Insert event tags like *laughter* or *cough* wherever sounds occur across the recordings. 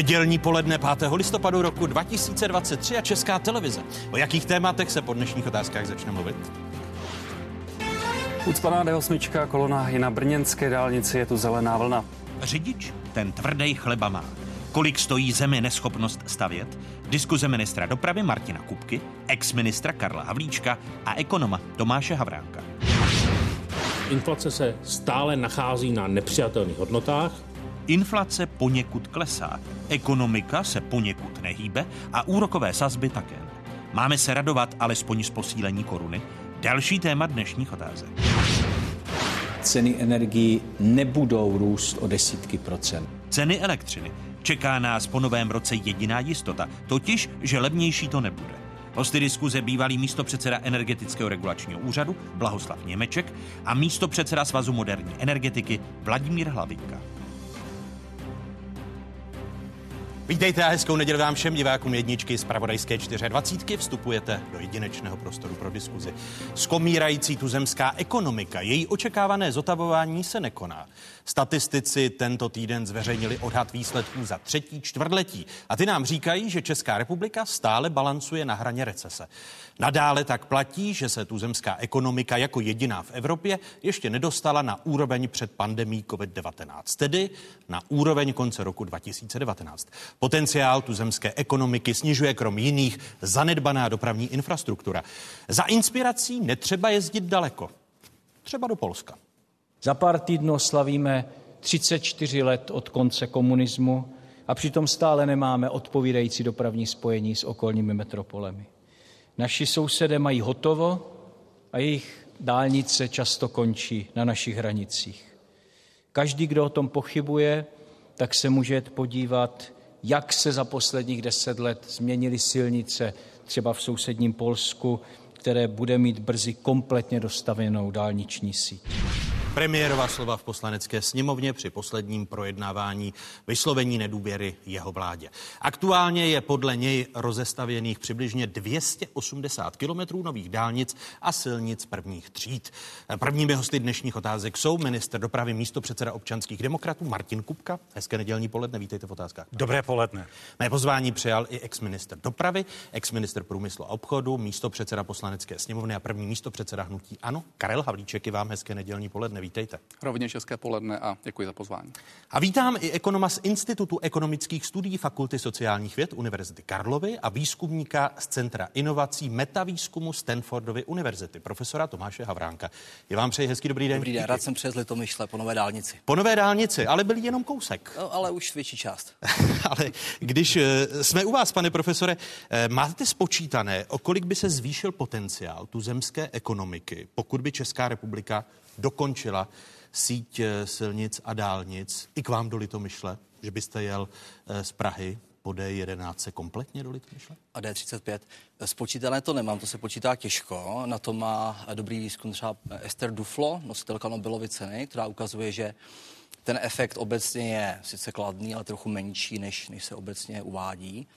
Nedělní poledne 5. listopadu roku 2023 a Česká televize. O jakých tématech se po dnešních otázkách začne mluvit? Ucpaná D8, kolona je na brněnské dálnici, je tu zelená vlna. Řidič ten tvrdý chleba má. Kolik stojí zemi neschopnost stavět? Diskuze ministra dopravy Martina Kupky, ex-ministra Karla Havlíčka a ekonoma Tomáše Havránka. Inflace se stále nachází na nepřijatelných hodnotách. Inflace poněkud klesá, ekonomika se poněkud nehýbe a úrokové sazby také. Máme se radovat alespoň z posílení koruny? Další téma dnešních otázek. Ceny energií nebudou růst o desítky procent. Ceny elektřiny. Čeká nás po novém roce jediná jistota, totiž, že levnější to nebude. Hosty diskuze bývalý místo předseda energetického regulačního úřadu Blahoslav Němeček a místo předseda Svazu moderní energetiky Vladimír Hlavinka. Vítejte a hezkou neděli vám všem divákům jedničky z Pravodajské 24. Vstupujete do jedinečného prostoru pro diskuzi. Skomírající tuzemská ekonomika, její očekávané zotavování se nekoná. Statistici tento týden zveřejnili odhad výsledků za třetí čtvrtletí a ty nám říkají, že Česká republika stále balancuje na hraně recese. Nadále tak platí, že se tuzemská ekonomika jako jediná v Evropě ještě nedostala na úroveň před pandemí COVID-19, tedy na úroveň konce roku 2019. Potenciál tuzemské ekonomiky snižuje krom jiných zanedbaná dopravní infrastruktura. Za inspirací netřeba jezdit daleko. Třeba do Polska. Za pár týdnů slavíme 34 let od konce komunismu a přitom stále nemáme odpovídající dopravní spojení s okolními metropolemi. Naši sousedé mají hotovo a jejich dálnice často končí na našich hranicích. Každý, kdo o tom pochybuje, tak se může podívat, jak se za posledních deset let změnily silnice třeba v sousedním Polsku, které bude mít brzy kompletně dostavenou dálniční síť. Premiérova slova v poslanecké sněmovně při posledním projednávání vyslovení nedůvěry jeho vládě. Aktuálně je podle něj rozestavěných přibližně 280 kilometrů nových dálnic a silnic prvních tříd. Prvními hosty dnešních otázek jsou minister dopravy místo předseda občanských demokratů Martin Kupka. Hezké nedělní poledne, vítejte v otázkách. Dobré poledne. Mé pozvání přijal i ex-minister dopravy, ex-minister průmyslu a obchodu, místo předseda poslanecké sněmovny a první místo předseda hnutí Ano, Karel Havlíček. I vám hezké nedělní poledne vítejte. Rovněž české poledne a děkuji za pozvání. A vítám i ekonoma z Institutu ekonomických studií Fakulty sociálních věd Univerzity Karlovy a výzkumníka z Centra inovací metavýzkumu Stanfordovy univerzity, profesora Tomáše Havránka. Je vám přeji hezký dobrý den. Dobrý den, rád jsem přes Litomyšle po nové dálnici. Po nové dálnici, ale byl jenom kousek. No, ale už větší část. *laughs* ale když eh, jsme u vás, pane profesore, eh, máte spočítané, o kolik by se zvýšil potenciál tu zemské ekonomiky, pokud by Česká republika dokončila síť eh, silnic a dálnic i k vám do Litomyšle, že byste jel eh, z Prahy po D11 kompletně do Litomyšle? A D35. Spočítané to nemám, to se počítá těžko. Na to má dobrý výzkum třeba Esther Duflo, nositelka Nobelovy ceny, která ukazuje, že ten efekt obecně je sice kladný, ale trochu menší, než, než se obecně uvádí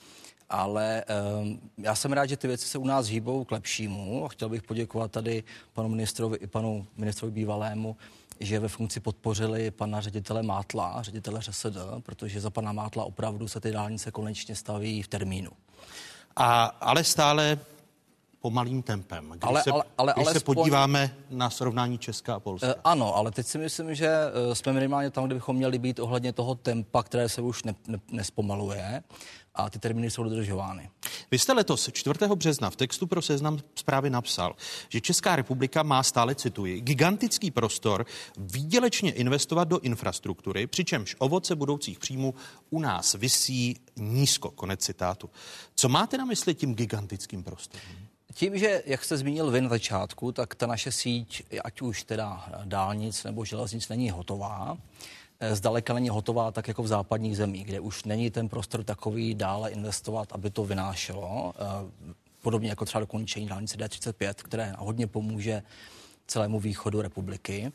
ale um, já jsem rád, že ty věci se u nás hýbou k lepšímu a chtěl bych poděkovat tady panu ministrovi i panu ministrovi bývalému, že ve funkci podpořili pana ředitele Mátla, ředitele ŘSD, protože za pana Mátla opravdu se ty dálnice konečně staví v termínu. A, ale stále pomalým tempem. Když ale, se, ale, ale, když ale se podíváme na srovnání Česka a Polska. Uh, ano, ale teď si myslím, že uh, jsme minimálně tam, kde bychom měli být ohledně toho tempa, které se už ne, ne, nespomaluje a ty termíny jsou dodržovány. Vy jste letos 4. března v textu pro seznam zprávy napsal, že Česká republika má stále, cituji, gigantický prostor výdělečně investovat do infrastruktury, přičemž ovoce budoucích příjmů u nás visí nízko. Konec citátu. Co máte na mysli tím gigantickým prostorem? Tím, že, jak jste zmínil vy na začátku, tak ta naše síť, ať už teda dálnic nebo železnic, není hotová. Eh, zdaleka není hotová tak jako v západních zemích, kde už není ten prostor takový dále investovat, aby to vynášelo. Eh, podobně jako třeba dokončení dálnice D35, které hodně pomůže celému východu republiky.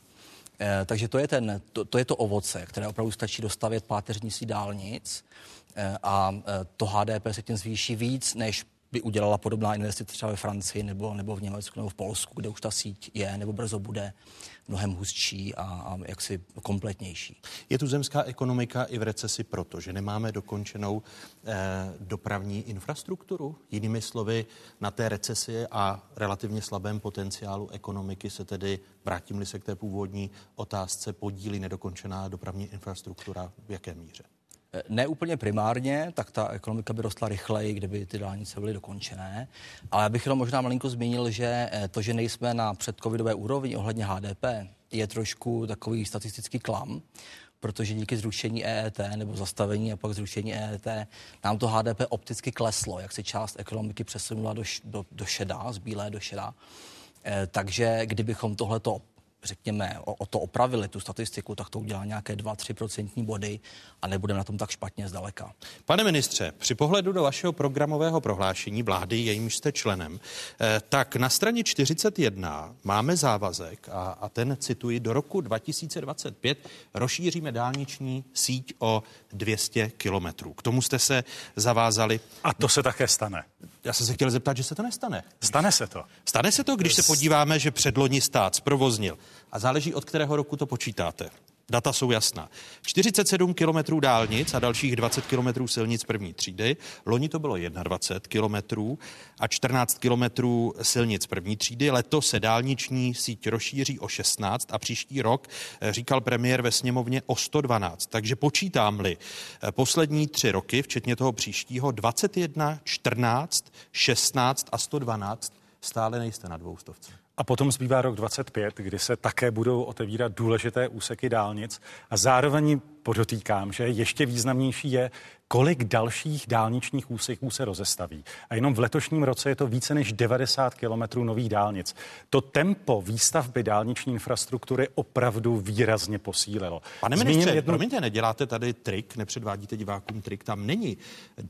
Eh, takže to je, ten, to, to je to ovoce, které opravdu stačí dostavět páteřnictví dálnic a to HDP se tím zvýší víc než by udělala podobná investice třeba ve Francii nebo, nebo v Německu nebo v Polsku, kde už ta síť je nebo brzo bude mnohem hustší a, a jaksi kompletnější. Je tu zemská ekonomika i v recesi proto, že nemáme dokončenou eh, dopravní infrastrukturu? Jinými slovy, na té recesi a relativně slabém potenciálu ekonomiky se tedy, vrátím-li se k té původní otázce, podílí nedokončená dopravní infrastruktura v jaké míře? Ne úplně primárně, tak ta ekonomika by rostla rychleji, kdyby ty dálnice byly dokončené. Ale já bych jenom možná malinko zmínil, že eh, to, že nejsme na předcovidové úrovni ohledně HDP, je trošku takový statistický klam, protože díky zrušení EET nebo zastavení a pak zrušení EET nám to HDP opticky kleslo, jak se část ekonomiky přesunula do, do, do šedá, z bílé do šedá. Eh, takže kdybychom tohleto řekněme, o, o to opravili, tu statistiku, tak to udělá nějaké 2-3 procentní body a nebudeme na tom tak špatně zdaleka. Pane ministře, při pohledu do vašeho programového prohlášení vlády, jejímž jste členem, eh, tak na straně 41 máme závazek, a, a ten cituji, do roku 2025 rozšíříme dálniční síť o 200 kilometrů. K tomu jste se zavázali. A to se také stane. Já jsem se chtěl zeptat, že se to nestane. Stane se to. Stane se to, když se podíváme, že předloni stát zprovoznil. A záleží, od kterého roku to počítáte. Data jsou jasná. 47 kilometrů dálnic a dalších 20 kilometrů silnic první třídy. Loni to bylo 21 kilometrů a 14 kilometrů silnic první třídy. Letos se dálniční síť rozšíří o 16 a příští rok, eh, říkal premiér ve sněmovně, o 112. Takže počítám-li eh, poslední tři roky, včetně toho příštího, 21, 14, 16 a 112, stále nejste na dvoustovce. A potom zbývá rok 25, kdy se také budou otevírat důležité úseky dálnic. A zároveň podotýkám, že ještě významnější je, kolik dalších dálničních úseků se rozestaví. A jenom v letošním roce je to více než 90 kilometrů nových dálnic. To tempo výstavby dálniční infrastruktury opravdu výrazně posílilo. Pane ministře, jednu... promiňte, neděláte tady trik, nepředvádíte divákům trik, tam není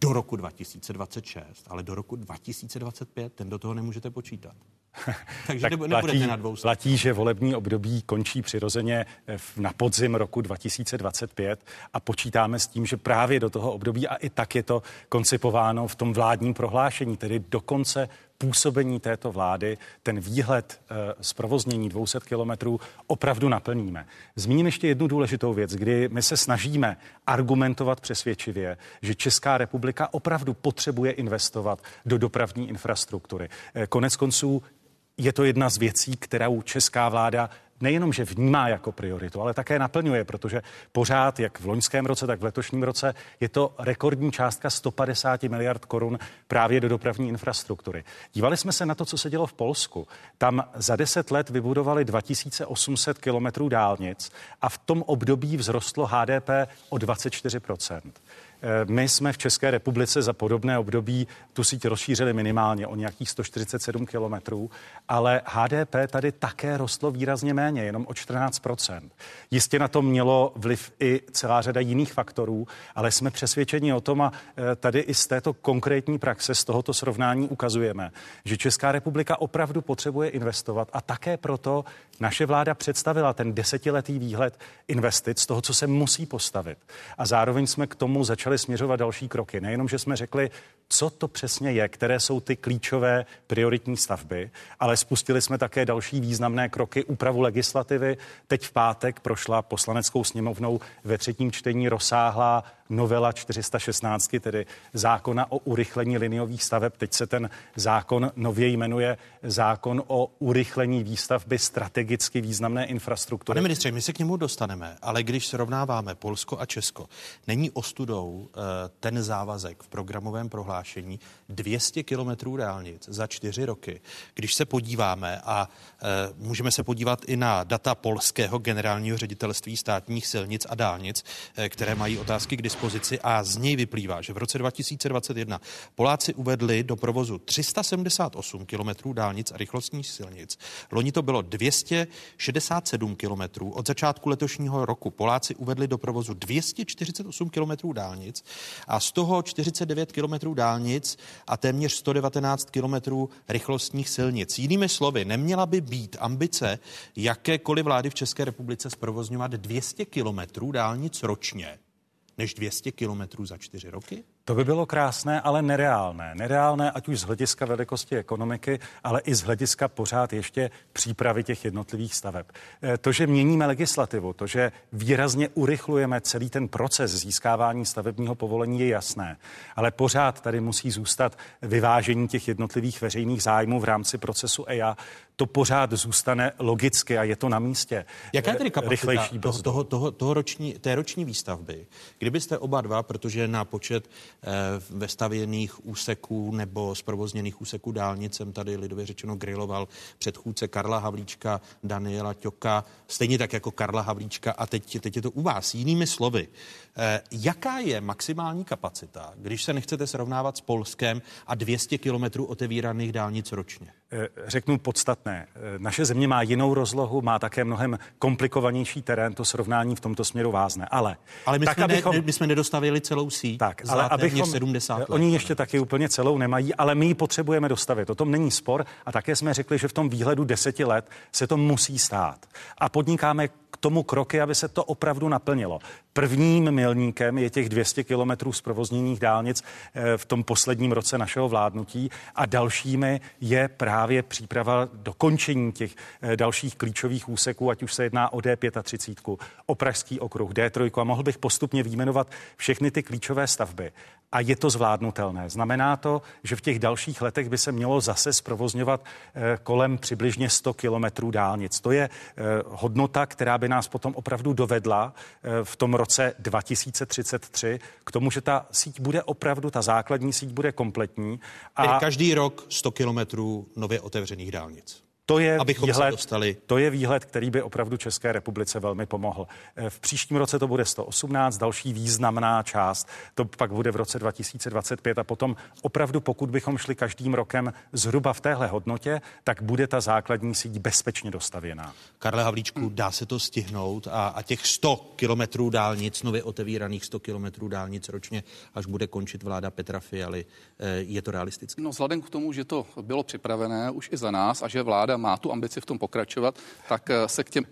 do roku 2026, ale do roku 2025, ten do toho nemůžete počítat. *laughs* Takže tak nebudete platí, na dvou. Platí, že volební období končí přirozeně na podzim roku 2025 a počítáme s tím, že právě do toho období a i tak je to koncipováno v tom vládním prohlášení, tedy do konce působení této vlády ten výhled e, zprovoznění 200 kilometrů opravdu naplníme. Zmíním ještě jednu důležitou věc, kdy my se snažíme argumentovat přesvědčivě, že Česká republika opravdu potřebuje investovat do dopravní infrastruktury. E, konec konců je to jedna z věcí, kterou česká vláda nejenom, že vnímá jako prioritu, ale také naplňuje, protože pořád, jak v loňském roce, tak v letošním roce, je to rekordní částka 150 miliard korun právě do dopravní infrastruktury. Dívali jsme se na to, co se dělo v Polsku. Tam za 10 let vybudovali 2800 kilometrů dálnic a v tom období vzrostlo HDP o 24 Eh, my jsme v České republice za podobné období tu síť rozšířili minimálně o nějakých 147 kilometrů, ale HDP tady také rostlo výrazně méně, jenom o 14% Jistě na to mělo vliv i celá řada jiných faktorů, ale jsme přesvědčeni o tom a eh, tady i z této konkrétní praxe, z tohoto srovnání ukazujeme, že Česká republika opravdu potřebuje investovat a také proto naše vláda představila ten desetiletý výhled investic toho, co se musí postavit. A zároveň jsme k tomu začali směřovat další kroky. Nejenom, že jsme řekli, co to přesně je, které jsou ty klíčové prioritní stavby, ale spustili jsme také další významné kroky úpravu legislativy. Teď v pátek prošla poslaneckou sněmovnou ve třetím čtení rozsáhlá novela 416, tedy zákona o urychlení liniových staveb. Teď se ten zákon nově jmenuje zákon o urychlení výstavby strategicky významné infrastruktury. Pane ministře, my se k němu dostaneme, ale když srovnáváme Polsko a Česko, není ostudou uh, ten závazek v programovém prohlášení 200 kilometrů dálnic za čtyři roky. Když se podíváme a uh, můžeme se podívat i na data polského generálního ředitelství státních silnic a dálnic, uh, které mají otázky k dispozici dispozici a z něj vyplývá, že v roce 2021 Poláci uvedli do provozu 378 kilometrů dálnic a rychlostních silnic. Loni to bylo 267 kilometrů. Od začátku letošního roku Poláci uvedli do provozu 248 kilometrů dálnic a z toho 49 kilometrů dálnic a téměř 119 kilometrů rychlostních silnic. Jinými slovy, neměla by být ambice jakékoliv vlády v České republice zprovozňovat 200 kilometrů dálnic ročně než 200 kilometrů za čtyři roky? To by bylo krásné, ale nereálné. Nereálné ať už z hlediska velikosti ekonomiky, ale i z hlediska pořád ještě přípravy těch jednotlivých staveb. Eh, to, že měníme legislativu, to, že výrazně urychlujeme celý ten proces získávání stavebního povolení, je jasné. Ale pořád tady musí zůstat vyvážení těch jednotlivých veřejných zájmů v rámci procesu EIA to pořád zůstane logicky a je to na místě. Jaká je tedy kapacita toho, toho, toho, toho roční, té roční výstavby? Kdybyste oba dva, protože na počet eh, vestavěných úseků nebo zprovozněných úseků dálnic jsem tady lidově řečeno griloval předchůdce Karla Havlíčka, Daniela Ťoka, stejně tak jako Karla Havlíčka a teď, teď je to u vás. Jinými slovy, eh, jaká je maximální kapacita, když se nechcete srovnávat s Polskem a 200 kilometrů otevíraných dálnic ročně? Eh, řeknu podstatné. Eh, naše země má jinou rozlohu, má také mnohem komplikovanější terén, to srovnání v tomto směru vázne. Ale, ale my, tak, jsme abychom, ne, my jsme nedostavili celou síť tak, ale abychom, 70 let. Oni ještě taky úplně celou nemají, ale my ji potřebujeme dostavit. O tom není spor a také jsme řekli, že v tom výhledu deseti let se to musí stát. A podnikáme tomu kroky, aby se to opravdu naplnilo. Prvním milníkem je těch 200 kilometrů zprovozněných dálnic eh, v tom posledním roce našeho vládnutí a dalšími je právě příprava dokončení těch eh, dalších klíčových úseků, ať už se jedná o D35, o Pražský okruh, D3 a mohl bych postupně výjmenovat všechny ty klíčové stavby. A je to zvládnutelné. Znamená to, že v těch dalších letech by se mělo zase zprovozňovat eh, kolem přibližně 100 kilometrů dálnic. To je hodnota, která by nás potom opravdu dovedla v tom roce roce 2033 k tomu, že ta síť bude opravdu, ta základní síť bude kompletní. A Tedy každý rok 100 kilometrů nově otevřených dálnic. To je, abychom výhled, dostali. to je výhled, který by opravdu České republice velmi pomohl. Eh, v příštím roce to bude 118, další významná část, to pak bude v roce 2025 a potom opravdu, pokud bychom šli každým rokem zhruba v téhle hodnotě, tak bude ta základní síť bezpečně dostavěná. Karle Havlíčku, dá se to stihnout a, a těch 100 kilometrů dálnic, nově otevíraných 100 kilometrů dálnic ročně, až bude končit vláda Petra Fialy, eh, je to realistické? No vzhledem k tomu, že to bylo připravené už i za nás a že vláda má tu ambici v tom pokračovat, tak eh, se k těm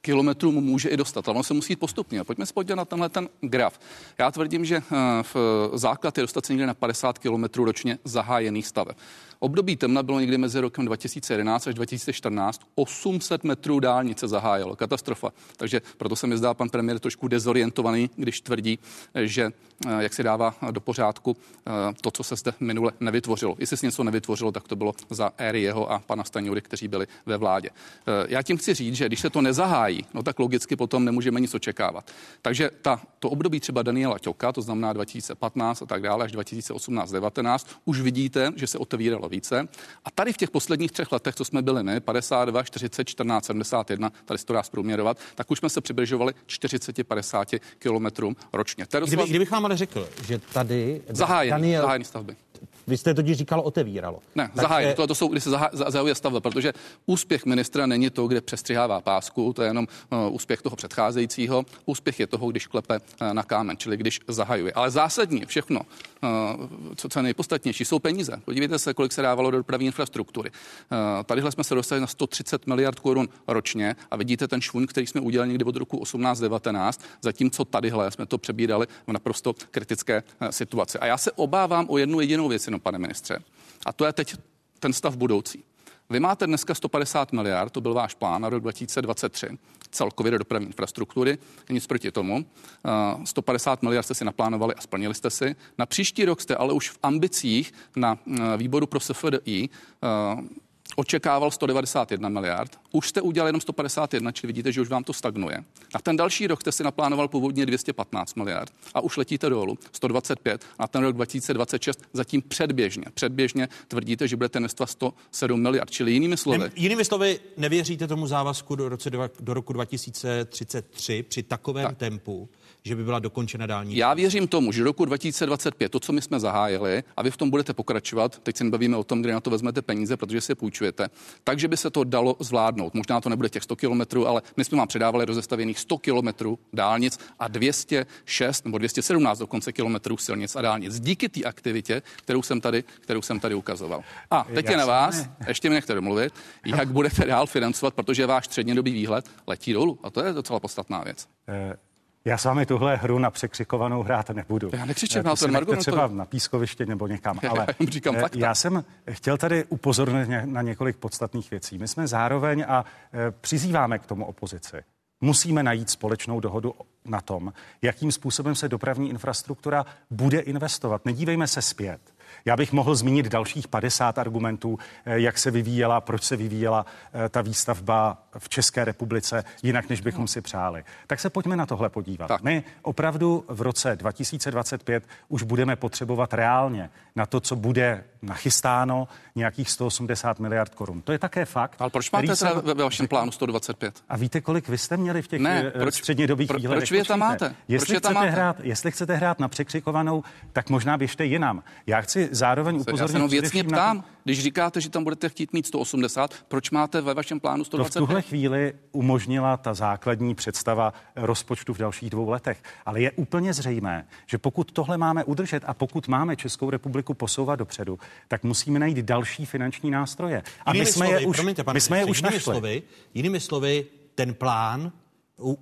kilometrům může i dostat, ale ono se musí jít postupně. Pojďme se podívat na tenhle ten graf. Já tvrdím, že eh, v základ je dostat se někde na 50 kilometrů ročně zahájených staveb. Období temna bylo někdy mezi rokem 2011 až 2014. 800 metrů dálnice zahájilo. Katastrofa. Takže proto se mi zdá pan premiér trošku dezorientovaný, když tvrdí, že eh, jak se dává do pořádku eh, to, co se zde minule nevytvořilo. Jestli se něco nevytvořilo, tak to bylo za éry jeho a pana Staňury, kteří byli ve vládě. Eh, já tím chci říct, že když se to nezahájí, no tak logicky potom nemůžeme nic očekávat. Takže ta, to období třeba Daniela Ťoka, to znamená 2015 a tak dále až 2018-19, už vidíte, že se otevíralo více. A tady v těch posledních třech letech, co jsme byli my, 52, 40, 14, 71, tady se to dá zprůměrovat, tak už jsme se přibližovali 40-50 kilometrům ročně. Kdyby, kdybych vám ale řekl, že tady zahájení, Daniel, zahájení stavby. Vy jste totiž říkal otevíralo. Ne, Takže... zahájení. To, to jsou, kdy se zahajuje stavba, protože úspěch ministra není to, kde přestřihává pásku, to je jenom uh, úspěch toho předcházejícího. Úspěch je toho, když klepe uh, na kámen, čili když zahajuje. Ale zásadní všechno, uh, co, co je nejpodstatnější, jsou peníze. Podívejte se, kolik se dávalo do dopravní infrastruktury. Uh, tadyhle jsme se dostali na 130 miliard korun ročně a vidíte ten švun, který jsme udělali někdy od roku 18-19, zatímco tadyhle jsme to přebírali v naprosto kritické uh, situaci. A já se obávám o jednu jedinou věc, jenom pane ministře. A to je teď ten stav budoucí. Vy máte dneska 150 miliard, to byl váš plán na rok 2023, celkově do dopravní infrastruktury, nic proti tomu. 150 eh, miliard jste si naplánovali a splnili jste si. Na příští rok jste ale už v ambicích na eh, výboru pro SFDI očekával 191 miliard. Už jste udělali jenom 151, čili vidíte, že už vám to stagnuje. Na ten další rok jste si naplánoval původně 215 miliard a už letíte dolů 125 a ten rok 2026 zatím předběžně. Předběžně tvrdíte, že budete investovat 107 miliard, čili jinými slovy. Ne, jinými slovy, nevěříte tomu závazku do, roce, do roku 2033 při takovém tak. tempu? Že by byla dokončena dálnice? Já věřím tomu, že roku 2025, to, co my jsme zahájili, a vy v tom budete pokračovat, teď se nebavíme o tom, kde na to vezmete peníze, protože si je půjčujete, takže by se to dalo zvládnout. Možná to nebude těch 100 kilometrů, ale my jsme vám předávali rozestavěných 100 kilometrů dálnic a 206 nebo 217 dokonce kilometrů silnic a dálnic. Díky té aktivitě, kterou jsem tady, kterou jsem tady ukazoval. A teď je na vás, ještě mi nechte domluvit, jak budete dál financovat, protože váš střednědobý výhled letí dolů. A to je docela podstatná věc. Eh, Já s vámi tuhle hru na překřikovanou hrát nebudu. Já nekřičím, jsem Margo, třeba to... na pískoviště nebo někam. *laughs* Já, ale já, říkám fakta. já jsem chtěl tady upozornit na několik podstatných věcí. My jsme zároveň a přizýváme k tomu opozici. Musíme najít společnou dohodu na tom, jakým způsobem se dopravní infrastruktura bude investovat. Nedívejme se zpět. Já bych mohl zmínit dalších 50 argumentů, eh, jak se vyvíjela, proč se vyvíjela eh, ta výstavba v České republice jinak, než bychom si přáli. Tak se pojďme na tohle podívat. Tak. My opravdu v roce 2025 už budeme potřebovat reálně na to, co bude nachystáno, nějakých 180 miliard korun. To je také fakt. Ale proč máte se... ve vašem plánu 125? A víte, kolik vy jste měli v těch ne, eh, proč, střednědobých pro, výhledech? Proč vy je tam máte? Jestli, proč chcete máte? Hrát, jestli chcete hrát na překřikovanou, tak možná běžte jinam. Já chci zároveň upozornit... Já se věcně ptám, to... když říkáte, že tam budete chtít mít 180, proč máte ve vašem plánu 125? To v tuhle chvíli umožnila ta základní představa rozpočtu v dalších dvou letech. Ale je úplně zřejmé, že pokud tohle máme udržet a pokud máme Českou republiku posouvat dopředu, tak musíme najít další finanční nástroje. A jinými my jsme slovy, je už, promiňte, pane, my jsme je už jinými našli. Slovy, jinými slovy, ten plán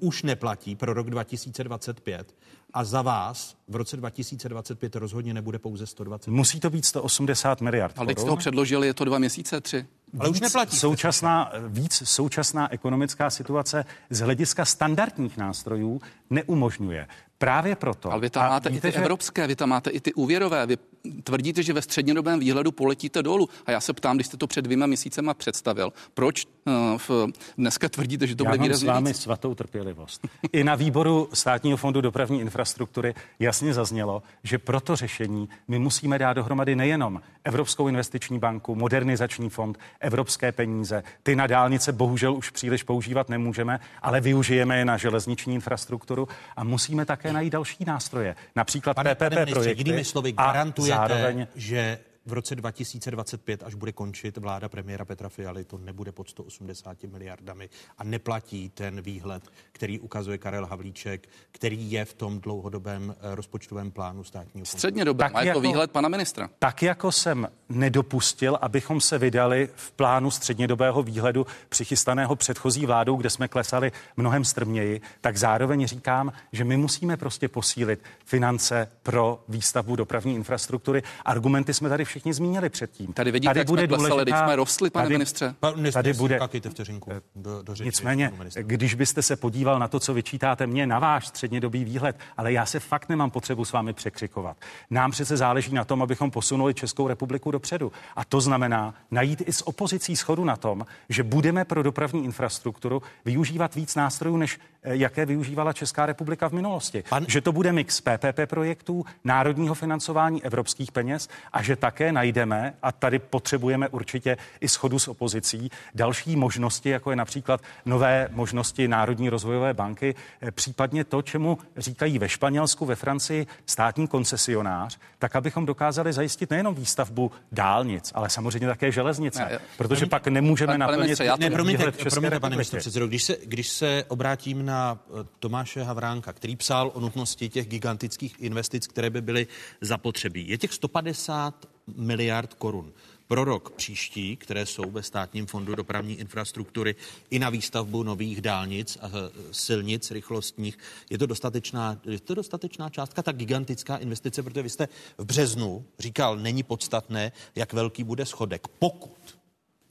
už neplatí pro rok 2025 a za vás v roce 2025 rozhodně nebude pouze 120. Musí to být 180 miliard. Ale teď jste ho předložili, je to dva měsíce, tři. Ale víc už neplatí. Současná, víc současná ekonomická situace z hlediska standardních nástrojů neumožňuje. Právě proto. Ale vy tam máte víte, i ty že... evropské, vy tam máte i ty úvěrové. Vy tvrdíte, že ve střednědobém výhledu poletíte dolů. A já se ptám, když jste to před dvěma měsícema představil, proč uh, v, dneska tvrdíte, že to já bude výrazně s vámi víc? svatou trpělivost. I na výboru státního fondu dopravní infrastruktury jasně zaznělo, že pro to řešení my musíme dát dohromady nejenom Evropskou investiční banku, modernizační fond, evropské peníze. Ty na dálnice bohužel už příliš používat nemůžeme, ale využijeme je na železniční infrastrukturu a musíme také najít další nástroje, například pane, PPP pane ministře, projekty. Jinými slovy, garantujete, zároveň... že v roce 2025, až bude končit vláda premiéra Petra Fialy, to nebude pod 180 miliardami a neplatí ten výhled, který ukazuje Karel Havlíček, který je v tom dlouhodobém eh, rozpočtovém plánu státního fondu. Středně době, má jako, výhled pana ministra. Tak jako jsem nedopustil, abychom se vydali v plánu střednědobého výhledu přichystaného předchozí vládou, kde jsme klesali mnohem strměji, tak zároveň říkám, že my musíme prostě posílit finance pro výstavbu dopravní infrastruktury. Argumenty jsme tady všichni zmínili předtím. Tady vidíte, tady jak bude jsme klesali, když jsme rostli, pane tady, ministře. Tady, tady bude. Vteřinku eh, do, do řeči, Nicméně, když byste se podíval na to, co vyčítáte mě, na váš střednědobý výhled, ale já se fakt nemám potřebu s vámi překřikovat. Nám přece záleží na tom, abychom posunuli Českou republiku dopředu. A to znamená najít i s opozicí schodu na tom, že budeme pro dopravní infrastrukturu využívat víc nástrojů, než eh, jaké využívala Česká republika v minulosti. Pan... Že to bude mix PPP projektů, národního financování evropských peněz a že tak také najdeme, a tady potřebujeme určitě i schodu s opozicí, další možnosti, jako je například nové možnosti Národní rozvojové banky, eh, případně to, čemu říkají ve Španělsku, ve Francii státní koncesionář, tak abychom dokázali zajistit nejenom výstavbu dálnic, ale samozřejmě také železnice, ne, protože pak nemůžeme pan, naplnit. Pane ne, promiňte, promiňte pane předsedo, když se, když se obrátím na eh, Tomáše Havránka, který psal o nutnosti těch gigantických investic, které by byly zapotřebí. Je těch 150 miliard korun pro rok příští, které jsou ve státním fondu dopravní infrastruktury i na výstavbu nových dálnic a silnic rychlostních. Je to dostatečná, je to dostatečná částka, ta gigantická investice, protože vy jste v březnu říkal, není podstatné, jak velký bude schodek. Pokud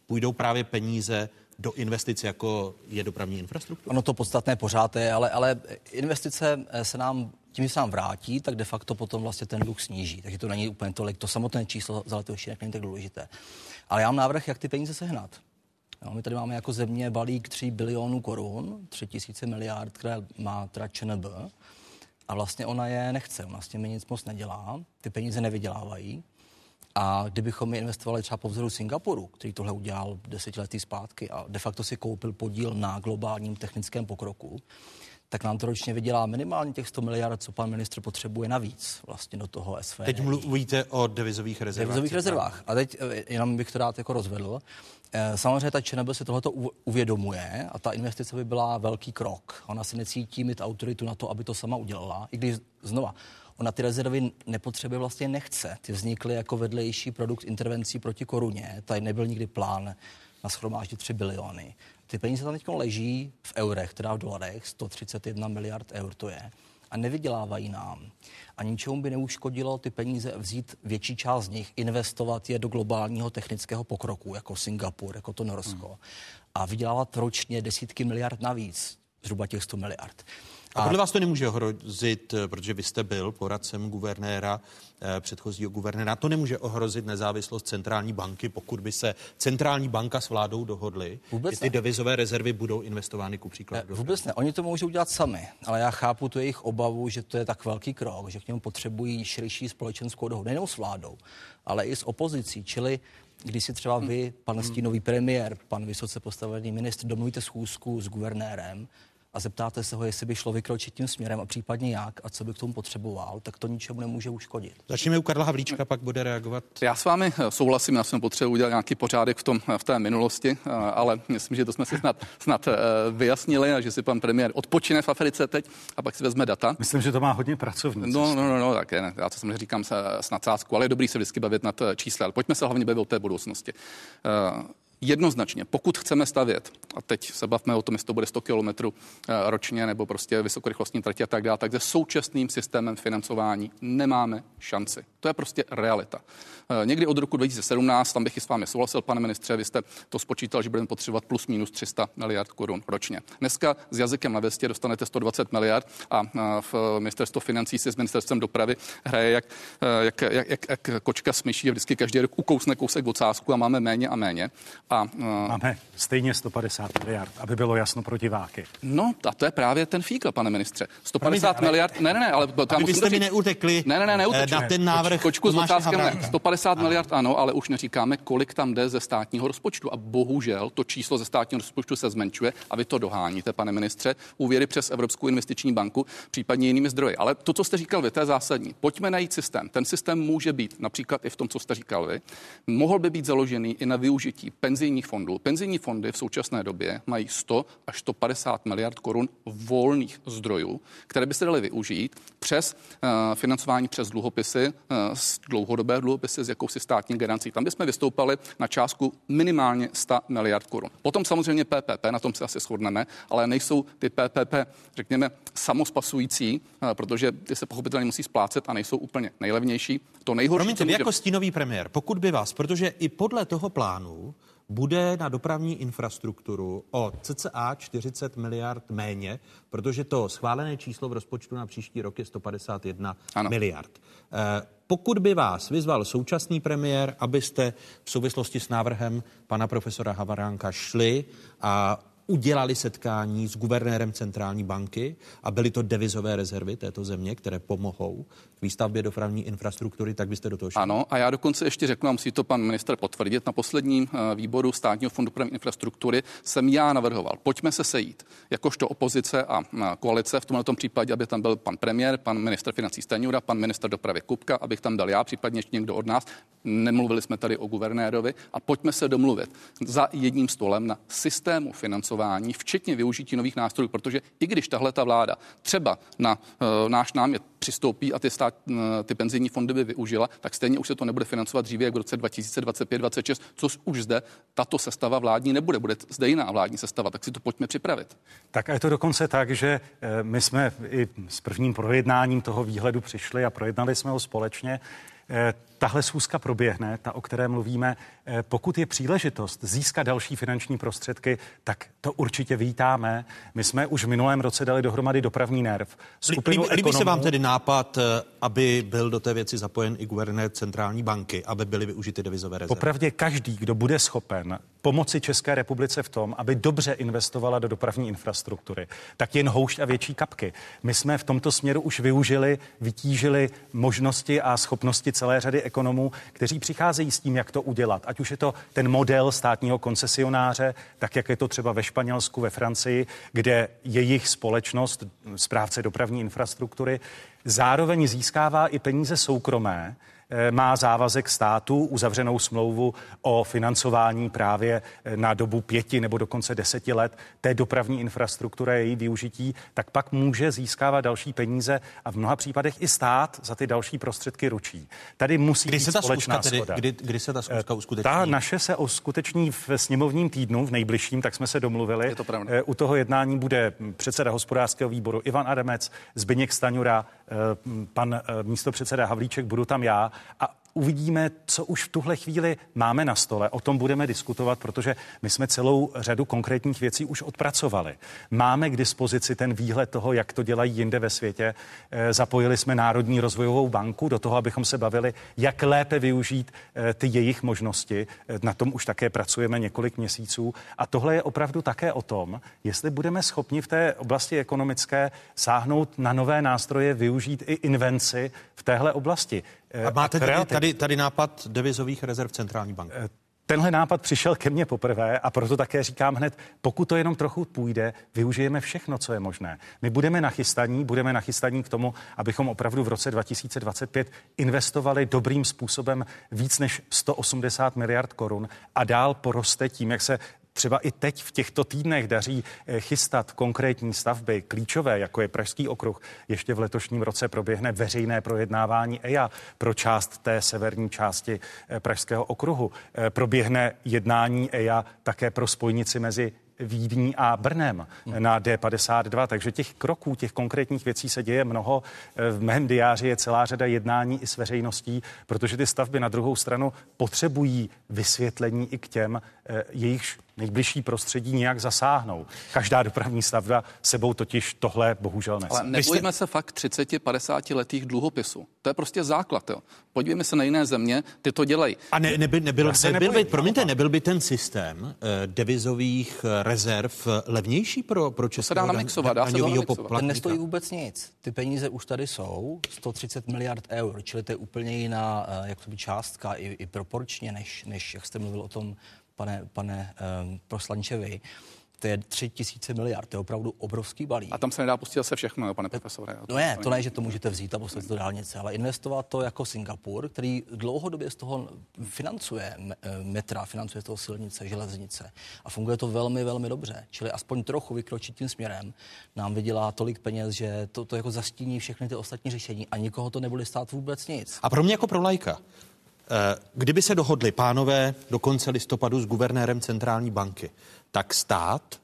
půjdou právě peníze do investic, jako je dopravní infrastruktura? Ono to podstatné pořád je, ale, ale investice se nám tím, že se nám vrátí, tak de facto potom vlastně ten dluh sníží. Takže to není úplně tolik, to samotné číslo za letošní není tak důležité. Ale já mám návrh, jak ty peníze sehnat. Jo, my tady máme jako země balík 3 bilionů korun, 3 tisíce miliard, které má teda ČNB. A vlastně ona je nechce, ona s těmi nic moc nedělá, ty peníze nevydělávají. A kdybychom je investovali třeba po vzoru Singapuru, který tohle udělal desetiletí zpátky a de facto si koupil podíl na globálním technickém pokroku, tak nám to ročně vydělá minimálně těch 100 miliard, co pan ministr potřebuje navíc vlastně do toho SV. Teď mluvíte o devizových rezervách. Devizových rezervách. A teď eh, jenom bych to rád jako rozvedl. Eh, samozřejmě ta ČNB si tohleto uvědomuje a ta investice by byla velký krok. Ona se necítí mít autoritu na to, aby to sama udělala. I když znova, ona ty rezervy nepotřebuje vlastně nechce. Ty vznikly jako vedlejší produkt intervencí proti koruně. Tady nebyl nikdy plán na schromáždit 3 biliony. Ty peníze tam teď leží v eurech, teda v dolarech, 131 miliard eur to je. a nevydělávají nám. A ničemu by neuškodilo ty peníze vzít větší část z nich, investovat je do globálního technického pokroku, jako Singapur, jako to Norsko. Hmm. A vydělávat ročně desítky miliard navíc, zhruba těch 100 miliard. A podle vás to nemůže ohrozit, eh, protože vy jste byl poradcem guvernéra, eh, předchozího guvernéra, to nemůže ohrozit nezávislost centrální banky, pokud by se centrální banka s vládou dohodly, že ty ne. devizové rezervy budou investovány ku příkladu. Eh, vůbec ne, oni to můžou udělat sami, ale já chápu tu jejich obavu, že to je tak velký krok, že k němu potřebují širší společenskou dohodu, nejenom s vládou, ale i s opozicí, čili když si třeba vy, pan stínový premiér, pan vysoce postavený ministr, domluvíte schůzku s guvernérem, a zeptáte se ho, jestli by šlo vykročit tím směrem a případně jak a co by k tomu potřeboval, tak to ničemu nemůže uškodit. Začneme u Karla Havlíčka, pak bude reagovat. Já s vámi souhlasím, já jsem potřebuji udělat nějaký pořádek v, tom, v té minulosti, ale myslím, že to jsme si snad, *laughs* snad eh, vyjasnili a že si pan premiér odpočine v Africe teď a pak si vezme data. Myslím, že to má hodně pracovníků. No, no, no, no, tak je, já to samozřejmě říkám s nadsázkou, ale je dobrý se vždycky bavit nad eh, čísly, ale pojďme se hlavně bavit o té budoucnosti. Jednoznačně, pokud chceme stavět, a teď se bavme o tom, jestli to bude 100 km eh, ročně nebo prostě vysokorychlostní tratě a tak dále, tak se současným systémem financování nemáme šanci. To je prostě realita. Eh, někdy od roku 2017, tam bych i s vámi souhlasil, pane ministře, vy jste to spočítal, že budeme potřebovat plus minus 300 miliard korun ročně. Dneska s jazykem na vestě dostanete 120 miliard a eh, v ministerstvo financí se s ministerstvem dopravy hraje jak, jak, jak, jak, jak kočka s myší, vždycky každý rok ukousne kousek ocásku a máme méně a méně. A, uh, Máme stejně 150 miliard, aby bylo jasno pro diváky. No, a to je právě ten fíkl, pane ministře. 150 Promiňte, miliard, ne, ne, ne, ale tam byste mi neutekli ne, ne, ne, neuteču. na ten návrh. Kočku s otázkem ne. 150 ano. miliard ano, ale už neříkáme, kolik tam jde ze státního rozpočtu. A bohužel to číslo ze státního rozpočtu se zmenšuje a vy to doháníte, pane ministře, úvěry přes Evropskou investiční banku, případně jinými zdroji. Ale to, co jste říkal vy, to je zásadní. Pojďme najít systém. Ten systém může být například i v tom, co jste říkal vy. Mohl by být založený i na využití penzí penzijních fondů. Penzijní fondy v současné době mají 100 až 150 miliard korun volných zdrojů, které by se daly využít přes uh, financování přes dluhopisy, uh, dlouhodobé dluhopisy s jakousi státní garancí. Tam bychom vystoupali na částku minimálně 100 miliard korun. Potom samozřejmě PPP, na tom se asi shodneme, ale nejsou ty PPP, řekněme, samospasující, uh, protože ty se pochopitelně musí splácet a nejsou úplně nejlevnější. To nejhorší. Promiňte, může... jako stínový premiér, pokud by vás, protože i podle toho plánu bude na dopravní infrastrukturu o cca 40 miliard méně, protože to schválené číslo v rozpočtu na příští rok je 151 ano. miliard. Eh, pokud by vás vyzval současný premiér, abyste v souvislosti s návrhem pana profesora Havaránka šli a udělali setkání s guvernérem centrální banky a byly to devizové rezervy této země, které pomohou k výstavbě dopravní infrastruktury, tak byste do toho šli. Ano, a já dokonce ještě řeknu, a musí to pan minister potvrdit, na posledním eh, výboru státního fondu dopravní infrastruktury jsem já navrhoval, pojďme se sejít, jakožto opozice a koalice, v tomto případě, aby tam byl pan premiér, pan minister financí Staňura, pan minister dopravy Kupka, abych tam byl já, případně ještě někdo od nás. Nemluvili jsme tady o guvernérovi a pojďme se domluvit za jedním stolem na systému financování, včetně využití nových nástrojů, protože i když tahle ta vláda třeba na uh, náš námět přistoupí a ty, stát, eh, ty penzijní fondy by využila, tak stejně už se to nebude financovat dříve jak v roce 2025-2026, což už zde tato sestava vládní nebude, bude zde jiná vládní sestava, tak si to pojďme připravit. Tak a je to dokonce tak, že eh, my jsme i s prvním projednáním toho výhledu přišli a projednali jsme ho společně. Tahle schůzka proběhne, ta, o které mluvíme, eh, pokud je příležitost získat další finanční prostředky, tak to určitě vítáme. My jsme už v minulém roce dali dohromady dopravní nerv. Líbí, líbí se vám tedy nápad, eh, aby byl do té věci zapojen i guvernér centrální banky, aby byly využity devizové rezervy? Popravdě každý, kdo bude schopen pomoci České republice v tom, aby dobře investovala do dopravní infrastruktury, tak jen houšť a větší kapky. My jsme v tomto směru už využili, vytížili možnosti a schopnosti celé řady ekonomů, kteří přicházejí s tím, jak to udělat. Ať už je to ten model státního koncesionáře, tak jak je to třeba ve Španělsku, ve Francii, kde jejich společnost, správce dopravní infrastruktury, zároveň získává i peníze soukromé, má závazek státu, uzavřenou smlouvu o financování právě eh, na dobu pěti nebo dokonce deseti let té dopravní infrastruktury a její využití, tak pak může získávat další peníze a v mnoha případech i stát za ty další prostředky ručí. Tady musí kdy být se ta společná tedy, kdy, kdy se ta zkuska eh, uskuteční? Ta naše se uskuteční v sněmovním týdnu, v nejbližším, tak jsme se domluvili. Je to pravda. U toho jednání bude předseda hospodářského výboru Ivan Adamec, Zbyněk Staňura, pan místopředseda Havlíček, budu tam já. A uvidíme, co už v tuhle chvíli máme na stole. O tom budeme diskutovat, protože my jsme celou řadu konkrétních věcí už odpracovali. Máme k dispozici ten výhled toho, jak to dělají jinde ve světě. Eh, zapojili jsme Národní rozvojovou banku do toho, abychom se bavili, jak lépe využít eh, ty jejich možnosti. Eh, na tom už také pracujeme několik měsíců. A tohle je opravdu také o tom, jestli budeme schopni v té oblasti ekonomické sáhnout na nové nástroje, využít i invenci v téhle oblasti. A máte tady, tady, tady nápad devizových rezerv centrální banky? Eh, tenhle nápad přišel ke mně poprvé a proto také říkám hned, pokud to jenom trochu půjde, využijeme všechno, co je možné. My budeme nachystaní, budeme nachystaní k tomu, abychom opravdu v roce 2025 investovali dobrým způsobem víc než 180 miliard korun a dál poroste tím, jak se třeba i teď v těchto týdnech daří eh, chystat konkrétní stavby klíčové, jako je Pražský okruh. Ještě v letošním roce proběhne veřejné projednávání EIA pro část té severní části eh, Pražského okruhu. Eh, proběhne jednání EIA také pro spojnici mezi Vídní a Brnem na D52, takže těch kroků, těch konkrétních věcí se děje mnoho. V mém diáři je celá řada jednání i s veřejností, protože ty stavby na druhou stranu potřebují vysvětlení i k těm, jejichž nejbližší prostředí nějak zasáhnou. Každá dopravní stavba sebou totiž tohle bohužel nese. Ale nebojíme se fakt 30-50 letých dluhopisů. To je prostě základ. Jo. Podívejme se na jiné země, ty to dělají. A ne, neby, nebyl, nebyl, by, promiňte, nebyl by ten systém eh, devizových eh, rezerv eh, levnější pro, pro českého dá namixovat, dá se Ten nestojí vůbec nic. Ty peníze už tady jsou, 130 miliard eur, čili to je úplně jiná eh, jak to by částka i, i proporčně, než, než jak jste mluvil o tom pane, pane um, poslanče to je 3 tisíce miliard, to je opravdu obrovský balík. A tam se nedá pustit zase všechno, pane profesore. No ne, to ne, že to můžete vzít a poslat do dálnice, ale investovat to jako Singapur, který dlouhodobě z toho financuje eh, metra, financuje z toho silnice, železnice a funguje to velmi, velmi dobře. Čili aspoň trochu vykročit tím směrem nám vydělá tolik peněz, že to, to jako zastíní všechny ty ostatní řešení a nikoho to nebude stát vůbec nic. A pro mě jako pro lajka, Eh, kdyby se dohodli pánové do konce listopadu s guvernérem centrální banky, tak stát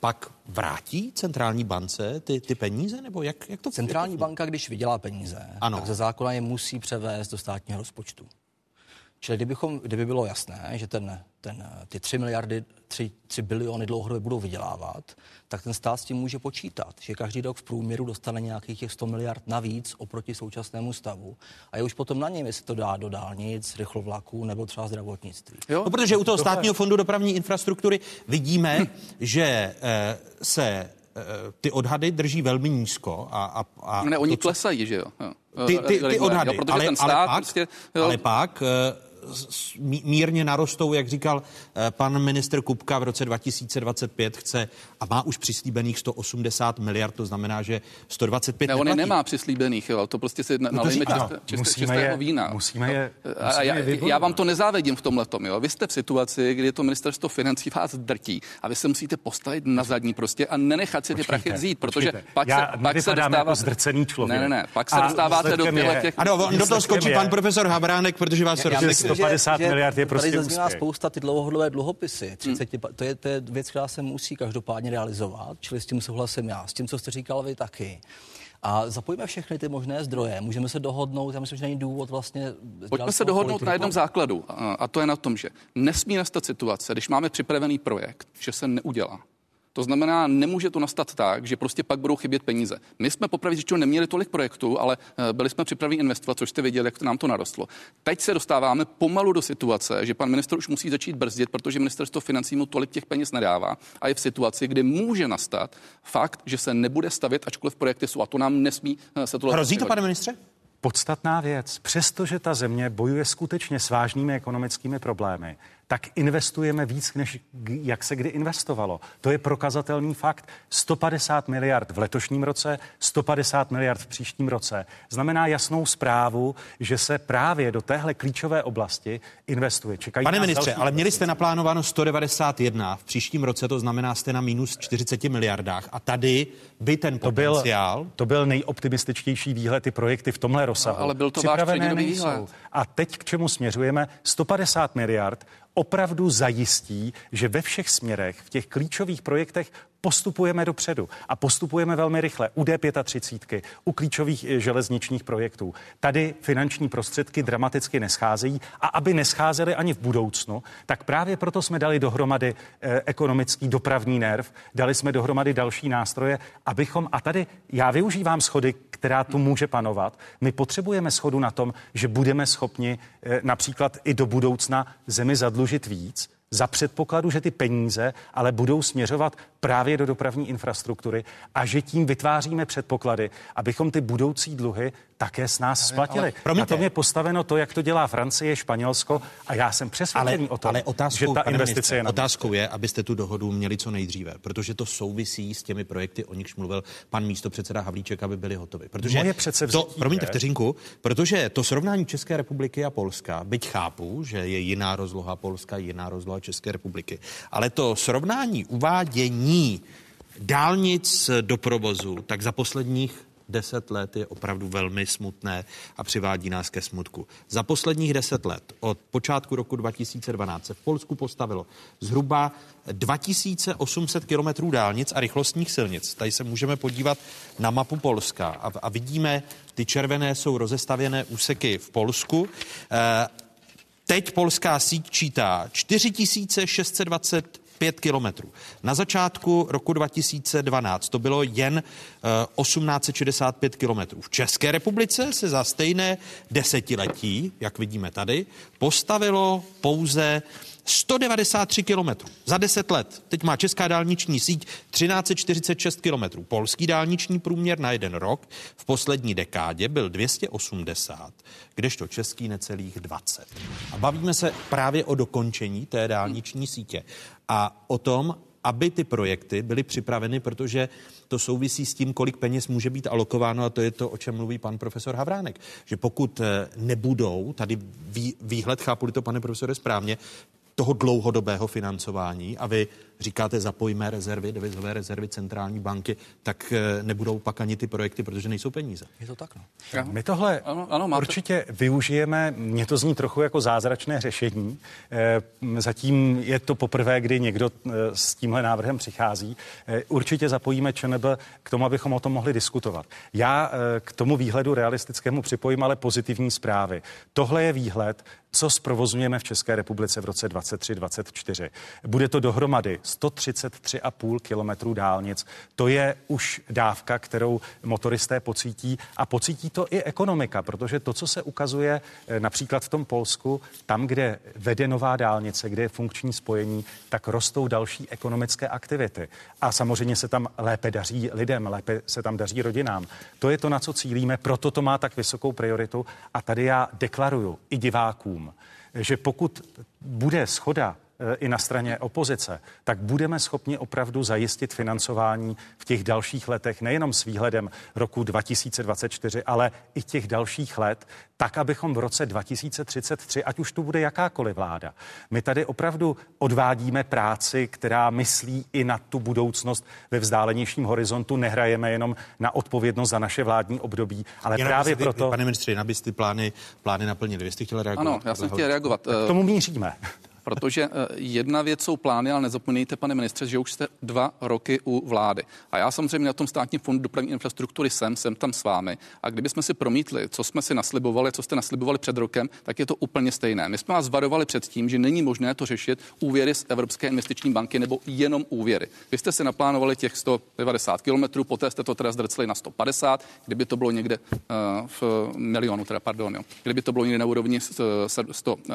pak vrátí centrální bance ty, ty peníze? Nebo jak, jak to Centrální banka, když vydělá peníze, ano. tak ze zákona je musí převést do státního rozpočtu. Čili kdybychom, kdyby bylo jasné, že ten, ten, ty 3 miliardy, 3, 3 biliony dlouhodobě budou vydělávat, tak ten stát s tím může počítat, že každý rok v průměru dostane nějakých těch 100 miliard navíc oproti současnému stavu. A je už potom na něm, jestli to dá do dálnic, rychlovlaků nebo třeba zdravotnictví. Jo? No, protože u toho státního fondu dopravní infrastruktury vidíme, *clears throat* že eh, se eh, ty odhady drží velmi nízko. A, a, a ne, oni to, klesají, že jo? Ty, ty, ty odhady, jo, ale, ale, pak, prostě, jo. ale pak eh, mírně narostou, jak říkal eh, pan minister Kupka v roce 2025 chce a má už přislíbených 180 miliard, to znamená, že 125 ne, on je nemá přislíbených, jo, to prostě si no nalejme čisté, čisté, musíme čistého je, vína. Musíme je, musíme a já, je já vám to nezávedím v tomhle tom, jo. Vy jste v situaci, kdy to ministerstvo financí vás drtí a vy se musíte postavit na zadní prostě a nenechat si ty počkejte, prachy vzít, protože počkejte. pak já se, pak se dostáváte... jako zdrcený člověk. Ne, ne, ne, pak se dostáváte do těch... Ano, do toho skočí pan profesor Habránek, protože vás 150 že, miliard je prostě Tady zazněla spousta ty dlouhodobé dluhopisy. 30, hmm. to, je, to je věc, která se musí každopádně realizovat, čili s tím souhlasím já. S tím, co jste říkal vy taky. A zapojíme všechny ty možné zdroje. Můžeme se dohodnout, já myslím, že není důvod vlastně. Pojďme se dohodnout politiku. na jednom základu. A to je na tom, že nesmí nastat situace, když máme připravený projekt, že se neudělá. To znamená, nemůže to nastat tak, že prostě pak budou chybět peníze. My jsme popravdě řečeno neměli tolik projektů, ale eh, byli jsme připraveni investovat, což jste viděli, jak to nám to narostlo. Teď se dostáváme pomalu do situace, že pan minister už musí začít brzdit, protože ministerstvo financí mu tolik těch peněz nedává a je v situaci, kdy může nastat fakt, že se nebude stavět, ačkoliv projekty jsou. A to nám nesmí eh, se to. Hrozí to, pane ministře? Podstatná věc. Přestože ta země bojuje skutečně s vážnými ekonomickými problémy, tak investujeme víc, než jak se kdy investovalo. To je prokazatelný fakt. 150 miliard v letošním roce, 150 miliard v příštím roce. Znamená jasnou zprávu, že se právě do téhle klíčové oblasti investuje. Čekají Pane ministře, ale měli jste naplánováno 191 v příštím roce, to znamená, jste na minus 40 miliardách. A tady by ten potenciál... To byl, to byl nejoptimističtější výhled, ty projekty v tomhle rozsahu. No, ale byl to váš výhled. A teď k čemu směřujeme? 150 miliard opravdu zajistí, že ve všech směrech, v těch klíčových projektech postupujeme dopředu a postupujeme velmi rychle u D35, u klíčových eh, železničních projektů. Tady finanční prostředky dramaticky nescházejí a aby nescházely ani v budoucnu, tak právě proto jsme dali dohromady eh, ekonomický dopravní nerv, dali jsme dohromady další nástroje, abychom, a tady já využívám schody, která tu může panovat, my potřebujeme schodu na tom, že budeme schopni eh, například i do budoucna zemi zadlužit víc, za předpokladu, že ty peníze ale budou směřovat právě do dopravní infrastruktury a že tím vytváříme předpoklady, abychom ty budoucí dluhy také s nás splatili. Ale, na tom je postaveno to, jak to dělá Francie, Španělsko a já jsem přesvědčený o tom, ale otázkou, že ta investice ministře, je na Otázkou je, abyste tu dohodu měli co nejdříve, protože to souvisí s těmi projekty, o nichž mluvil pan místo předseda Havlíček, aby byly hotovy. Protože Moje přece to, promiňte vteřinku, protože to srovnání České republiky a Polska, byť chápu, že je jiná rozloha Polska, jiná rozloha České republiky, ale to srovnání uvádění dálnic do provozu, tak za posledních deset let je opravdu velmi smutné a přivádí nás ke smutku. Za posledních deset let, od počátku roku 2012, se v Polsku postavilo zhruba 2800 kilometrů dálnic a rychlostních silnic. Tady se můžeme podívat na mapu Polska a, a vidíme, ty červené jsou rozestavěné úseky v Polsku. E, teď polská síť čítá 4620 5 kilometrů. Na začátku roku 2012 to bylo jen 1865 eh, kilometrů. V České republice se za stejné desetiletí, jak vidíme tady, postavilo pouze 193 kilometrů za 10 let. Teď má česká dálniční síť 1346 kilometrů. Polský dálniční průměr na jeden rok v poslední dekádě byl 280, kdežto český necelých 20. A bavíme se právě o dokončení té dálniční sítě a o tom, aby ty projekty byly připraveny, protože to souvisí s tím, kolik peněz může být alokováno a to je to, o čem mluví pan profesor Havránek. Že pokud eh, nebudou, tady výhled, chápu to, pane profesore, správně, toho dlouhodobého financování a vy říkáte zapojíme rezervy, devizové rezervy centrální banky, tak eh, nebudou pak ani ty projekty, protože nejsou peníze. Je to tak, no. My tohle ano, ano, máte... určitě využijeme, mně to zní trochu jako zázračné řešení. Eh, zatím je to poprvé, kdy někdo eh, s tímhle návrhem přichází. Určitě zapojíme ČNB k tomu, abychom o tom mohli diskutovat. Já k tomu výhledu realistickému připojím ale pozitivní zprávy. Tohle je výhled, co zprovozujeme v České republice v roce 2023-2024. Bude to dohromady 133,5 kilometrů dálnic. To je už dávka, kterou motoristé pocítí a pocítí to i ekonomika, protože to, co se ukazuje eh, například v tom Polsku, tam, kde vede nová dálnice, kde je funkční spojení, tak rostou další ekonomické aktivity. A samozřejmě se tam lépe daří lidem, lépe se tam daří rodinám. To je to, na co cílíme, proto to má tak vysokou prioritu. A tady já deklaruju i divákům, že pokud bude schoda i na straně opozice, tak budeme schopni opravdu zajistit financování v těch dalších letech, nejenom s výhledem roku 2024, ale i těch dalších let, tak, abychom v roce 2033, ať už tu bude jakákoliv vláda, my tady opravdu odvádíme práci, která myslí i na tu budoucnost ve vzdálenějším horizontu. Nehrajeme jenom na odpovědnost za naše vládní období, ale Jenom právě ty, proto. Pane ministře, abyste ty plány, plány naplnili. Vy jste chtěli reagovat? Ano, já jsem chtěl reagovat. K tomu míříme. Protože eh, jedna věc jsou plány, ale nezapomeňte, pane ministře, že už jste dva roky u vlády. A já samozřejmě na tom státním fondu dopravní infrastruktury jsem, jsem tam s vámi. A kdybychom si promítli, co jsme si naslibovali, co jste naslibovali před rokem, tak je to úplně stejné. My jsme vás varovali před tím, že není možné to řešit úvěry z Evropské investiční banky nebo jenom úvěry. Vy jste si naplánovali těch 190 km, poté jste to teda zdrcli na 150, kdyby to bylo někde uh, v milionu, teda pardon, jo. kdyby to bylo někde na úrovni 100,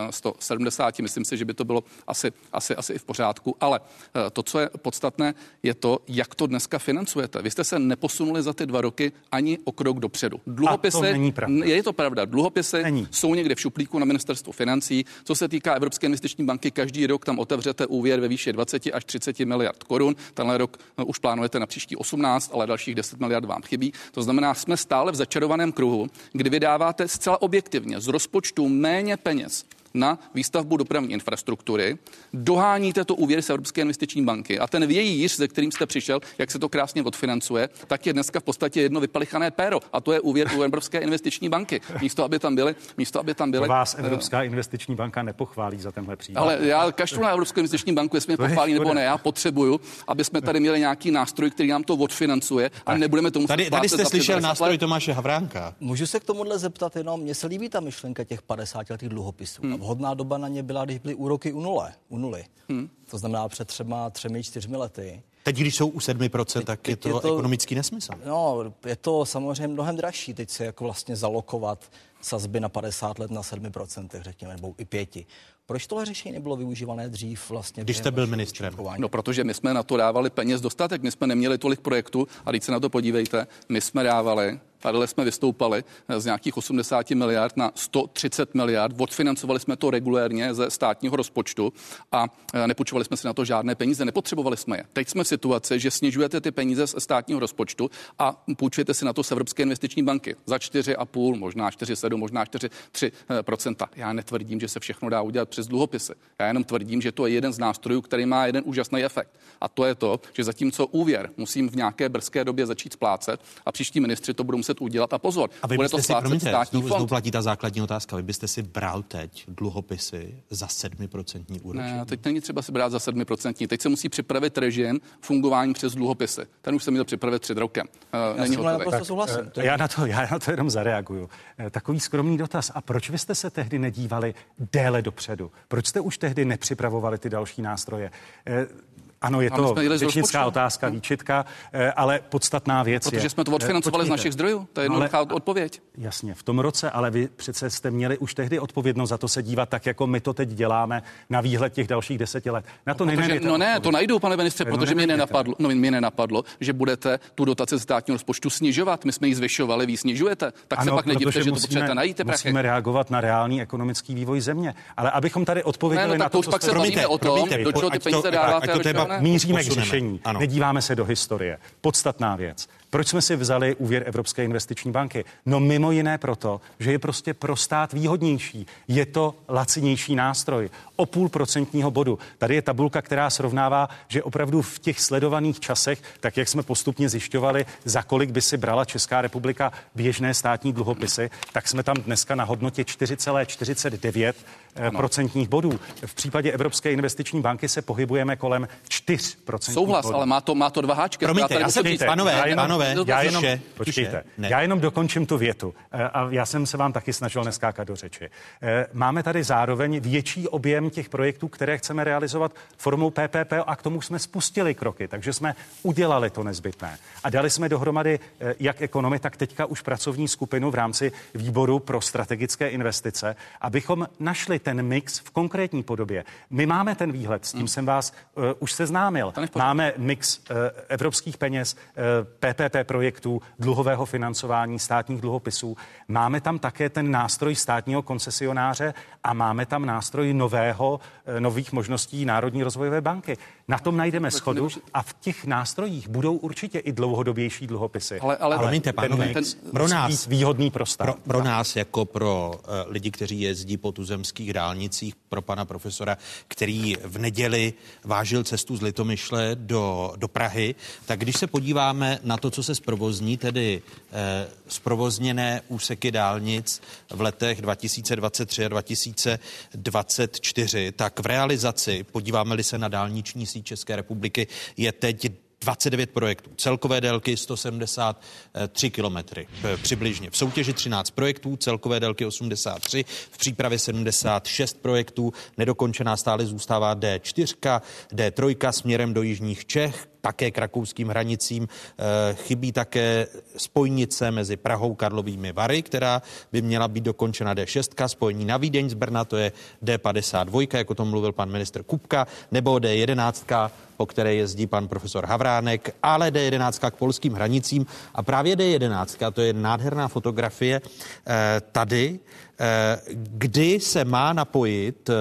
170, myslím si, že by to bylo asi, asi, asi i v pořádku. Ale eh, to, co je podstatné, je to, jak to dneska financujete. Vy jste se neposunuli za ty dva roky ani o krok dopředu. Dluhopisy, A to není pravda. Je to pravda. Dluhopisy není. jsou někde v šuplíku na ministerstvu financí. Co se týká Evropské investiční banky, každý rok tam otevřete úvěr ve výši 20 až 30 miliard korun. Tenhle rok eh, už plánujete na příští 18, ale dalších 10 miliard vám chybí. To znamená, jsme stále v začarovaném kruhu, kdy vydáváte zcela objektivně z rozpočtu méně peněz na výstavbu dopravní infrastruktury, doháníte to úvěry z Evropské investiční banky a ten vějíř, ze kterým jste přišel, jak se to krásně odfinancuje, tak je dneska v podstatě jedno vypalichané péro a to je úvěr u Evropské investiční banky. Místo, aby tam byly, místo, aby tam byly. Vás Evropská investiční banka nepochválí za tenhle případ. Ale já kašlu na Evropskou investiční banku, jestli mě pochválí nebo ne. Já potřebuju, aby jsme tady měli nějaký nástroj, který nám to odfinancuje a nebudeme tomu Tady, tady jste slyšel nástroj Tomáše Havránka. Můžu se k tomuhle zeptat jenom, mně se líbí ta myšlenka těch 50 letých dluhopisů. Hmm vhodná doba na ně byla, když byly úroky u nule. U nuly. Hmm. To znamená před třeba třemi, čtyřmi lety. Teď, když jsou u 7%, teď, tak je to, je to ekonomický nesmysl. No, je to samozřejmě mnohem dražší teď se jako vlastně zalokovat sazby na 50 let na 7%, řekněme, nebo i pěti. Proč tohle řešení nebylo využívané dřív vlastně? Když jste byl ministrem. No, protože my jsme na to dávali peněz dostatek, my jsme neměli tolik projektů a teď se na to podívejte, my jsme dávali Tady jsme vystoupali z nějakých 80 miliard na 130 miliard. Odfinancovali jsme to regulérně ze státního rozpočtu a e, nepůjčovali jsme si na to žádné peníze, nepotřebovali jsme je. Teď jsme v situaci, že snižujete ty peníze z státního rozpočtu a půjčujete si na to z Evropské investiční banky za 4,5, možná 4,7, možná 4,3 e, Já netvrdím, že se všechno dá udělat přes dluhopisy. Já jenom tvrdím, že to je jeden z nástrojů, který má jeden úžasný efekt. A to je to, že zatímco úvěr musím v nějaké brzké době začít splácet a příští ministři to budou muset udělat a pozor. A vy bude to si, promiňte, státní znovu, znovu platí ta základní otázka. Vy byste si bral teď dluhopisy za 7% úročení? Ne, teď není třeba si brát za 7%. Teď se musí připravit režim fungování přes dluhopisy. Ten už se měl připravit před rokem. Já není hotový. souhlasím. Eh, já na, to, já na to jenom zareaguju. Eh, takový skromný dotaz. A proč vy jste se tehdy nedívali déle dopředu? Proč jste už tehdy nepřipravovali ty další nástroje? Ano, je to řečnická otázka, výčitka, eh, ale podstatná věc Protože je, jsme to odfinancovali Počkejte. z našich zdrojů, to je jednoduchá ale, odpověď. Jasně, v tom roce, ale vy přece jste měli už tehdy odpovědnost za to se dívat tak, jako my to teď děláme na výhled těch dalších deseti let. Na to no, protože, No ne, to najdu, pane ministře, no, protože mi nenapadlo, no, mi nenapadlo, že budete tu dotaci státního rozpočtu snižovat. My jsme ji zvyšovali, vy snižujete. Tak ano, se pak nedivte, že to potřebujete najít. Musíme reagovat na reálný ekonomický vývoj země. Ale abychom tady odpověděli no, na to, to pak se o tom, do čeho ty peníze dáváte. Míříme k řešení řešení. Ano. Nedíváme se do historie. Podstatná věc. Proč jsme si vzali úvěr Evropské investiční banky? No mimo jiné proto, že je prostě pro stát výhodnější. Je to lacinější nástroj. O půl procentního bodu. Tady je tabulka, která srovnává, že opravdu v těch sledovaných časech, tak jak jsme postupně zjišťovali, za kolik by si brala Česká republika běžné státní dluhopisy, tak jsme tam dneska na hodnotě 4,49 eh, procentních bodů. V případě Evropské investiční banky se pohybujeme kolem 4% Souhlas, bodů. ale má to, má to dva háčky. Promiňte, já se, panové, panové, pánové, já jenom, tuše, počkejte, tuše, já jenom dokončím tu větu. Eh, a já jsem se vám taky snažil neskákat do řeči. Eh, máme tady zároveň větší objem těch projektů, které chceme realizovat formou PPP a k tomu jsme spustili kroky, takže jsme udělali to nezbytné. A dali jsme dohromady eh, jak ekonomy, tak teďka už pracovní skupinu v rámci výboru pro strategické investice, abychom našli ten mix v konkrétní podobě. My máme ten výhled, s tím hmm. jsem vás už seznámil. Máme mix evropských peněz, PPP PPP projektů, dluhového financování státních dluhopisů. Máme tam také ten nástroj státního koncesionáře a máme tam nástroj nového, nových možností Národní rozvojové banky. Na tom najdeme schodu a v těch nástrojích budou určitě i dlouhodobější dluhopisy. Ale, ale, ale promiňte, pánové, ten, pro nás výhodný pro stát. Pro, pro nás jako pro uh, lidi, kteří jezdí po tuzemských dálnicích, pro pana profesora, který v neděli vážil cestu z Litomyšle do, do Prahy, tak když se podíváme na to, co se zprovozní, tedy eh, zprovozněné úseky dálnic v letech 2023 a 2024, tak v realizaci, podíváme-li se na dálniční síť České republiky, je teď 29 projektů, celkové délky 173 kilometry přibližně. V soutěži 13 projektů, celkové délky 83, v přípravě 76 projektů, nedokončená stále zůstává D4, D3 směrem do jižních Čech, také k rakouským hranicím. Eh, chybí také spojnice mezi Prahou, Karlovými Vary, která by měla být dokončena D6, spojení na Vídeň z Brna, to je D52, jako to mluvil pan ministr Kupka, nebo D11, po které jezdí pan profesor Havránek, ale D11 k polským hranicím. A právě D11, to je nádherná fotografie eh, tady, kdy se má napojit eh,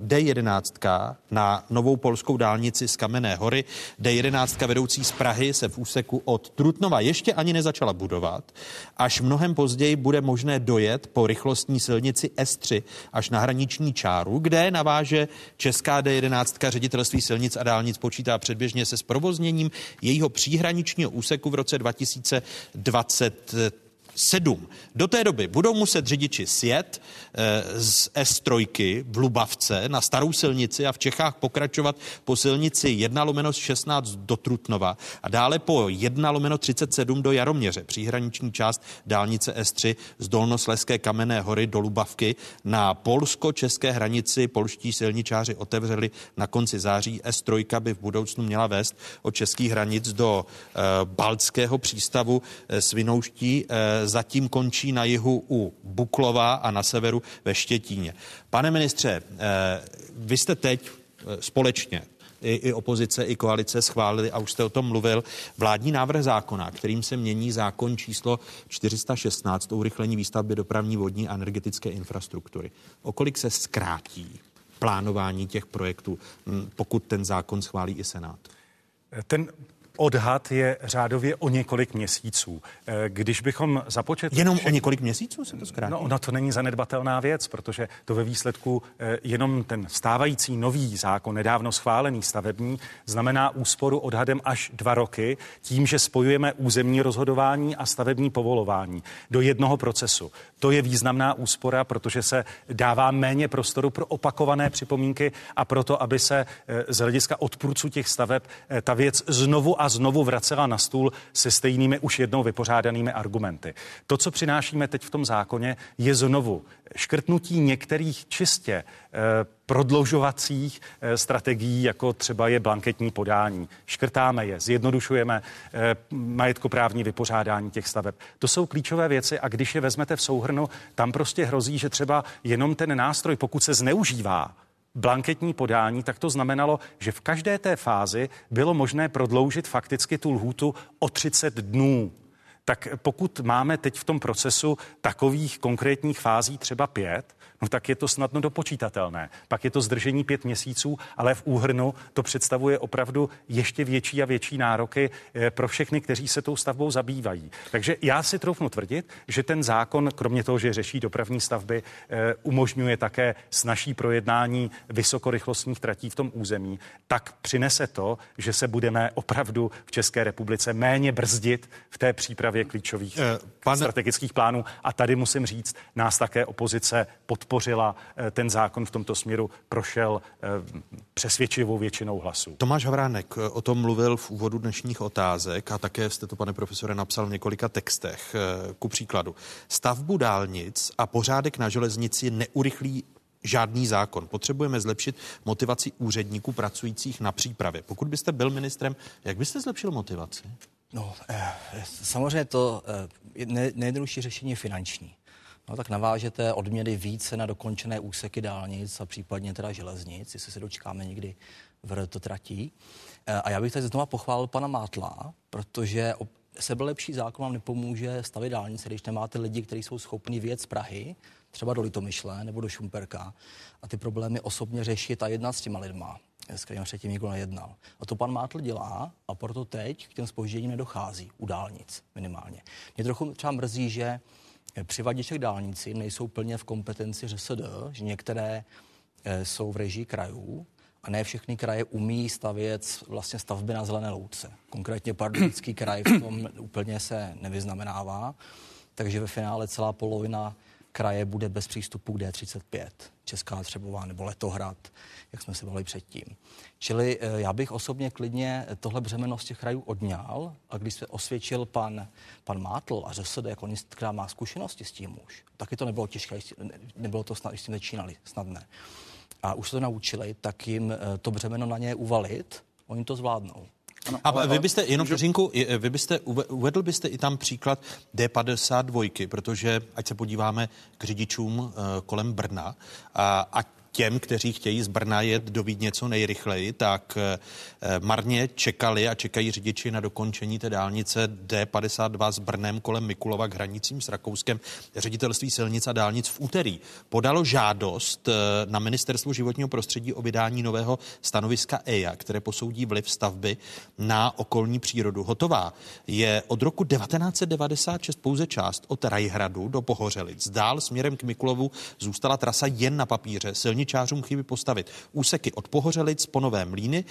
D11 na novou polskou dálnici z Kamenné hory. D11 vedoucí z Prahy se v úseku od Trutnova ještě ani nezačala budovat. Až mnohem později bude možné dojet po rychlostní silnici S3 až na hraniční čáru, kde naváže česká D11 ředitelství silnic a dálnic počítá předběžně se zprovozněním jejího příhraničního úseku v roce 2020 7. Do té doby budou muset řidiči sjet e, z S3 v Lubavce na starou silnici a v Čechách pokračovat po silnici 1 lomeno 16 do Trutnova a dále po 1 lomeno 37 do Jaroměře, příhraniční část dálnice S3 z Dolnosleské kamenné hory do Lubavky. Na polsko-české hranici polští silničáři otevřeli na konci září. S3 by v budoucnu měla vést od českých hranic do e, Baltského přístavu e, Svinouští e, zatím končí na jihu u Buklova a na severu ve Štětíně. Pane ministře, eh, vy jste teď eh, společně i, i opozice, i koalice schválili, a už jste o tom mluvil, vládní návrh zákona, kterým se mění zákon číslo 416 o urychlení výstavby dopravní, vodní a energetické infrastruktury. O kolik se zkrátí plánování těch projektů, hm, pokud ten zákon schválí i Senát? Ten odhad je řádově o několik měsíců. Eh, když bychom započetli... Jenom vše... o několik měsíců se to zkrátí? No, no to není zanedbatelná věc, protože to ve výsledku eh, jenom ten stávající nový zákon, nedávno schválený stavební, znamená úsporu odhadem až dva roky tím, že spojujeme územní rozhodování a stavební povolování do jednoho procesu. To je významná úspora, protože se dává méně prostoru pro opakované připomínky a proto, aby se eh, z hlediska odpůrců těch staveb ta věc znovu a znovu vracela na stůl se stejnými už jednou vypořádanými argumenty. To, co přinášíme teď v tom zákoně, je znovu škrtnutí některých čistě eh, prodloužovacích eh, strategií, jako třeba je blanketní podání. Škrtáme je, zjednodušujeme eh, majetkoprávní vypořádání těch staveb. To jsou klíčové věci a když je vezmete v souhrnu, tam prostě hrozí, že třeba jenom ten nástroj, pokud se zneužívá, blanketní podání, tak to znamenalo, že v každé té fázi bylo možné prodloužit fakticky tu lhůtu o 30 dnů. Tak pokud máme teď v tom procesu takových konkrétních fází třeba pět, no tak je to snadno dopočítatelné. Pak je to zdržení pět měsíců, ale v úhrnu to představuje opravdu ještě větší a větší nároky eh, pro všechny, kteří se tou stavbou zabývají. Takže já si troufnu tvrdit, že ten zákon, kromě toho, že řeší dopravní stavby, eh, umožňuje také snažší projednání vysokorychlostních tratí v tom území, tak přinese to, že se budeme opravdu v České republice méně brzdit v té přípravě klíčových eh, Pan... strategických plánů. A tady musím říct, nás také opozice podpořila eh, ten zákon v tomto směru, prošel eh, přesvědčivou většinou hlasů. Tomáš Havránek o tom mluvil v úvodu dnešních otázek a také jste to, pane profesore, napsal v několika textech. Ku příkladu, stavbu dálnic a pořádek na železnici neurychlí žádný zákon. Potřebujeme zlepšit motivaci úředníků pracujících na přípravě. Pokud byste byl ministrem, jak byste zlepšil motivaci? No, eh, samozřejmě to eh, nejjednodušší řešení je finanční. No, tak navážete odměny více na dokončené úseky dálnic a případně teda železnic, jestli se dočkáme někdy v to tratí. E, a já bych tady znovu pochválil pana Mátla, protože sebelepší zákon vám nepomůže stavit dálnice, když nemáte lidi, kteří jsou schopni věc z Prahy, třeba do Litomyšle nebo do Šumperka. A ty problémy osobně řešit a jednat s těma lidma, s kterými předtím nikdo nejednal. A to pan Mátl dělá a proto teď k těm spožděním nedochází u dálnic minimálně. Mě trochu třeba mrzí, že přivaděček dálnici nejsou plně v kompetenci ŘSD, že některé eh, jsou v režii krajů a ne všechny kraje umí stavět vlastně stavby na zelené louce. Konkrétně Pardubický *clears throat* kraj v tom úplně se nevyznamenává, takže ve finále celá polovina kraje bude bez přístupu k D35, Česká Třebová nebo Letohrad, jak jsme se bavili předtím. Čili eh, já bych osobně klidně tohle břemeno z těch krajů odňal a když se osvědčil pan, pan Mátl a ŘSD jako která má zkušenosti s tím už, taky to nebylo těžké, nebylo to snad, když s tím začínali, snadné. A už se to naučili, tak jim eh, to břemeno na ně uvalit, oni to zvládnou. Ano, a ale, vy byste, jenom vteřinku, vy byste, uvedl byste i tam příklad D52, protože ať se podíváme k řidičům uh, kolem Brna, a, ať těm, kteří chtějí z Brna jet do Vídně co nejrychleji, tak eh, marně čekali a čekají řidiči na dokončení té dálnice D52 s Brnem kolem Mikulova k hranicím s Rakouskem. Ředitelství silnic a dálnic v úterý podalo žádost eh, na Ministerstvo životního prostředí o vydání nového stanoviska EIA, které posoudí vliv stavby na okolní přírodu. Hotová je od roku 1996 pouze část od Rajhradu do Pohořelic. Dál směrem k Mikulovu zůstala trasa jen na papíře. Silnice silničářům chybí postavit. Úseky od Pohořelic po Nové Mlíny,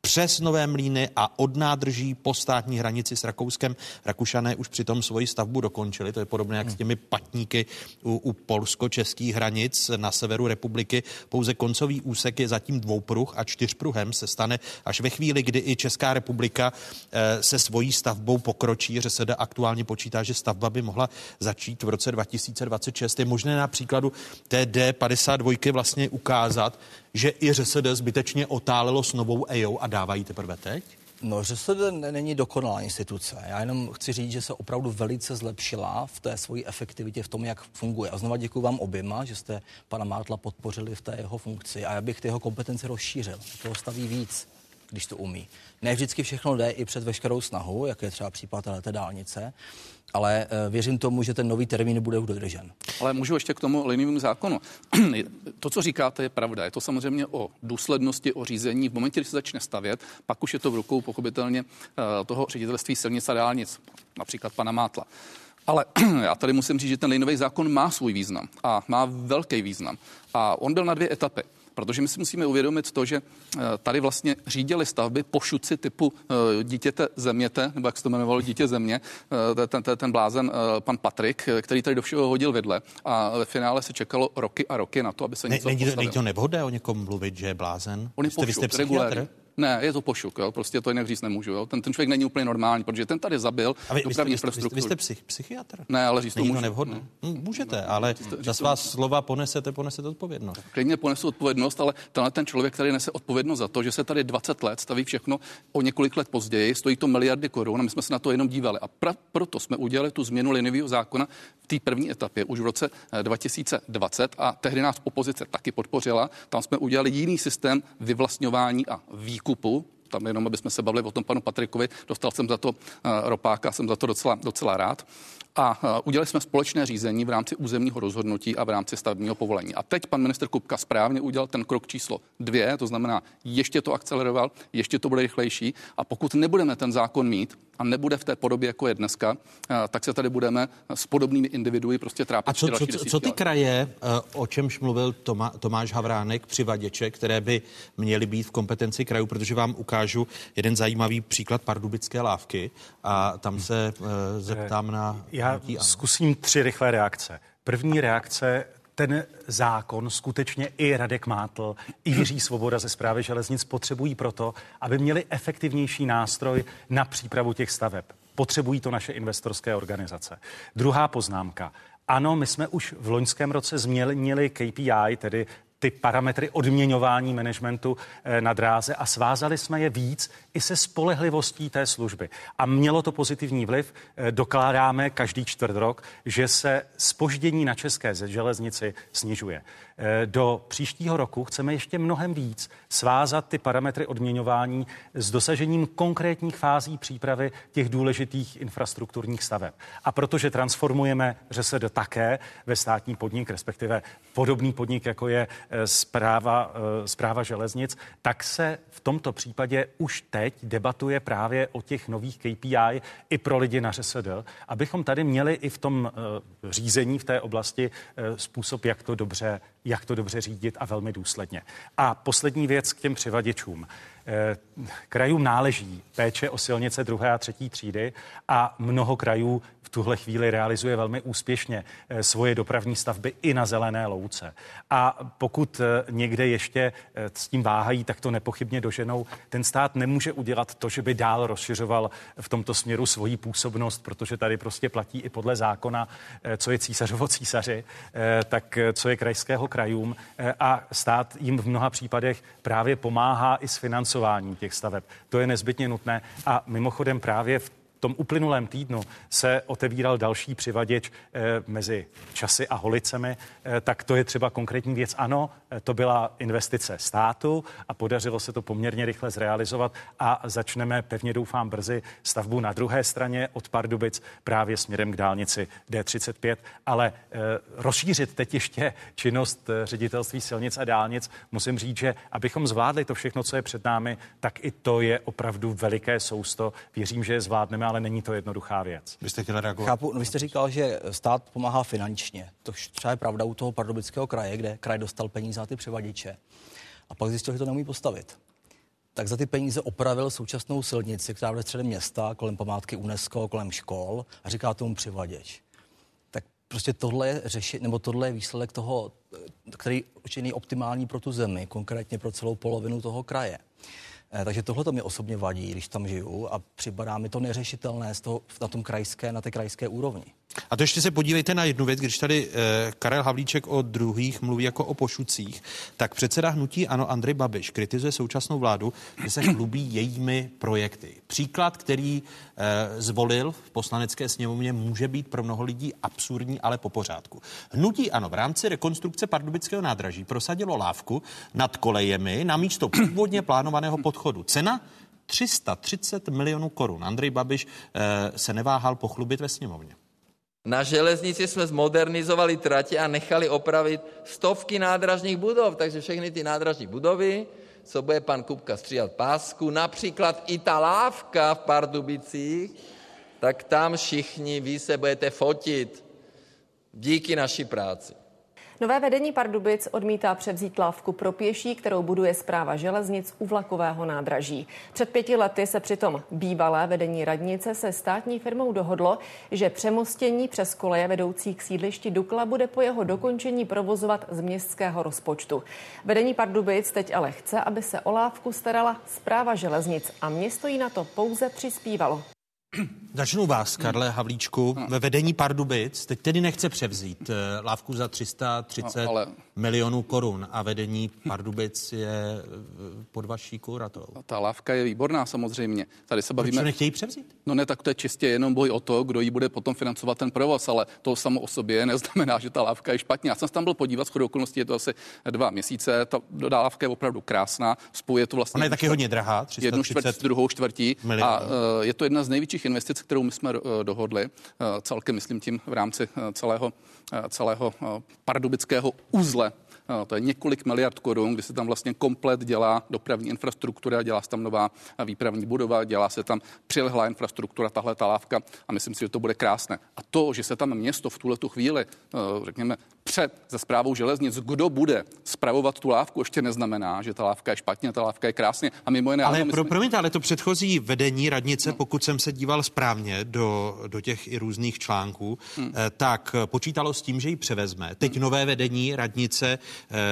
přes Nové Mlíny a od nádrží po státní hranici s Rakouskem. Rakušané už přitom svoji stavbu dokončili. To je podobné jak s těmi patníky u, u polsko-českých hranic na severu republiky. Pouze koncový úsek je zatím dvoupruh a čtyřpruhem se stane až ve chvíli, kdy i Česká republika eh, se svojí stavbou pokročí. Že se aktuálně počítá, že stavba by mohla začít v roce 2026. Je možné na příkladu té D52 vlastně ukázat, že i ŘSD zbytečně otálelo s novou EO a dávají teprve teď? No, ŘSD není dokonalá instituce. Já jenom chci říct, že se opravdu velice zlepšila v té svojí efektivitě, v tom, jak funguje. A znova děkuji vám oběma, že jste pana Mátla podpořili v té jeho funkci a já bych ty jeho kompetence rozšířil. Toho staví víc, když to umí. Ne vždycky všechno jde i před veškerou snahu, jak je třeba případ té dálnice, ale eh, věřím tomu, že ten nový termín bude dodržen. Ale můžu ještě k tomu liniovému zákonu. *clears throat* to, co říkáte, je pravda. Je to samozřejmě o důslednosti, o řízení. V momentě, kdy se začne stavět, pak už je to v rukou pochopitelně eh, toho ředitelství silnic a dálnic, například pana Mátla. Ale *clears throat* já tady musím říct, že ten linový zákon má svůj význam a má velký význam. A on byl na dvě etapy. Protože my si musíme uvědomit to, že eh, tady vlastně řídili stavby pošuci typu eh, dítěte zeměte, nebo jak se to jmenovalo, dítě země, eh, ten, ten, ten blázen pan Patrik, který tady do všeho hodil vedle. A ve finále se čekalo roky a roky na to, aby se něco ne, Není to nevhodné o někom mluvit, že je blázen? On je jste, pošut, vy jste ne, je to pošuk, jo? prostě to jinak říct nemůžu. Jo? Ten, ten člověk není úplně normální, protože ten tady zabil A vy, dopravní vy, jste, vy, jste psych, psychiatr? Ne, ale říct to můžu. to nevhodné? No. Můžete, ale za svá slova ponesete, ponesete odpovědnost. Klidně ponesu odpovědnost, ale tenhle ten člověk, který nese odpovědnost za to, že se tady 20 let staví všechno o několik let později, stojí to miliardy korun a my jsme se na to jenom dívali. A pra, proto jsme udělali tu změnu liniového zákona v té první etapě už v roce 2020 eh, a tehdy nás opozice taky podpořila. Tam jsme udělali jiný systém vyvlastňování a výkupu tam jenom, aby jsme se bavili o tom panu Patrikovi, dostal jsem za to uh, ropáka, jsem za to docela, docela rád. A uh, udělali jsme společné řízení v rámci územního rozhodnutí a v rámci stavebního povolení. A teď pan minister Kupka správně udělal ten krok číslo dvě, to znamená, ještě to akceleroval, ještě to bude rychlejší. A pokud nebudeme ten zákon mít, a nebude v té podobě, jako je dneska, uh, tak se tady budeme s podobnými individuy prostě trápit. A co, co, co, co ty kraje, o čemž mluvil Tomá, Tomáš Havránek, přivaděče, které by měly být v kompetenci krajů, protože vám ukážu, jeden zajímavý příklad pardubické lávky a tam se zeptám na... Já zkusím tři rychlé reakce. První reakce, ten zákon skutečně i Radek Mátl, i Jiří Svoboda ze zprávy železnic potřebují proto, aby měli efektivnější nástroj na přípravu těch staveb. Potřebují to naše investorské organizace. Druhá poznámka. Ano, my jsme už v loňském roce změnili KPI, tedy ty parametry odměňování managementu eh, na dráze a svázali jsme je víc i se spolehlivostí té služby. A mělo to pozitivní vliv. Eh, dokládáme každý čtvrt rok, že se spoždění na české železnici snižuje. Eh, do příštího roku chceme ještě mnohem víc svázat ty parametry odměňování s dosažením konkrétních fází přípravy těch důležitých infrastrukturních staveb. A protože transformujeme ŘSD také ve státní podnik, respektive podobný podnik, jako je zpráva, zpráva železnic, tak se v tomto případě už teď debatuje právě o těch nových KPI i pro lidi na ŘSD, abychom tady měli i v tom řízení v té oblasti způsob, jak to dobře jak to dobře řídit a velmi důsledně. A poslední věc k těm přivaděčům. Eh, krajům náleží péče o silnice druhé a třetí třídy a mnoho krajů v tuhle chvíli realizuje velmi úspěšně eh, svoje dopravní stavby i na zelené louce. A pokud eh, někde ještě s tím váhají, tak to nepochybně doženou. Ten stát nemůže udělat to, že by dál rozšiřoval v tomto směru svoji působnost, protože tady prostě platí i podle zákona, co je císařovo císaři, tak co je krajského krajům a stát jim v mnoha případech právě pomáhá i s financováním financování těch staveb. To je nezbytně nutné a mimochodem právě v tom uplynulém týdnu se otevíral další přivaděč eh, mezi Časy a Holicemi, eh, tak to je třeba konkrétní věc. Ano, eh, to byla investice státu a podařilo se to poměrně rychle zrealizovat a začneme, pevně doufám, brzy stavbu na druhé straně od Pardubic právě směrem k dálnici D35, ale rozšířit teď ještě činnost ředitelství silnic a dálnic, musím říct, že abychom zvládli to všechno, co je před námi, tak i to je opravdu veliké sousto. Věřím, že je zvládneme ale není to jednoduchá věc. Vy jste chtěli reagovat? Chápu, no vy jste říkal, že stát pomáhá finančně. To třeba je pravda u toho pardubického kraje, kde kraj dostal peníze za ty převaděče. A pak zjistil, že to neumí postavit. Tak za ty peníze opravil současnou silnici, která je středem města, kolem památky UNESCO, kolem škol a říká tomu přivaděč. Tak prostě tohle je řešit, nebo tohle je výsledek toho, který je optimální pro tu zemi, konkrétně pro celou polovinu toho kraje. Eh, takže tohle to mi osobně vadí, když tam žiju a připadá mi to neřešitelné z toho, na tom krajské, na té krajské úrovni. A to ještě se podívejte na jednu věc, když tady eh, Karel Havlíček o druhých mluví jako o pošucích, tak předseda hnutí ano Andrej Babiš kritizuje současnou vládu, že se chlubí jejími projekty. Příklad, který eh, zvolil v poslanecké sněmovně, může být pro mnoho lidí absurdní, ale po pořádku. Hnutí ano v rámci rekonstrukce pardubického nádraží prosadilo lávku nad kolejemi na místo původně plánovaného podchodu. Cena 330 milionů korun. Andrej Babiš eh, se neváhal pochlubit ve sněmovně. Na železnici jsme zmodernizovali tratě a nechali opravit stovky nádražních budov, takže všechny ty nádražní budovy, co bude pan Kupka stříhat pásku, například i ta lávka v Pardubicích, tak tam všichni vy se budete fotit díky naší práci. Nové vedení Pardubic odmítá převzít lávku pro pěší, kterou buduje zpráva železnic u vlakového nádraží. Před pěti lety se přitom bývalé vedení radnice se státní firmou dohodlo, že přemostění přes koleje vedoucí k sídlišti Dukla bude po jeho dokončení provozovat z městského rozpočtu. Vedení Pardubic teď ale chce, aby se o lávku starala zpráva železnic a město jí na to pouze přispívalo. *clears throat* Začnu vás, Karle Havlíčku. Ve vedení Pardubic teď tedy nechce převzít eh, lávku za 330 no, ale... milionů korun a vedení Pardubic je eh, pod vaší kuratou. Ta lávka je výborná samozřejmě. Tady se bavíme... Proč nechtějí převzít? No ne, tak to je čistě jenom boj o to, kdo ji bude potom financovat ten provoz, ale to samo o sobě neznamená, že ta lávka je špatně. Já jsem se tam byl podívat, s okolností je to asi dva měsíce, ta lávka je opravdu krásná, spojuje to vlastně... Ona je taky hodně drahá, 330 jednu čtvrt, druhou čtvrtí milionů. a uh, je to jedna z největších investic, kterou my jsme eh, dohodli, eh, celkem myslím tím v rámci eh, celého, celého pardubického uzle to je několik miliard korun, kdy se tam vlastně komplet dělá dopravní infrastruktura, dělá se tam nová výpravní budova, dělá se tam přilehlá infrastruktura, tahle ta lávka a myslím si, že to bude krásné. A to, že se tam město v tuhle tu chvíli, řekněme, před ze zprávou železnic, kdo bude spravovat tu lávku, ještě neznamená, že ta lávka je špatně, ta lávka je krásně. A mimo jiné, ale pro, promiňte, ale to předchozí vedení radnice, no. pokud jsem se díval správně do, do těch i různých článků, hmm. Eh, tak počítalo s tím, že ji převezme. Teď hmm. nové vedení radnice eh,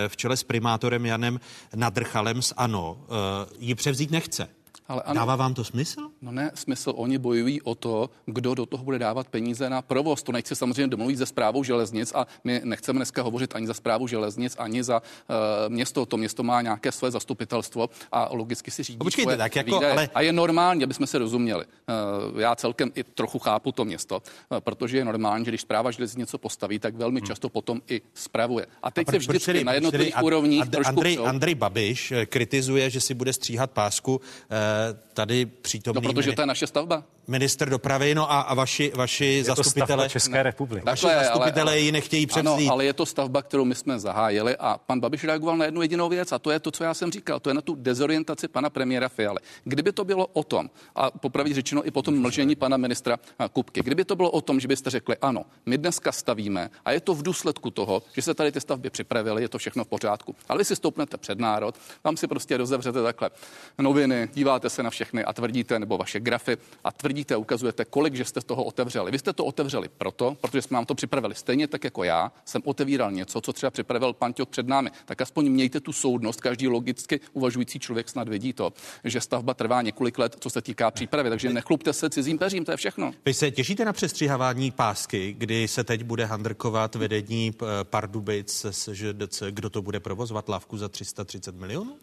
v čele s primátorem Janem Nadrchalem z ANO eh, ji převzít nechce. Ale ano, Dává vám to smysl? No ne, smysl. Oni bojují o to, kdo do toho bude dávat peníze na provoz. To nechci samozřejmě domluvit ze zprávou železnic a my nechceme dneska hovořit ani za zprávu železnic, ani za uh, město. To město má nějaké své zastupitelstvo a logicky si řídí Počkejte, svoje tak jako, ale... A je normální, aby jsme se rozuměli. Uh, já celkem i trochu chápu to město, uh, protože je normální, že když zpráva železnic něco postaví, tak velmi hmm. často potom i spravuje. A teď a se vždycky proč, na jednotlivých úrovních Andrej, Andrej Babiš kritizuje, že si bude stříhat pásku uh, tady přítomný... No, protože to je naše stavba minister dopravy, no a, a vaši, vaši je zastupitele České republiky. Vaši zastupitele ale, ji nechtějí převzít. Ano, ale je to stavba, kterou my jsme zahájili a pan Babiš reagoval na jednu jedinou věc a to je to, co já jsem říkal, to je na tu dezorientaci pana premiéra Fialy. Kdyby to bylo o tom, a popravit řečeno i potom mlžení pana ministra Kupky, kdyby to bylo o tom, že byste řekli, ano, my dneska stavíme a je to v důsledku toho, že se tady ty stavby připravily, je to všechno v pořádku. Ale vy si stoupnete před národ, tam si prostě rozevřete takhle noviny, díváte se na všechny a tvrdíte, nebo vaše grafy a tvrdíte, ukazujete, kolik že jste z toho otevřeli. Vy jste to otevřeli proto, protože jsme vám to připravili stejně tak jako já. Jsem otevíral něco, co třeba připravil pan Ťok před námi. Tak aspoň mějte tu soudnost. Každý logicky uvažující člověk snad vidí to, že stavba trvá několik let, co se týká přípravy. Takže nechlupte se cizím peřím, to je všechno. Vy se těšíte na přestřihavání pásky, kdy se teď bude handrkovat vedení eh, Pardubic kdo to bude provozovat lávku za 330 milionů?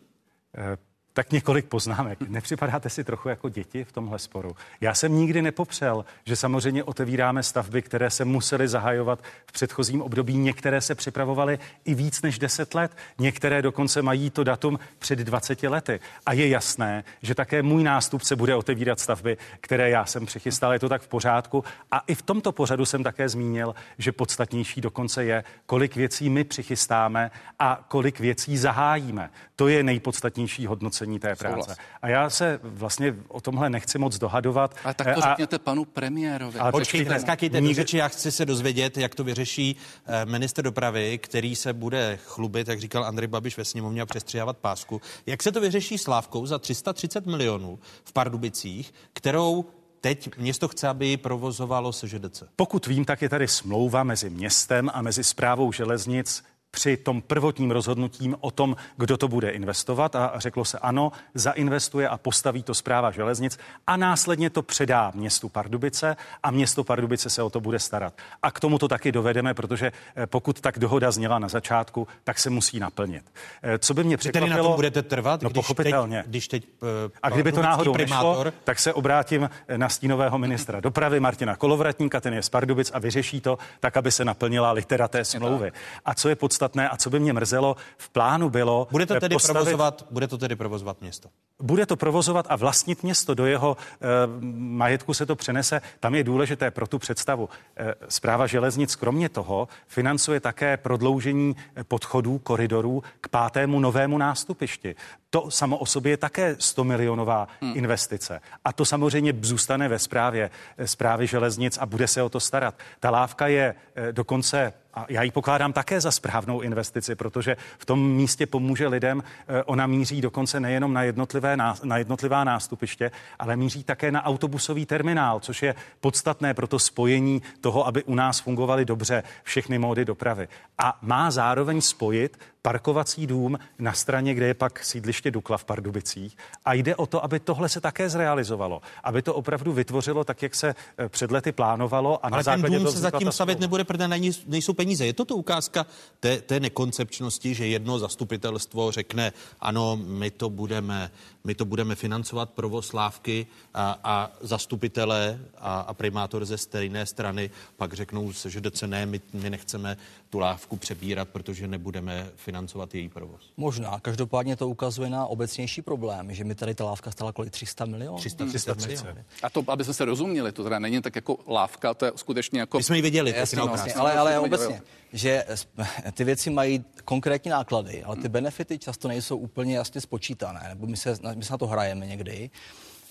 Tak několik poznámek. Nepřipadáte si trochu jako děti v tomhle sporu? Já jsem nikdy nepopřel, že samozřejmě otevíráme stavby, které se musely zahajovat v předchozím období. Některé se připravovaly i víc než 10 let. Některé dokonce mají to datum před 20 lety. A je jasné, že také můj nástupce bude otevírat stavby, které já jsem přichystal. Je to tak v pořádku. A i v tomto pořadu jsem také zmínil, že podstatnější dokonce je, kolik věcí my přichystáme a kolik věcí zahájíme. To je nejpodstatnější hodnocení hodnocení té práce. Souhlas. A já se vlastně o tomhle nechci moc dohadovat. Ale tak to a, řekněte panu premiérovi. Ale počkejte, skakejte nikdy... do řeči, já chci se dozvědět, jak to vyřeší eh, minister dopravy, který se bude chlubit, jak říkal Andrej Babiš ve sněmovně a přestřihávat pásku. Jak se to vyřeší s Lávkou za 330 milionů v Pardubicích, kterou teď město chce, aby ji provozovalo SŽDC. Pokud vím, tak je tady smlouva mezi městem a mezi zprávou železnic při tom prvotním rozhodnutím o tom, kdo to bude investovat a řeklo se ano, zainvestuje a postaví to zpráva železnic a následně to předá městu Pardubice a město Pardubice se o to bude starat. A k tomu to taky dovedeme, protože eh, pokud tak dohoda zněla na začátku, tak se musí naplnit. Eh, co by mě překvapilo... Tedy na tom budete trvat, no, když pochopitelně. Teď, když teď uh, a kdyby to náhodou primátor... nešlo, tak se obrátím na stínového ministra dopravy Martina Kolovratníka, ten je z Pardubic a vyřeší to tak, aby se naplnila litera té smlouvy. A co je podstatné, podstatné a co by mě mrzelo, v plánu bylo... Bude to tedy, postavit, provozovat, bude to tedy provozovat město? Bude to provozovat a vlastnit město, do jeho e, majetku se to přenese. Tam je důležité pro tu představu. E, Zpráva železnic kromě toho financuje také prodloužení podchodů, koridorů k pátému novému nástupišti. To samo o sobě je také 100 milionová hmm. investice. A to samozřejmě zůstane ve správě, zprávy železnic a bude se o to starat. Ta lávka je dokonce a já ji pokládám také za správnou investici, protože v tom místě pomůže lidem. Eh, ona míří dokonce nejenom na, jednotlivé, na jednotlivá nástupiště, ale míří také na autobusový terminál, což je podstatné pro to spojení toho, aby u nás fungovaly dobře všechny módy dopravy. A má zároveň spojit parkovací dům na straně, kde je pak sídliště Dukla v Pardubicích. A jde o to, aby tohle se také zrealizovalo, aby to opravdu vytvořilo tak, jak se eh, před lety plánovalo. A Ale na ten dům se zatím stavět nebude, protože nejsou peníze. Je to to ukázka té, té nekoncepčnosti, že jedno zastupitelstvo řekne, ano, my to budeme, my to budeme financovat provoz lávky a, a zastupitelé a, a primátor ze stejné strany pak řeknou, že ne, my, my nechceme tu lávku přebírat, protože nebudeme financovat její provoz. Možná. Každopádně to ukazuje na obecnější problém, že mi tady ta lávka stala kolik 300 milionů. 300, 300 milionů. A to, aby se rozuměli, to teda není tak jako lávka, to je skutečně jako... My jsme ji viděli, Jasně, no, vlastně, ale, ale obecně, že *laughs* ty věci mají konkrétní náklady, ale ty benefity často nejsou úplně jasně spočítané, nebo my se, my se na to hrajeme někdy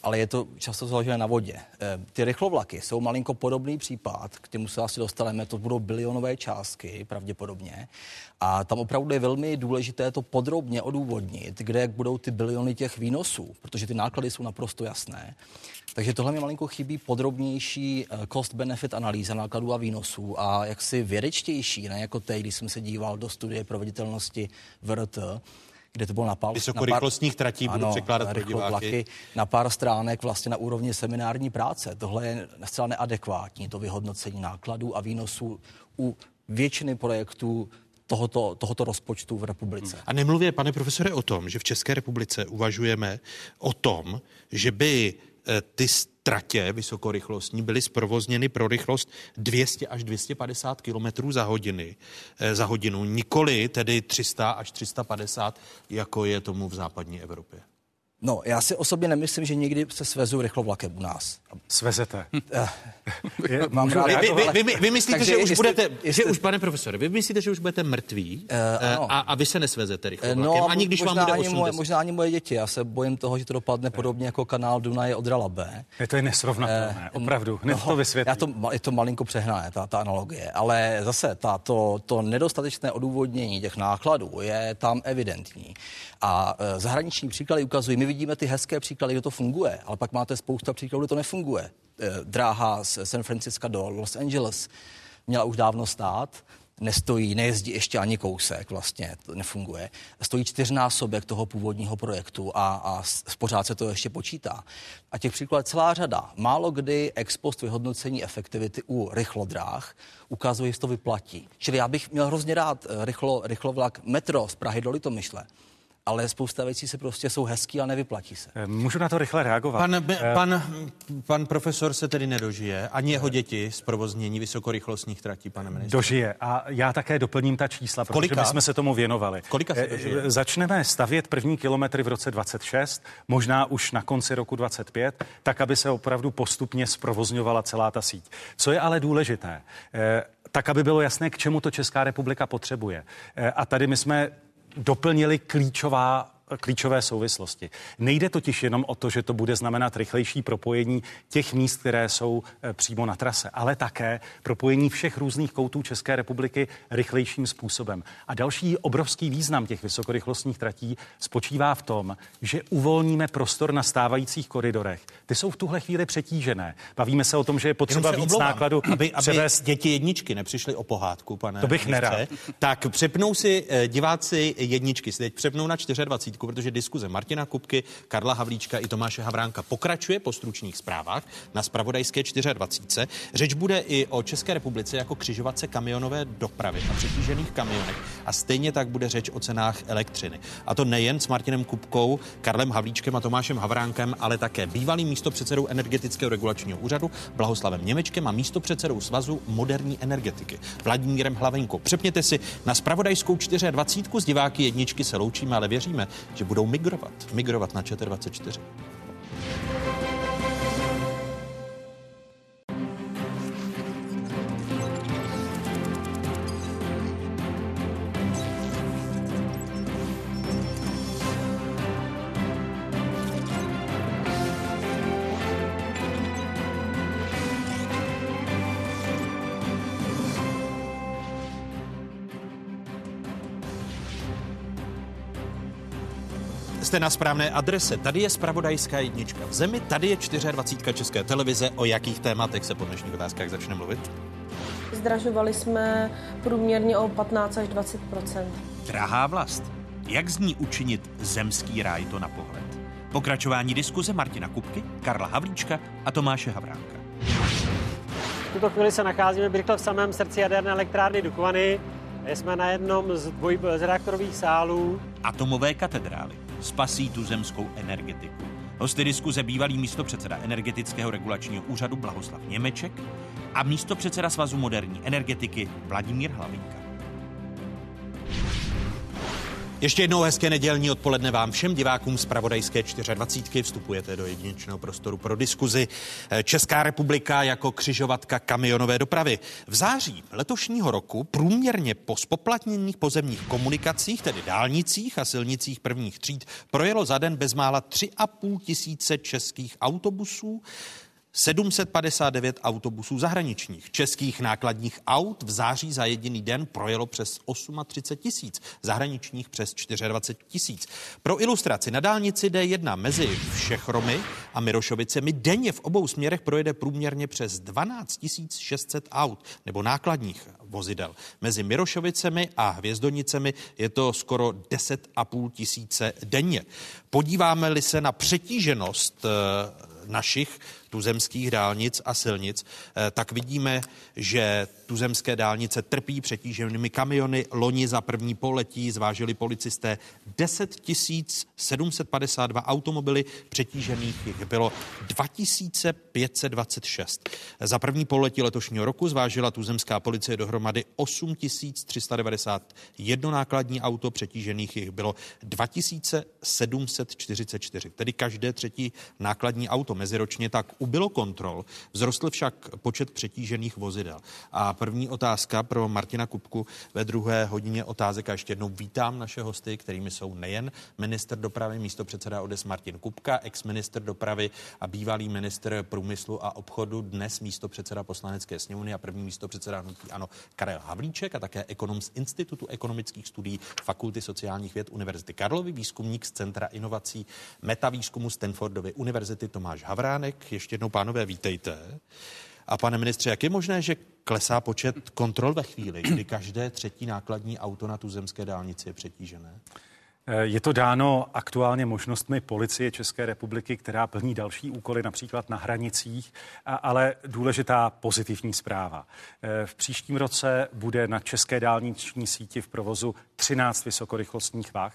ale je to často založené na vodě. Eh, ty rychlovlaky jsou malinko podobný případ, k těmu se asi dostaneme, to budou bilionové částky pravděpodobně. A tam opravdu je velmi důležité to podrobně odůvodnit, kde jak budou ty biliony těch výnosů, protože ty náklady jsou naprosto jasné. Takže tohle mi malinko chybí podrobnější eh, cost-benefit analýza nákladů a výnosů a jaksi vědečtější, ne jako teď, když jsem se díval do studie proveditelnosti VRT, kde to bylo na pár... Vysokorychlostních tratí ano, budu překládat pro diváky. Vlaky, na pár stránek vlastně na úrovni seminární práce. Tohle je zcela neadekvátní, to vyhodnocení nákladů a výnosů u většiny projektů tohoto, tohoto rozpočtu v republice. A nemluvě, pane profesore, o tom, že v České republice uvažujeme o tom, že by ty tratě vysokorychlostní byly zprovozněny pro rychlost 200 až 250 km za, hodiny, eh, za hodinu, nikoli tedy 300 až 350, jako je tomu v západní Evropě. No, já si osobně nemyslím, že někdy se svezu rychlovlakem u nás. Svezete. *laughs* Mám rád, vy, vy, vy, vy myslíte, Takže že už jestli, budete, jestli, že už, pane profesore, vy myslíte, že už budete mrtví uh, a, a vy se nesvezete rychlovlakem, no, ani když vám bude 80. Moje, možná ani moje děti, já se bojím toho, že to dopadne podobně jako kanál Dunaje od Ralabe. Je to je nesrovnatelné, uh, opravdu, hned no, to vysvětlím. Já to, je to malinko přehnané, ta, ta analogie, ale zase ta, to, to nedostatečné odůvodnění těch nákladů je tam evidentní. A uh, zahraniční příklady ukazují, my vidíme ty hezké příklady, kde to funguje, ale pak máte spousta příkladů, kde to nefunguje. Eh, dráha z San Francisca do Los Angeles měla už dávno stát, nestojí, nejezdí ještě ani kousek, vlastně to nefunguje. Stojí čtyřnásobek toho původního projektu a, a pořád se to ještě počítá. A těch příkladů celá řada. Málo kdy ex post vyhodnocení efektivity u rychlodráh ukazuje, že to vyplatí. Čili já bych měl hrozně rád eh, rychlo, rychlovlak metro z Prahy do Litomyšle ale spousta věcí se prostě jsou hezký a nevyplatí se. Eh, můžu na to rychle reagovat? Pan, uh, pan, pan profesor se tedy nedožije, ani jeho děti z provoznění vysokorychlostních tratí, pane ministře. Dožije a já také doplním ta čísla, protože Kolika? my jsme se tomu věnovali. Kolika se dožije? Začneme stavět první kilometry v roce 26, možná už na konci roku 25, tak, aby se opravdu postupně zprovozňovala celá ta síť. Co je ale důležité, tak, aby bylo jasné, k čemu to Česká republika potřebuje. A tady my jsme doplnili klíčová klíčové souvislosti. Nejde totiž jenom o to, že to bude znamenat rychlejší propojení těch míst, které jsou eh, přímo na trase, ale také propojení všech různých koutů České republiky rychlejším způsobem. A další obrovský význam těch vysokorychlostních tratí spočívá v tom, že uvolníme prostor na stávajících koridorech. Ty jsou v tuhle chvíli přetížené. Bavíme se o tom, že je potřeba víc oblouvám, nákladu aby, aby převést... děti jedničky nepřišly o pohádku, pane. To bych nerad. Tak přepnou si eh, diváci jedničky, si teď přepnou na 24 protože diskuze Martina Kupky, Karla Havlíčka i Tomáše Havránka pokračuje po stručných zprávách na spravodajské 24. Řeč bude i o České republice jako křižovatce kamionové dopravy a přetížených kamionech a stejně tak bude řeč o cenách elektřiny. A to nejen s Martinem Kupkou, Karlem Havlíčkem a Tomášem Havránkem, ale také bývalým místopředsedou energetického regulačního úřadu Blahoslavem Němečkem a místopředsedou Svazu moderní energetiky Vladimírem Hlavenkou. Přepněte si na spravodajskou 24. z diváky jedničky se loučíme, ale věříme, že budou migrovat, migrovat na ČT24. Jste na správné adrese. Tady je spravodajská jednička v zemi, tady je 24. České televize. O jakých tématech se po dnešních otázkách začne mluvit? Zdražovali jsme průměrně o 15 až 20% Drahá vlast. Jak z ní učinit zemský ráj to na pohled? Pokračování diskuze Martina Kupky, Karla Havlíčka a Tomáše Havránka. V tuto chvíli se nacházíme v samém srdci jaderné elektrárny Dukovany. Jsme na jednom z, dvoj, z reaktorových sálů. Atomové katedrály spasí tu zemskou energetiku. Hosty diskuze bývalý místopředseda energetického regulačního úřadu Blahoslav Němeček a místopředseda Svazu moderní energetiky Vladimír Hlavinka. Ještě jednou hezké nedělní odpoledne vám všem divákům z Pravodajské 24. Vstupujete do jedinečného prostoru pro diskuzi. Česká republika jako křižovatka kamionové dopravy. V září letošního roku průměrně po spoplatněných pozemních komunikacích, tedy dálnicích a silnicích prvních tříd, projelo za den bezmála 3,5 tisíce českých autobusů. 759 autobusů zahraničních. Českých nákladních aut v září za jediný den projelo přes 38 tisíc, zahraničních přes 24 tisíc. Pro ilustraci na dálnici D1 mezi Všechromy a Mirošovicemi denně v obou směrech projede průměrně přes 12 600 aut nebo nákladních vozidel. Mezi Mirošovicemi a Hvězdonicemi je to skoro 10,5 tisíce denně. Podíváme-li se na přetíženost eh, našich tuzemských dálnic a silnic, eh, tak vidíme, že tuzemské dálnice trpí přetíženými kamiony. Loni za první poletí zvážili policisté 10 752 automobily, přetížených jich bylo 2526. Za první poletí letošního roku zvážila tuzemská policie dohromady 8 391 nákladní auto, přetížených jich bylo 2744, tedy každé třetí nákladní auto meziročně tak ubylo kontrol, vzrostl však počet přetížených vozidel. A první otázka pro Martina Kupku ve druhé hodině otázek a ještě jednou vítám naše hosty, kterými jsou nejen minister dopravy, místo předseda ODS Martin Kupka, ex-minister dopravy a bývalý minister průmyslu a obchodu, dnes místo předseda poslanecké sněmovny a první místo předseda hnutí ano Karel Havlíček a také ekonom z Institutu ekonomických studií Fakulty sociálních věd Univerzity Karlovy, výzkumník z Centra inovací metavýzkumu Stanfordovy univerzity Tomáš Havránek. Ještě jednou, pánové, vítejte. A pane ministře, jak je možné, že klesá počet kontrol ve chvíli, kdy každé třetí nákladní auto na tuzemské dálnici je přetížené? Je to dáno aktuálně možnostmi policie České republiky, která plní další úkoly, například na hranicích, ale důležitá pozitivní zpráva. V příštím roce bude na české dálniční síti v provozu 13 vysokorychlostních vah.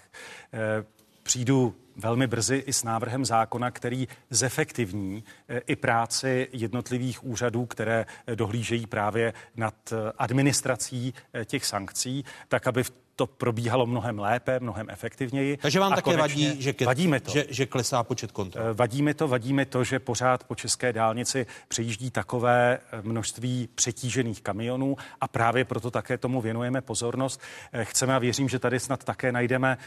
Přijdu velmi brzy i s návrhem zákona, který zefektivní eh, i práci jednotlivých úřadů, které eh, dohlížejí právě nad eh, administrací těch sankcí, tak aby v to probíhalo mnohem lépe, mnohem efektivněji. Takže vám a také vadí, že, ke, vadíme to. Že, že klesá počet kontrol? Vadí mi to, vadí mi to, že pořád po české dálnici přejíždí takové množství přetížených kamionů a právě proto také tomu věnujeme pozornost. Chceme a věřím, že tady snad také najdeme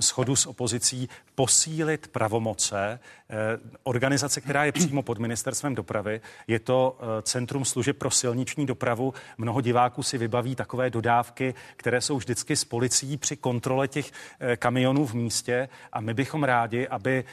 schodu s opozicí posílit pravomoce eh, organizace, která je přímo pod ministerstvem dopravy. Je to eh, Centrum služeb pro silniční dopravu. Mnoho diváků si vybaví takové dodávky, které jsou vždycky s policií při kontrole těch eh, kamionů v místě a my bychom rádi, aby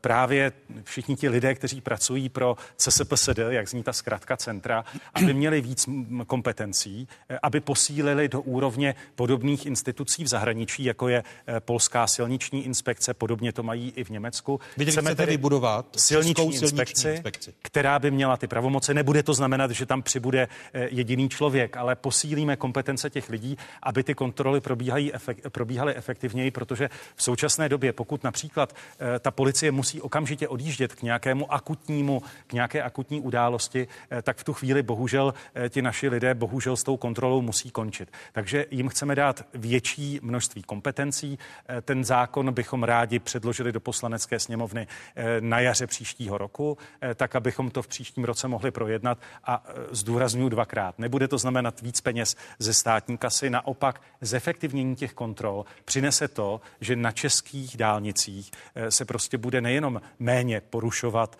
právě všichni ti lidé, kteří pracují pro CSPSD, jak zní ta zkratka centra, aby měli víc kompetencí, aby posílili do úrovně podobných institucí v zahraničí, jako je Polská silniční inspekce, podobně to mají i v Německu. Vy chceme tedy vybudovat silniční inspekci, inspekci, která by měla ty pravomoce. Nebude to znamenat, že tam přibude eh, jediný člověk, ale posílíme kompetence těch lidí, aby ty kontroly probíhají efekt, probíhaly efektivněji, protože v současné době, pokud například eh, ta policie musí okamžitě odjíždět k nějakému akutnímu, k nějaké akutní události, eh, tak v tu chvíli bohužel ti naši lidé bohužel s tou kontrolou musí končit. Takže jim chceme dát větší množství kompetencí. Ten zákon bychom rádi před předložili do poslanecké sněmovny eh, na jaře příštího roku, eh, tak abychom to v příštím roce mohli projednat a eh, zdůraznuju dvakrát. Nebude to znamenat víc peněz ze státní kasy, naopak zefektivnění těch kontrol přinese to, že na českých dálnicích se prostě bude nejenom méně porušovat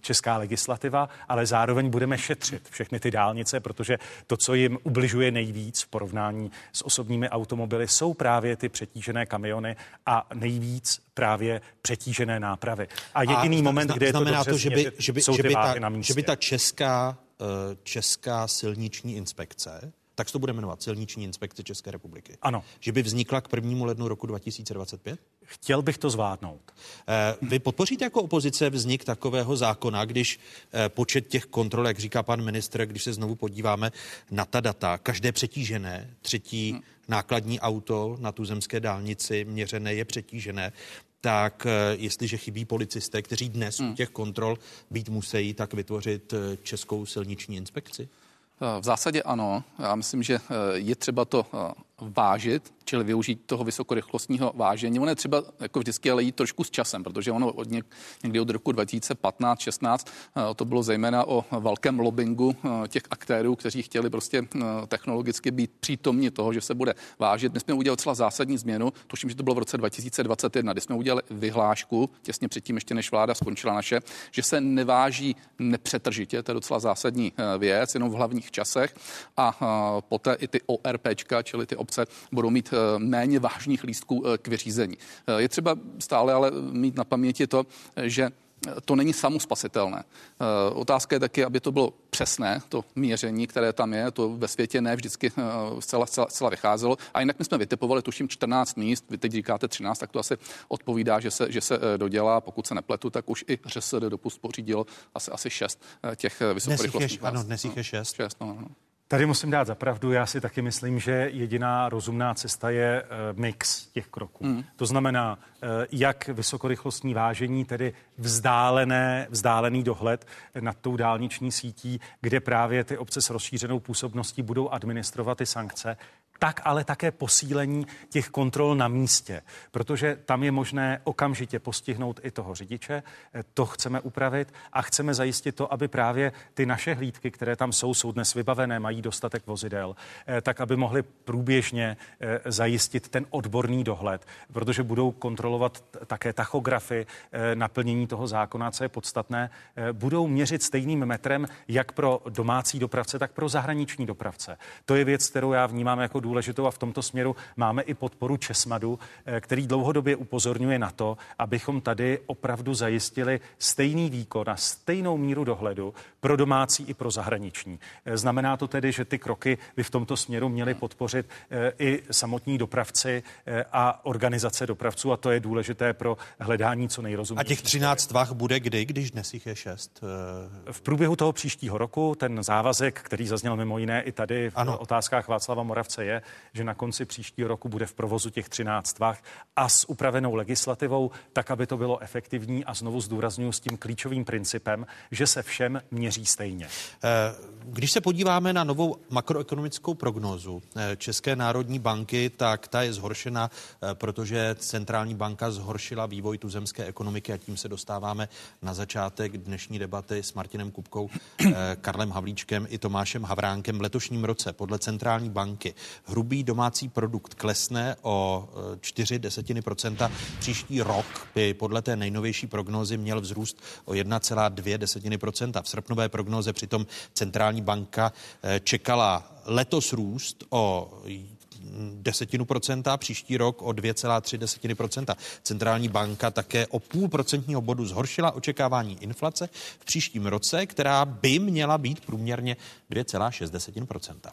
česká legislativa, ale zároveň budeme šetřit všechny ty dálnice, protože to, co jim ubližuje nejvíc v porovnání s osobními automobily, jsou právě ty přetížené kamiony a nejvíc právě přetížené nápravy. A jediný a moment, zna, kde je to dobře to, že by, že by, že by, ta, že by ta česká, uh, česká silniční inspekce tak se to bude jmenovat Silniční inspekce České republiky. Ano. Že by vznikla k 1. lednu roku 2025? Chtěl bych to zvládnout. Eh, vy podpoříte jako opozice vznik takového zákona, když eh, počet těch kontrol, jak říká pan ministr, když se znovu podíváme na ta data, každé přetížené, třetí hmm. Nákladní auto na tuzemské dálnici měřené je přetížené, tak eh, jestliže chybí policisté, kteří dnes hmm. u těch kontrol být musí, tak vytvořit českou silniční inspekci? V zásadě ano. Já myslím, že je třeba to vážit, čili využít toho vysokorychlostního vážení. Ono je třeba jako vždycky ale jít trošku s časem, protože ono od něk, někdy od roku 2015-16 eh, to bylo zejména o velkém lobbingu eh, těch aktérů, kteří chtěli prostě eh, technologicky být přítomni toho, že se bude vážit. Dnes jsme udělali celá zásadní změnu, tuším, že to bylo v roce 2021, kdy jsme udělali vyhlášku, těsně předtím ještě než vláda skončila naše, že se neváží nepřetržitě, to je docela zásadní věc, jenom v hlavních časech a poté i ty ORPčka, čili ty obce budou mít eh, méně vážných lístků eh, k vyřízení. Eh, je třeba stále ale mít na paměti to, že to není samospasitelné. Otázka je taky, aby to bylo přesné, to měření, které tam je, to ve světě ne vždycky zcela, zcela, zcela vycházelo. A jinak my jsme vytipovali, tuším, 14 míst, vy teď říkáte 13, tak to asi odpovídá, že se, že se dodělá. Pokud se nepletu, tak už i ŘSD dopust pořídil asi, asi 6 těch vysokorychlostních. Ano, dnes jich je 6. 6 no, no. Tady musím dát zapravdu. Já si taky myslím, že jediná rozumná cesta je uh, mix těch kroků. Hmm. To znamená, uh, jak vysokorychlostní vážení, tedy vzdálené, vzdálený dohled nad tou dálniční sítí, kde právě ty obce s rozšířenou působností budou administrovat ty sankce, tak ale také posílení těch kontrol na místě, protože tam je možné okamžitě postihnout i toho řidiče. Eh, to chceme upravit a chceme zajistit to, aby právě ty naše hlídky, které tam jsou, jsou dnes vybavené, mají dostatek vozidel, eh, tak aby mohli průběžně eh, zajistit ten odborný dohled, protože budou kontrolovat také tachografy, naplnění toho zákona, co je podstatné, budou měřit stejným metrem jak pro domácí dopravce, tak pro zahraniční dopravce. To je věc, kterou já vnímám jako důležitou a v tomto směru máme i podporu Česmadu, eh, který dlouhodobě upozorňuje na to, abychom tady opravdu zajistili stejný výkon a stejnou míru dohledu pro domácí i pro zahraniční. Eh, znamená to tedy, že ty kroky by v tomto směru měly podpořit eh, i samotní dopravci a organizace dopravců a to je důležité pro hledání co nejrozumnějšího. A těch 13 vah bude kdy, když dnes jich je 6? V průběhu toho příštího roku ten závazek, který zazněl mimo jiné i tady v ano. otázkách Václava Moravce, je, je, že na konci příštího roku bude v provozu těch 13 vah a s upravenou legislativou, tak, aby to bylo efektivní a znovu zdůraznuju s tím klíčovým principem, že se všem měří stejně. Eh, když se podíváme na novou makroekonomickou prognózu eh, České národní banky, tak ta je zhoršena, eh, protože centrální banka zhoršila vývoj tuzemské ekonomiky a tím se dostáváme na začátek dnešní debaty s Martinem Kupkou, Karlem Havlíčkem i Tomášem Havránkem. V letošním roce podle centrální banky hrubý domácí produkt klesne o 4 e, desetiny procenta. Příští rok by podle té nejnovější prognózy měl vzrůst o 1,2 desetiny procenta. V srpnové prognoze přitom centrální banka e, čekala letos růst o desetinu procenta, příští rok o 2,3 desetiny procenta. Centrální banka také o půl procentního bodu zhoršila očekávání inflace v příštím roce, která by měla být průměrně 2,6 desetin procenta.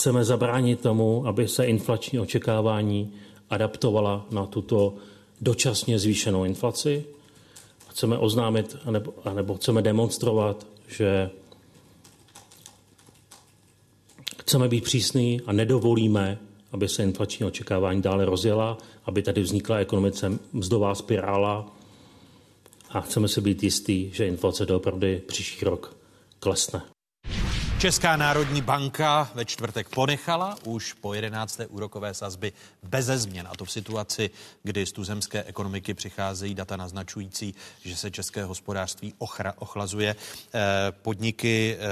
Chceme zabránit tomu, aby se inflační očekávání adaptovala na tuto dočasně zvýšenou inflaci. Chceme oznámit, anebo, anebo chceme demonstrovat, že chceme být přísní a nedovolíme, aby se inflační očekávání dále rozjela, aby tady vznikla ekonomice mzdová spirála a chceme si být jistí, že inflace doopravdy příští rok klesne. Česká národní banka ve čtvrtek ponechala už po 11. úrokové sazby beze změn. A to v situaci, kdy z tuzemské ekonomiky přicházejí data naznačující, že se české hospodářství ochra, ochlazuje. Eh, podniky eh,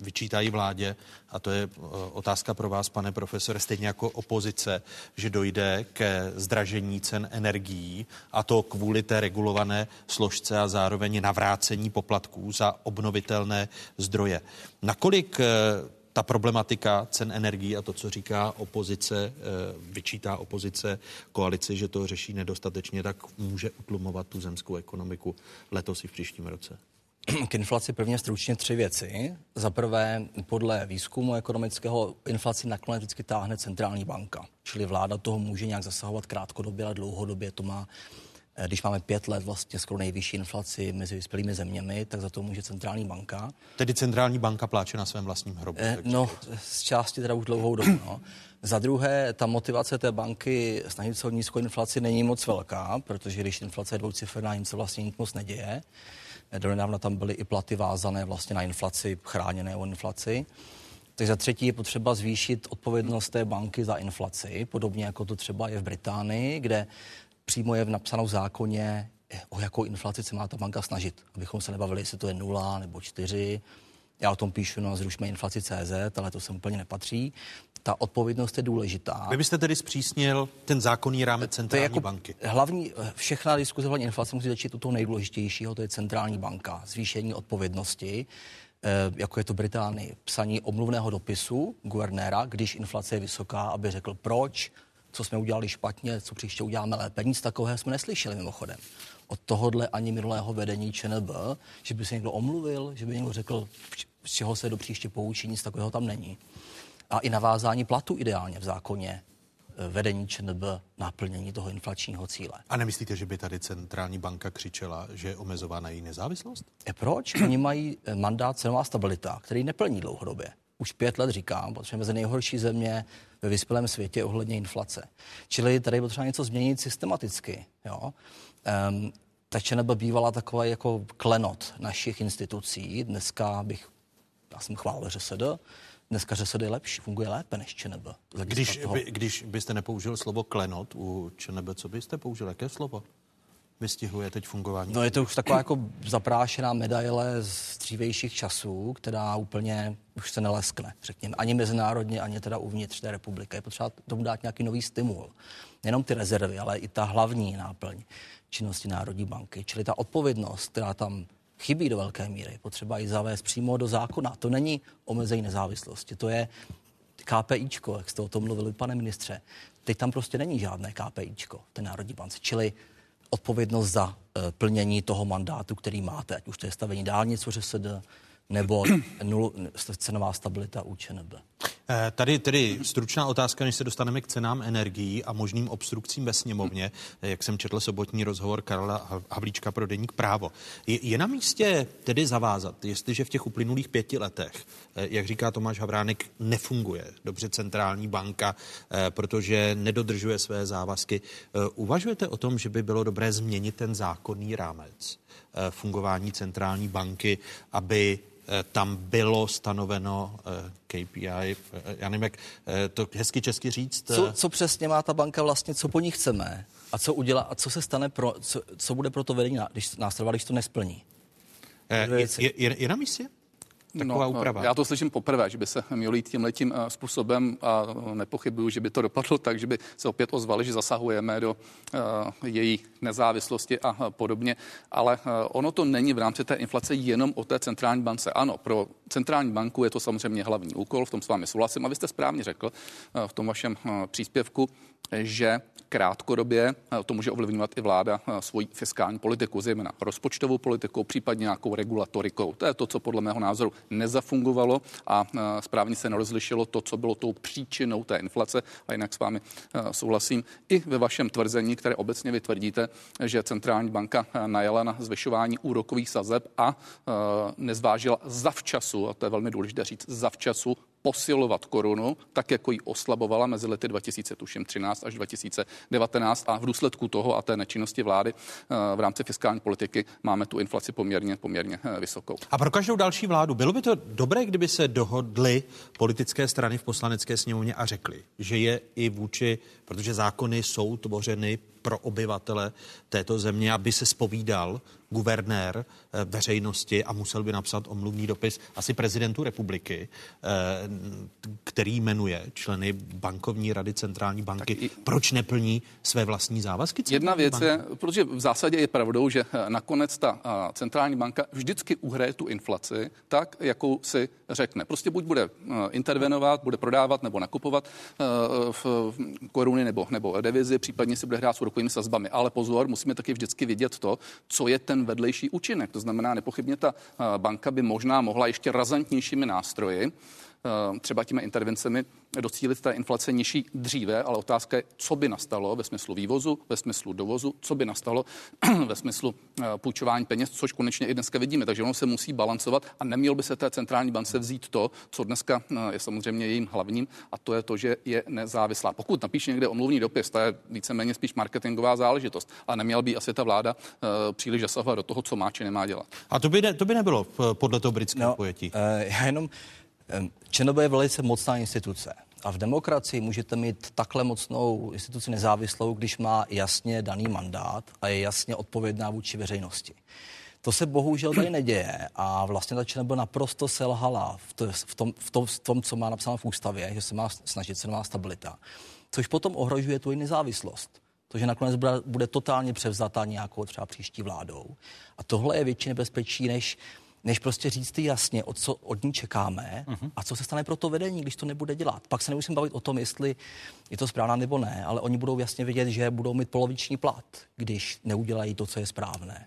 vyčítají vládě, a to je eh, otázka pro vás, pane profesore, stejně jako opozice, že dojde ke zdražení cen energií a to kvůli té regulované složce a zároveň navrácení poplatků za obnovitelné zdroje. Nakolik eh, ta problematika cen energií a to, co říká opozice, eh, vyčítá opozice koalici, že to řeší nedostatečně, tak může utlumovat tu zemskou ekonomiku letos i v příštím roce? K inflaci prvně stručně tři věci. Za prvé, podle výzkumu ekonomického inflaci nakonec vždycky táhne centrální banka. Čili vláda toho může nějak zasahovat krátkodobě, ale dlouhodobě to má když máme pět let vlastně skoro nejvyšší inflaci mezi vyspělými zeměmi, tak za to může centrální banka. Tedy centrální banka pláče na svém vlastním hrobu. Eh, no, z části teda už dlouhou dobu. No. Za druhé, ta motivace té banky snažit se o nízkou inflaci není moc velká, protože když inflace je dvouciferná, nic se vlastně nic moc neděje. Eh, donedávna tam byly i platy vázané vlastně na inflaci, chráněné o inflaci. Tak za třetí je potřeba zvýšit odpovědnost té banky za inflaci, podobně jako to třeba je v Británii, kde přímo je v napsanou zákoně, o jakou inflaci se má ta banka snažit. Abychom se nebavili, jestli to je nula nebo čtyři. Já o tom píšu na zrušme inflaci CZ, ale to sem úplně nepatří. Ta odpovědnost je důležitá. Vy byste tedy zpřísnil ten zákonný rámec centrální jako banky. Hlavní, všechna diskuze hlavně inflace musí začít u toho nejdůležitějšího, to je centrální banka. Zvýšení odpovědnosti, eh, jako je to Británii, psaní omluvného dopisu guvernéra, když inflace je vysoká, aby řekl proč, co jsme udělali špatně, co příště uděláme lépe. Nic takového jsme neslyšeli mimochodem. Od tohohle ani minulého vedení ČNB, že by se někdo omluvil, že by někdo řekl, z čeho se do příště poučí, nic takového tam není. A i navázání platu ideálně v zákoně eh, vedení ČNB naplnění toho inflačního cíle. A nemyslíte, že by tady centrální banka křičela, že je omezována její nezávislost? E proč? *clears throat* Oni mají eh, mandát cenová stabilita, který neplní dlouhodobě. Už pět let říkám, protože mezi nejhorší země ve vyspělém světě ohledně inflace. Čili tady je potřeba něco změnit systematicky. Jo? Um, ta ČNB bývala taková jako klenot našich institucí. Dneska bych, já jsem chválil ŘSD, dneska ŘSD je lepší, funguje lépe než ČNB. Když, by, když byste nepoužil slovo klenot u ČNB, co byste použil? Jaké slovo? Vystihuje teď fungování? No je to už taková jako zaprášená medaile z dřívejších časů, která úplně už se neleskne, řekněme, ani mezinárodně, ani teda uvnitř té republiky. Je potřeba tomu dát nějaký nový stimul. Nenom ty rezervy, ale i ta hlavní náplň činnosti Národní banky. Čili ta odpovědnost, která tam chybí do velké míry, potřeba i zavést přímo do zákona. To není omezení nezávislosti, to je KPIčko, jak jste o tom mluvili, pane ministře. Teď tam prostě není žádné KPIčko, ten Národní bance. Čili odpovědnost za eh, plnění toho mandátu, který máte, ať už to je stavení dálnic, se nebo nul, cenová stabilita u ČNB. Eh, tady tedy stručná otázka, než se dostaneme k cenám energií a možným obstrukcím ve sněmovně, jak jsem četl sobotní rozhovor Karla Havlíčka pro deník právo. Je, je na místě tedy zavázat, jestliže v těch uplynulých pěti letech, eh, jak říká Tomáš Havránek, nefunguje dobře centrální banka, eh, protože nedodržuje své závazky. Uvažujete o tom, že by bylo dobré změnit ten zákonný rámec fungování centrální banky, aby tam bylo stanoveno eh, KPI, eh, já nevím, jak to hezky česky říct. Co, co přesně má ta banka vlastně, co po ní chceme a co udělá a co se stane, pro, co, co bude pro to vedení, když následovat, když to nesplní? Je, je, je, je na místě? Taková no, úprava? Já to slyším poprvé, že by se mělo jít tím letím způsobem a nepochybuju, že by to dopadlo tak, že by se opět ozvali, že zasahujeme do uh, její nezávislosti a podobně. Ale uh, ono to není v rámci té inflace jenom o té centrální bance. Ano, pro centrální banku je to samozřejmě hlavní úkol, v tom s vámi souhlasím. A vy jste správně řekl v tom vašem příspěvku, že krátkodobě to může ovlivňovat i vláda svoji fiskální politiku, zejména rozpočtovou politikou, případně nějakou regulatorikou. To je to, co podle mého názoru nezafungovalo a správně se nerozlišilo to, co bylo tou příčinou té inflace. A jinak s vámi souhlasím i ve vašem tvrzení, které obecně vytvrdíte, že centrální banka najela na zvyšování úrokových sazeb a nezvážila zavčasu, a to je velmi důležité říct, zavčasu posilovat korunu, tak jako ji oslabovala mezi lety 2013 až 2019 a v důsledku toho a té nečinnosti vlády eh, v rámci fiskální politiky máme tu inflaci poměrně, poměrně eh, vysokou. A pro každou další vládu bylo by to dobré, kdyby se dohodly politické strany v poslanecké sněmovně a řekli, že je i vůči, protože zákony jsou tvořeny pro obyvatele této země, aby se spovídal guvernér eh, veřejnosti a musel by napsat omluvný dopis asi prezidentu republiky, eh, který jmenuje členy bankovní rady centrální banky. I... Proč neplní své vlastní závazky? Jedna věc banky? je, protože v zásadě je pravdou, že eh, nakonec ta centrální banka vždycky uhraje tu inflaci tak, jakou si řekne. Prostě buď bude intervenovat, bude prodávat nebo nakupovat v koruny nebo, nebo devizi, případně si bude hrát s úrokovými sazbami. Ale pozor, musíme taky vždycky vidět to, co je ten vedlejší účinek. To znamená, nepochybně ta banka by možná mohla ještě razantnějšími nástroji třeba těmi intervencemi docílit té inflace nižší dříve, ale otázka je, co by nastalo ve smyslu vývozu, ve smyslu dovozu, co by nastalo *clears throat* ve smyslu půjčování peněz, což konečně i dneska vidíme. Takže ono se musí balancovat a neměl by se té centrální bance vzít to, co dneska je samozřejmě jejím hlavním, a to je to, že je nezávislá. Pokud napíše někde omluvní dopis, to je víceméně spíš marketingová záležitost, a neměl by asi ta vláda příliš zasahovat do toho, co má či nemá dělat. A to by, ne, to by nebylo podle toho britského no, pojetí. Uh, já jenom ČNB je velice mocná instituce. A v demokracii můžete mít takhle mocnou instituci nezávislou, když má jasně daný mandát a je jasně odpovědná vůči veřejnosti. To se bohužel tady neděje a vlastně ta ČNB naprosto selhala v, to, v, tom, v, tom, v tom, co má napsáno v ústavě, že se má snažit cenová stabilita, což potom ohrožuje tu nezávislost. To, že nakonec bude, bude totálně převzata nějakou třeba příští vládou. A tohle je větší nebezpečí, než než prostě říct ty jasně, o co od ní čekáme uh-huh. a co se stane pro to vedení, když to nebude dělat. Pak se nemusím bavit o tom, jestli je to správná nebo ne, ale oni budou jasně vědět, že budou mít poloviční plat, když neudělají to, co je správné.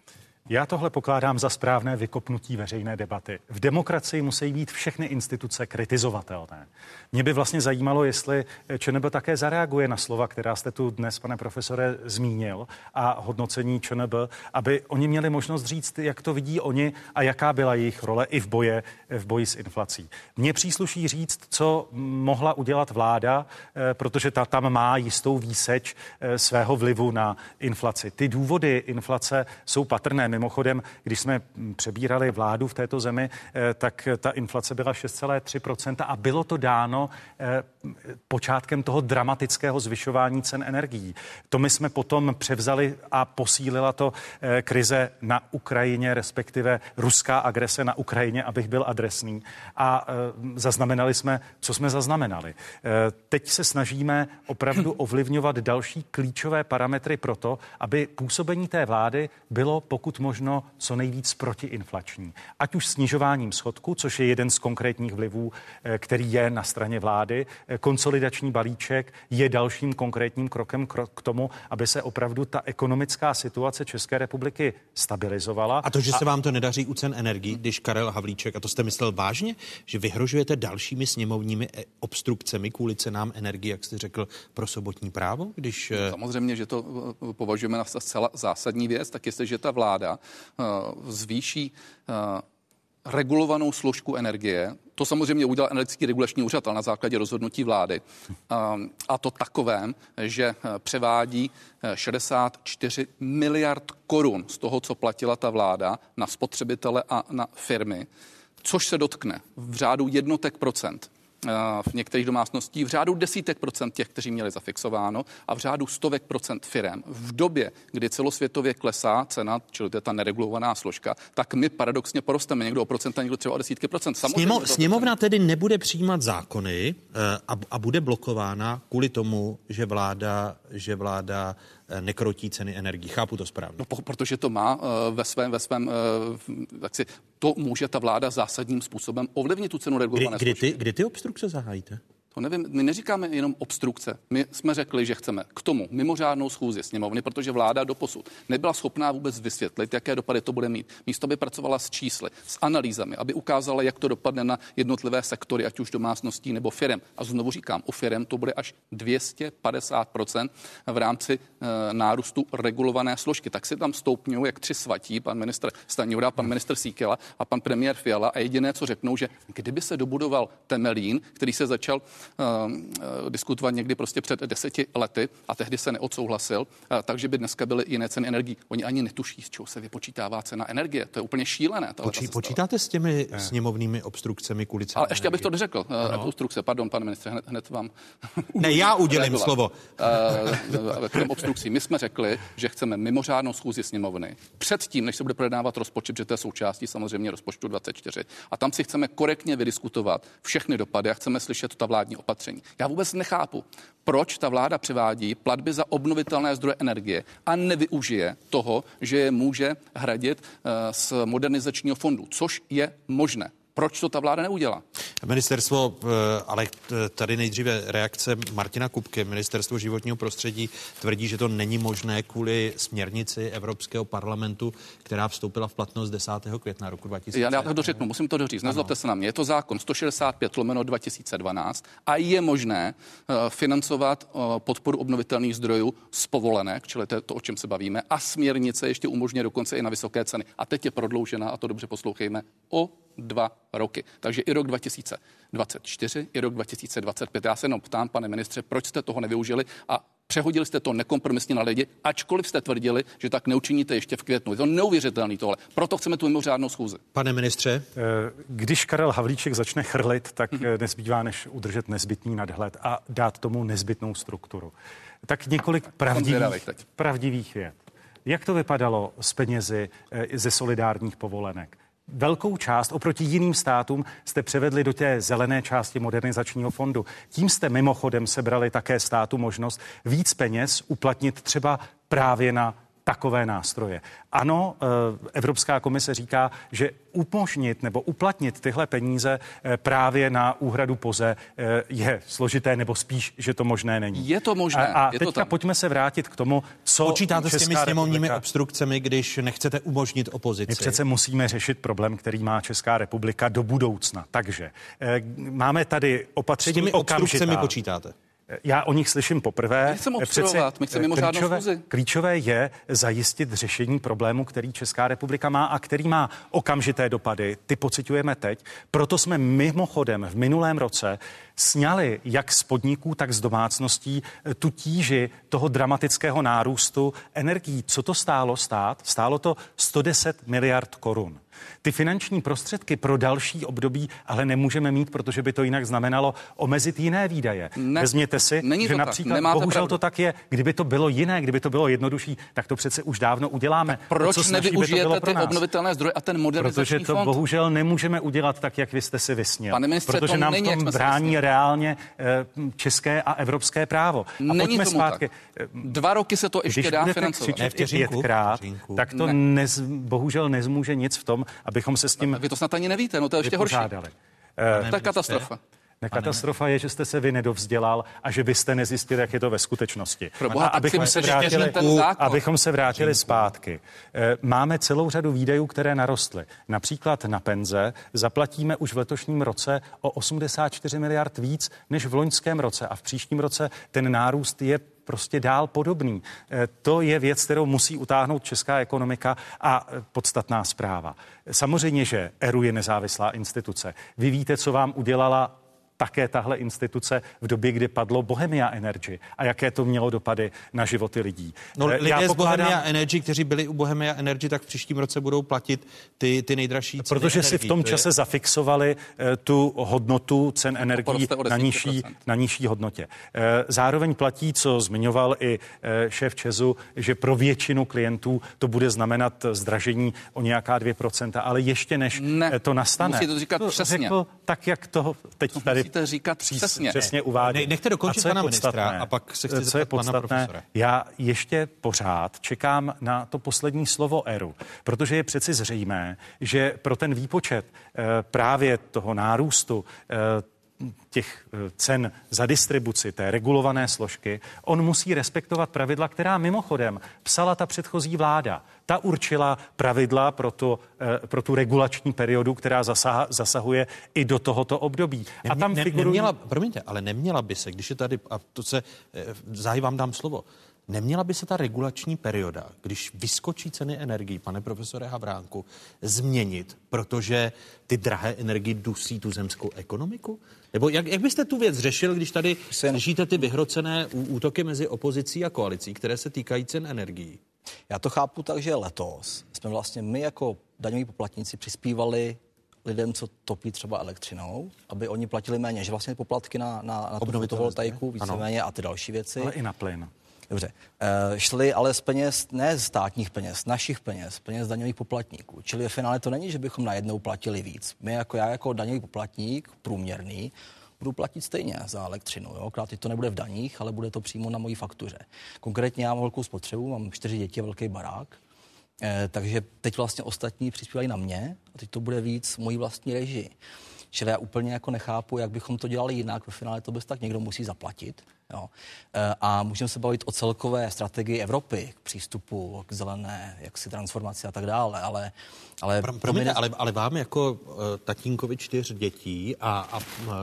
Já tohle pokládám za správné vykopnutí veřejné debaty. V demokracii musí být všechny instituce kritizovatelné. Mě by vlastně zajímalo, jestli ČNB také zareaguje na slova, která jste tu dnes, pane profesore, zmínil a hodnocení ČNB, aby oni měli možnost říct, jak to vidí oni a jaká byla jejich role i v, boje, v boji s inflací. Mně přísluší říct, co mohla udělat vláda, eh, protože ta tam má jistou výseč eh, svého vlivu na inflaci. Ty důvody inflace jsou patrné. Mimochodem, když jsme přebírali vládu v této zemi, eh, tak ta inflace byla 6,3% a bylo to dáno eh, počátkem toho dramatického zvyšování cen energií. To my jsme potom převzali a posílila to eh, krize na Ukrajině, respektive ruská agrese na Ukrajině, abych byl adresný. A zaznamenali jsme, co jsme zaznamenali. Teď se snažíme opravdu *clears throat* ovlivňovat další klíčové parametry pro to, aby působení té vlády bylo pokud možno co nejvíc protiinflační. Ať už snižováním schodku, což je jeden z konkrétních vlivů, eh, který je na straně vlády. Eh, konsolidační balíček je dalším konkrétním krokem k tomu, aby se opravdu ta ekonomická situace České republiky stabilizovala. A to, že se vám to nedaří u cen energii, když Karel Havlíček, a to jste myslel vážně, že vyhrožujete dalšími sněmovními eh, obstrukcemi kvůli cenám energie, jak jste řekl, pro sobotní právo? Když... Samozřejmě, že to považujeme na zcela zásadní věc, tak jestliže ta vláda Eh, zvýší eh, regulovanou složku energie. To samozřejmě udělal energetický regulační úřad, ale na základě rozhodnutí vlády. Eh, a to takovém, že převádí 64 miliard korun z toho, co platila ta vláda na spotřebitele a na firmy, což se dotkne v řádu jednotek procent v některých domácností v řádu desítek procent těch, kteří měli zafixováno a v řádu stovek procent firem. V době, kdy celosvětově klesá cena, čili to je ta neregulovaná složka, tak my paradoxně porosteme někdo o procenta, někdo třeba o desítky procent. Sněmo, sněmovna tedy nebude přijímat zákony eh, a, a bude blokována kvůli tomu, že vláda, že vláda Eh, nekrotí ceny energií. Chápu to správně. No, protože to má eh, ve svém, ve svém tak si, to může ta vláda zásadním způsobem ovlivnit tu cenu regulované kdy, kdy, ty, kdy ty obstrukce zahájíte? To nevím, my neříkáme jenom obstrukce. My jsme řekli, že chceme k tomu mimořádnou schůzi sněmovny, protože vláda doposud nebyla schopná vůbec vysvětlit, jaké dopady to bude mít. Místo by pracovala s čísly, s analýzami, aby ukázala, jak to dopadne na jednotlivé sektory, ať už domácností nebo firem. A znovu říkám, u firem to bude až 250% v rámci e, nárůstu regulované složky. Tak si tam stoupňují jak tři svatí, pan ministr Stanjura, pan ministr Síkela a pan premiér Fiala. A jediné, co řeknou, že kdyby se dobudoval Temelín, který se začal diskutovat někdy prostě před deseti lety a tehdy se neodsouhlasil, uh, takže by dneska byly jiné ceny energií. Oni ani netuší, z čeho se vypočítává cena energie. To je úplně šílené. Počí, počítáte s těmi ne. sněmovnými obstrukcemi kvůli Ale ještě abych to neřekl. Uh, obstrukce, pardon, pane ministře, hned, hned vám. *laughs* ne, já udělím slovo. Uh, k těm obstrukcím. My jsme řekli, že chceme mimořádnou schůzi sněmovny předtím, než se bude projednávat rozpočet, že to je součástí samozřejmě rozpočtu 24. A tam si chceme korektně vydiskutovat všechny dopady a chceme slyšet ta vládní opatření. Já vůbec nechápu, proč ta vláda převádí platby za obnovitelné zdroje energie a nevyužije toho, že je může hradit eh, z modernizačního fondu, což je možné. Proč to ta vláda neudělá? Ministerstvo, eh, ale tady nejdříve reakce Martina Kupky, Ministerstvo životního prostředí tvrdí, že to není možné kvůli směrnici Evropského parlamentu, která vstoupila v platnost 10. května roku 2000. Já, já to řeknu, musím to doříct, nezlobte se na mě. Je to zákon 165 lomeno 2012 a je možné uh, financovat podporu obnovitelných zdrojů z povolenek, čili to je to, o čem se bavíme, a směrnice ještě umožňuje dokonce i na vysoké ceny. A teď je prodloužena, a to dobře poslouchejme, o dva roky. Takže i rok 2024, i rok 2025. Já se jenom ptám, pane ministře, proč jste toho nevyužili a Přehodili jste to nekompromisně na lidi, ačkoliv jste tvrdili, že tak neučiníte ještě v květnu. Je to neuvěřitelný tohle. Proto chceme tu mimořádnou schůzi. Pane ministře. Eh, když Karel Havlíček začne chrlit, tak mhm. eh, nezbývá než udržet nezbytný nadhled a dát tomu nezbytnou strukturu. Tak několik pravdivých, pravdivých věd. Jak to vypadalo s penězi eh, ze solidárních povolenek? Velkou část oproti jiným státům jste převedli do té zelené části modernizačního fondu. Tím jste mimochodem sebrali také státu možnost víc peněz uplatnit třeba právě na takové nástroje. Ano, eh, Evropská komise říká, že umožnit nebo uplatnit tyhle peníze eh, právě na úhradu poze eh, je složité, nebo spíš, že to možné není. Je to možné. A, a je teďka to tam. pojďme se vrátit k tomu, co Počítáte Česká s těmi sněmovními republika... obstrukcemi, když nechcete umožnit opozici? My přece musíme řešit problém, který má Česká republika do budoucna. Takže máme tady opatření S těmi obstrukcemi okamžitá. počítáte? Já o nich slyším poprvé. Obstruovat, my chceme mimořádnou klíčové, schůzi. klíčové je zajistit řešení problému, který Česká republika má a který má okamžité dopady. Ty pocitujeme teď. Proto jsme mimochodem v minulém roce sňali jak z podniků, tak z domácností eh, tu tíži toho dramatického nárůstu energií. Co to stálo stát? Stálo to 110 miliard korun. Ty finanční prostředky pro další období ale nemůžeme mít, protože by to jinak znamenalo omezit jiné výdaje. Ne, Vezměte si, není že to tak, například, nemáte bohužel pravdu. to tak je, kdyby to bylo jiné, kdyby to bylo jednodušší, tak to přece už dávno uděláme. O Proč co snaží by to nevyužijete ty obnovitelné zdroje a ten modernizační Protože to fond? bohužel nemůžeme udělat tak, jak vy jste si vysnil. Pane ministře, protože to nám není, v tom brání reálně eh, české a evropské právo. A Není pojďme zpátky. tak. Dva roky se to ještě Když dá financovat. Ne, křičet vteřinku, pětkrát, tak to Ne. nez, bohužel nezmůže nic v tom, abychom se s tím Vy to snad ani nevíte, no to je ještě horší. To je katastrofa. Ne, katastrofa je, že jste se vy nedovzdělal a že byste nezjistil, jak je to ve skutečnosti. Proboha, a abychom se vrátili, ten zákon. abychom se vrátili zpátky. Eh, Máme celou řadu výdajů, které narostly. Například na penze zaplatíme už v letošním roce o 84 miliard víc než v loňském roce a v příštím roce ten nárůst je prostě dál podobný. Eh, To je věc, kterou musí utáhnout česká ekonomika a eh, podstatná zpráva. Samozřejmě, že ERU je nezávislá instituce. Vy víte, co vám udělala také tahle instituce v době, kdy padlo Bohemia Energy a jaké to mělo dopady na životy lidí. No, Eh, lidé z Bohemia Energy, kteří byli u Bohemia Energy, tak v příštím roce budou platit ty, ty nejdražší ceny Protože si v tom To je- čase zafixovali eh, tu hodnotu cen energií na nižší, 10%. na nižší hodnotě. Eh, Zároveň platí, co zmiňoval i šéf Česu, že pro většinu klientů to bude znamenat zdražení o nějaká 2%, ale ještě než Ne, to nastane. musíte to říkat přesně. Řekl tak, jak toho teď tady Musíte říkat přesně. přesně uvádí. Ne- nechte dokončit pana ministra a pak se chci Co je zeptat pana profesora. Já ještě pořád čekám na to poslední slovo ERU, protože je přeci zřejmé, že pro ten výpočet eh, právě toho nárůstu eh, těch eh, cen za distribuci té regulované složky, on musí respektovat pravidla, která mimochodem psala ta předchozí vláda. Ta určila pravidla pro, to, eh, pro tu regulační periodu, která zasaha, zasahuje i do tohoto období. A tam ne, figurují... neměla, promiňte, ale neměla by se, když je tady, a to se, eh, záhy vám dám slovo, neměla by se ta regulační perioda, když vyskočí ceny energií, pane profesore Havránku, změnit, protože ty drahé energie dusí tu zemskou ekonomiku? Nebo jak, jak byste tu věc řešil, když tady slyšíte ty vyhrocené útoky mezi opozicí a koalicí, které se týkají cen energií? Já to chápu tak, že letos jsme vlastně my jako daňoví poplatníci přispívali lidem, co topí třeba elektřinou, aby oni platili méně, že vlastně poplatky na, na, na tu Obnovitelné fotovoltaiku víceméně a ty další věci. Ale i na plyn. Dobře. E, šly ale z peněz, ne z státních peněz, našich peněz, peněz daňových poplatníků. Čili ve finále to není, že bychom najednou platili víc. My jako já, jako daňový poplatník, průměrný, budu platit stejně za elektřinu. Jo? Akorát to nebude v daních, ale bude to přímo na mojí faktuře. Konkrétně já mám velkou spotřebu, mám čtyři děti velký barák. Eh, takže teď vlastně ostatní přispívají na mě a teď to bude víc mojí vlastní režii. Čili já úplně jako nechápu, jak bychom to dělali jinak. Ve finále to bez tak někdo musí zaplatit. Jo. Eh, A můžeme se bavit o celkové strategii Evropy k přístupu k zelené jaksi transformaci a tak dále, ale... ale Pro, promiňte, ale, ale vám jako uh, tatínkovi čtyř dětí a, a uh,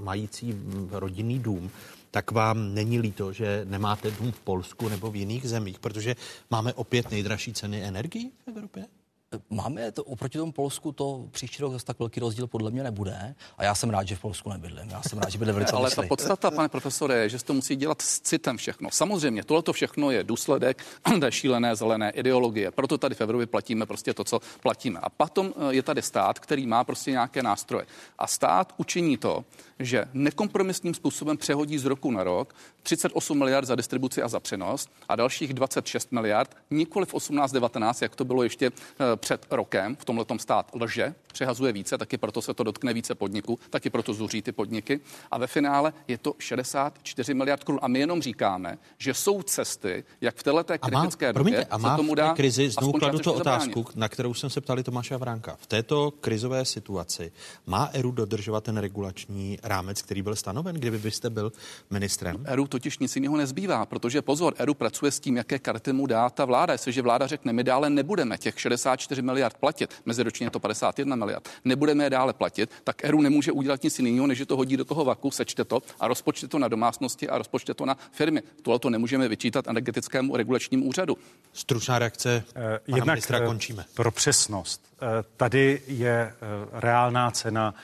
mající rodinný dům, tak vám není líto, že nemáte dům v Polsku nebo v jiných zemích, protože máme opět nejdražší ceny energií v Evropě? Máme to, oproti tomu Polsku to příští rok zase tak velký rozdíl podle mě nebude. A já jsem rád, že v Polsku nebydlím. Já jsem rád, že bydlím velice *laughs* Ale ta podstata, pane profesore, je, že se to musí dělat s citem všechno. Samozřejmě, tohle to všechno je důsledek *clears throat* té šílené zelené ideologie. Proto tady v Evropě platíme prostě to, co platíme. A potom eh, je tady stát, který má prostě nějaké nástroje. A stát učiní to, že nekompromisním způsobem přehodí z roku na rok 38 miliard za distribuci a za přenos a dalších 26 miliard, nikoli v 18-19, jak to bylo ještě eh, před rokem. V tomhle stát lže, přehazuje více, taky proto se to dotkne více podniků, taky proto zuří ty podniky. A ve finále je to 64 miliard korun. A my jenom říkáme, že jsou cesty, jak v této kritické a má, době a má se tomu dá krizi, znovu kladu to otázku, na kterou jsem se ptali Tomáše Vránka. V této krizové situaci má ERU dodržovat ten regulační rámec, který byl stanoven, kdyby byste byl ministrem? ERU totiž nic jiného nezbývá, protože pozor, ERU pracuje s tím, jaké karty mu dá ta vláda. Jestliže vláda řekne, my dále nebudeme těch 64 miliard platit, meziročně to 51 miliard, nebudeme je dále platit, tak ERU nemůže udělat nic jiného, než že to hodí do toho vaku, sečte to a rozpočte to na domácnosti a rozpočte to na firmy. Tohle to nemůžeme vyčítat energetickému regulačnímu úřadu. Stručná reakce. Eh, Jednak ministra eh, končíme. Pro přesnost. Eh, tady je reálná cena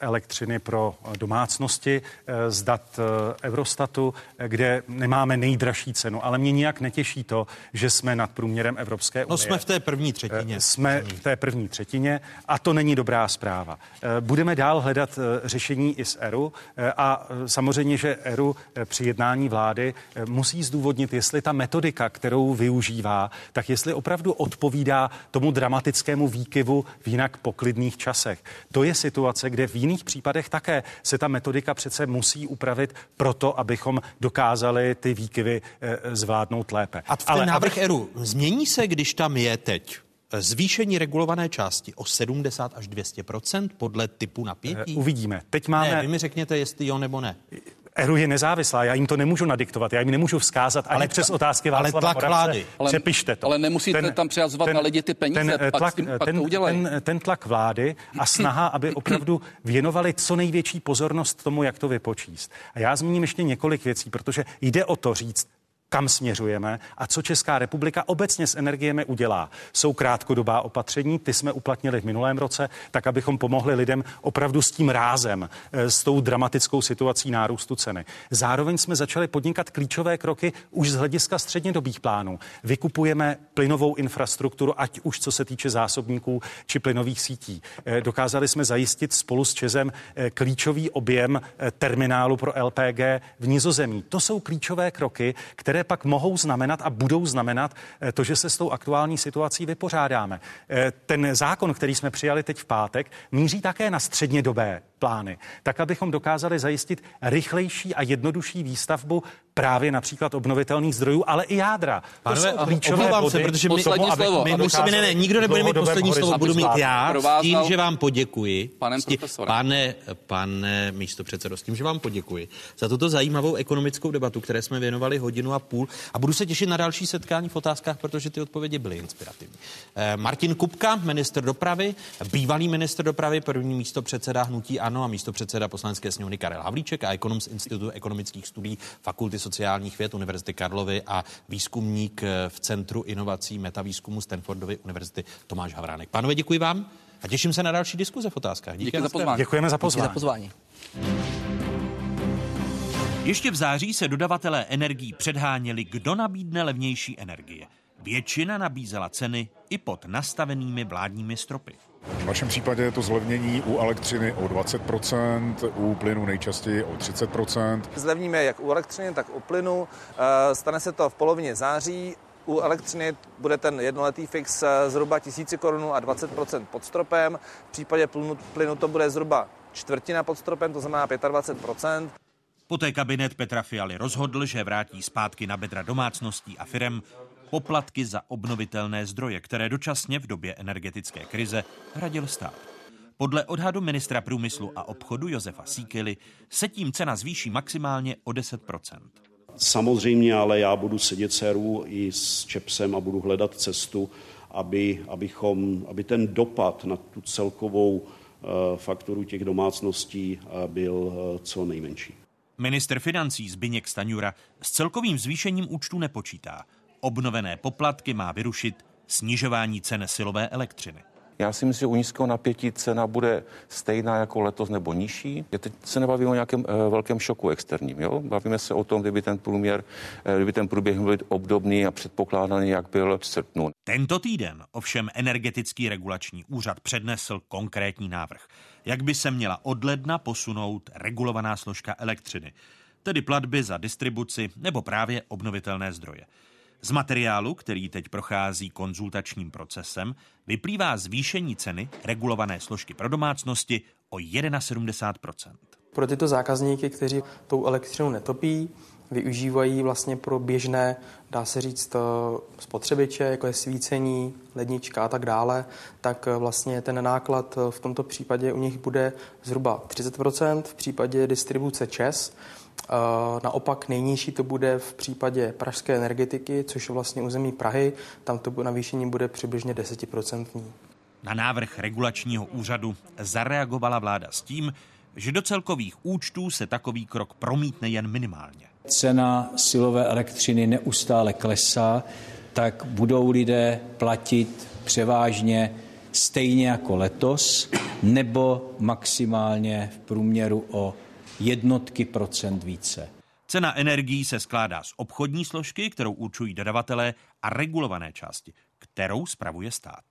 elektřiny pro domácnosti z dat Eurostatu, kde nemáme nejdražší cenu, ale mě nijak netěší to, že jsme nad průměrem Evropské no, unie. No jsme v té první třetině. Jsme v té první třetině a to není dobrá zpráva. Budeme dál hledat řešení i s ERU a samozřejmě, že ERU při jednání vlády musí zdůvodnit, jestli ta metodika, kterou využívá, tak jestli opravdu odpovídá tomu dramatickému výkyvu v jinak poklidných časech. To je situace, kde v jiných případech také se ta metodika přece musí upravit proto, abychom dokázali ty výkyvy e, zvládnout lépe. A ten Ale návrh aby... ERU změní se, když tam je teď zvýšení regulované části o 70 až 200% podle typu napětí? E, uvidíme. Teď máme... Ne, vy mi řekněte, jestli jo nebo ne. ERU je nezávislá, já jim to nemůžu nadiktovat, já jim nemůžu vzkázat ani ale, přes otázky Václava Ale tlak Moravce. vlády. Ale, Přepište to. Ale nemusíte ten, tam přihazovat na lidi ty peníze, ten, pak, tlak, tím, pak ten, to ten, ten tlak vlády a snaha, aby opravdu věnovali co největší pozornost tomu, jak to vypočíst. A já zmíním ještě několik věcí, protože jde o to říct, kam směřujeme a co Česká republika obecně s energiemi udělá. Jsou krátkodobá opatření, ty jsme uplatnili v minulém roce, tak abychom pomohli lidem opravdu s tím rázem, eh, s tou dramatickou situací nárůstu ceny. Zároveň jsme začali podnikat klíčové kroky už z hlediska střednědobých plánů. Vykupujeme plynovou infrastrukturu, ať už co se týče zásobníků či plynových sítí. Eh, dokázali jsme zajistit spolu s Čezem eh, klíčový objem terminálu pro LPG v Nizozemí. To jsou klíčové kroky, které pak mohou znamenat a budou znamenat eh, to, že se s tou aktuální situací vypořádáme. Eh, ten zákon, který jsme přijali teď v pátek, míří také na střednědobé plány, tak abychom dokázali zajistit rychlejší a jednodušší výstavbu právě například obnovitelných zdrojů, ale i jádra. Pánové, klíčové body se, protože my, tomu, slovo. my musíme, ne, ne, nikdo nebude mít poslední slovo, budu mít já s tím, že vám poděkuji. Panem tím, pane, pane místo předsedo, s tím, že vám poděkuji za tuto zajímavou ekonomickou debatu, které jsme věnovali hodinu a půl a budu se těšit na další setkání v otázkách, protože ty odpovědi byly inspirativní. Eh, Martin Kupka, minister dopravy, bývalý minister dopravy, první místo předseda hnutí ANO a místo předseda poslanecké sněmovny Karel Havlíček a ekonom z Institutu ekonomických studií Fakulty sociálních věd Univerzity Karlovy a výzkumník eh, v Centru inovací metavýzkumu Stanfordovy univerzity Tomáš Havránek. Pánové, děkuji vám a těším se na další diskuze v otázkách. Díky, Díky za pozvání. Děkujeme za pozvání. Díky za pozvání. Ještě v září se dodavatelé energií předháněli, kdo nabídne levnější energie. Většina nabízela ceny i pod nastavenými vládními stropy. V našem případě je to zlevnění u elektřiny o 20%, u plynu nejčastěji o 30%. Zlevníme jak u elektřiny, tak u plynu. Eh, stane se to v polovině září. U elektřiny bude ten jednoletý fix eh, zhruba 1000 korun a 20% pod stropem. V případě plynu, plynu to bude zhruba čtvrtina pod stropem, to znamená 25%. Poté kabinet Petra Fialy rozhodl, že vrátí zpátky na bedra domácností a firem poplatky za obnovitelné zdroje, které dočasně v době energetické krize hradil stát. Podle odhadu ministra průmyslu a obchodu Josefa Síkely se tím cena zvýší maximálně o 10% Samozřejmě, ale já budu sedět séru i s Čepsem a budu hledat cestu, aby, abychom, aby ten dopad na tu celkovou uh, fakturu těch domácností uh, byl uh, co nejmenší. Minister financí Zbyněk Staňura s celkovým zvýšením účtu nepočítá. Obnovené poplatky má vyrušit snižování cen silové elektřiny. Já si myslím, že u nízkého napětí cena bude stejná jako letos nebo nižší. Teď se nebavíme o nějakém e, velkém šoku externím. Jo? Bavíme se o tom, kdyby ten průměr, e, kdyby ten průběh byl obdobný a předpokládaný, jak byl v srpnu. Tento týden ovšem energetický regulační úřad přednesl konkrétní návrh. Jak by se měla od ledna posunout regulovaná složka elektřiny, tedy platby za distribuci nebo právě obnovitelné zdroje. Z materiálu, který teď prochází konzultačním procesem, vyplývá zvýšení ceny regulované složky pro domácnosti o 71% Pro tyto zákazníky, kteří tou elektřinou netopí, využívají vlastně pro běžné, dá se říct, eh, spotřebiče, jako je svícení, lednička a tak dále, tak eh, vlastně ten náklad eh, v tomto případě u nich bude zhruba 30%, v případě distribuce ČES. Naopak nejnižší to bude v případě pražské energetiky, což je vlastně území Prahy, tam to navýšení bude přibližně 10%. Na návrh regulačního úřadu zareagovala vláda s tím, že do celkových účtů se takový krok promítne jen minimálně. Cena silové elektřiny neustále klesá, tak budou lidé platit převážně stejně jako letos, nebo maximálně v průměru o jednotky procent více. Cena energií se skládá z obchodní složky, kterou určují dodavatelé, a regulované části, kterou spravuje stát.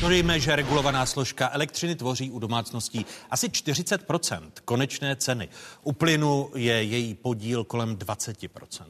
Dodejme, že regulovaná složka elektřiny tvoří u domácností asi 40% konečné ceny. U plynu je její podíl kolem 20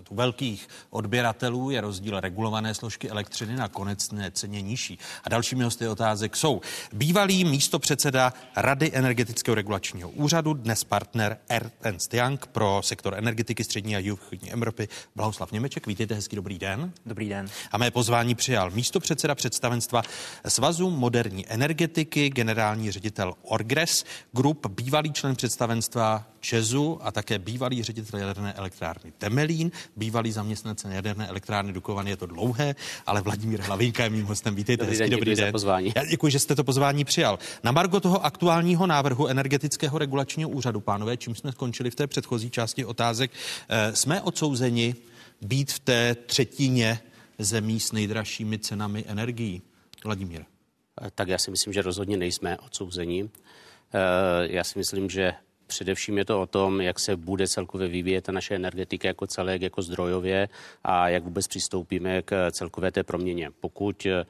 U velkých odběratelů je rozdíl regulované složky elektřiny na konečné ceně nižší. A dalšími hosty otázek jsou bývalý místopředseda Rady energetického regulačního úřadu, dnes partner Ernst Young pro sektor energetiky střední a jihovýchodní Evropy, Blahoslav Němeček. Vítejte, hezký dobrý den. Dobrý den. A mé pozvání přijal místopředseda představenstva Svazu moderní energetiky, generální ředitel Orgres Group, bývalý člen představenstva Čezu a také bývalý ředitel jaderné elektrárny Temelín, bývalý zaměstnanec jaderné elektrárny Dukovany, je to dlouhé, ale Vladimír Hlavinka je mým hostem. Vítejte, dobrý hezký den, dobrý den. Za pozvání. Já děkuji, že jste to pozvání přijal. Na margo toho aktuálního návrhu energetického regulačního úřadu, pánové, čím jsme skončili v té předchozí části otázek, eh, jsme odsouzeni být v té třetině zemí s nejdražšími cenami energií. Vladimír. Eh, tak já si myslím, že rozhodně nejsme odsouzení. Eh, já si myslím, že Především je to o tom, jak se bude celkově vyvíjet ta naše energetika jako celek, jako zdrojově a jak vůbec přistoupíme k celkové té proměně. Pokud eh,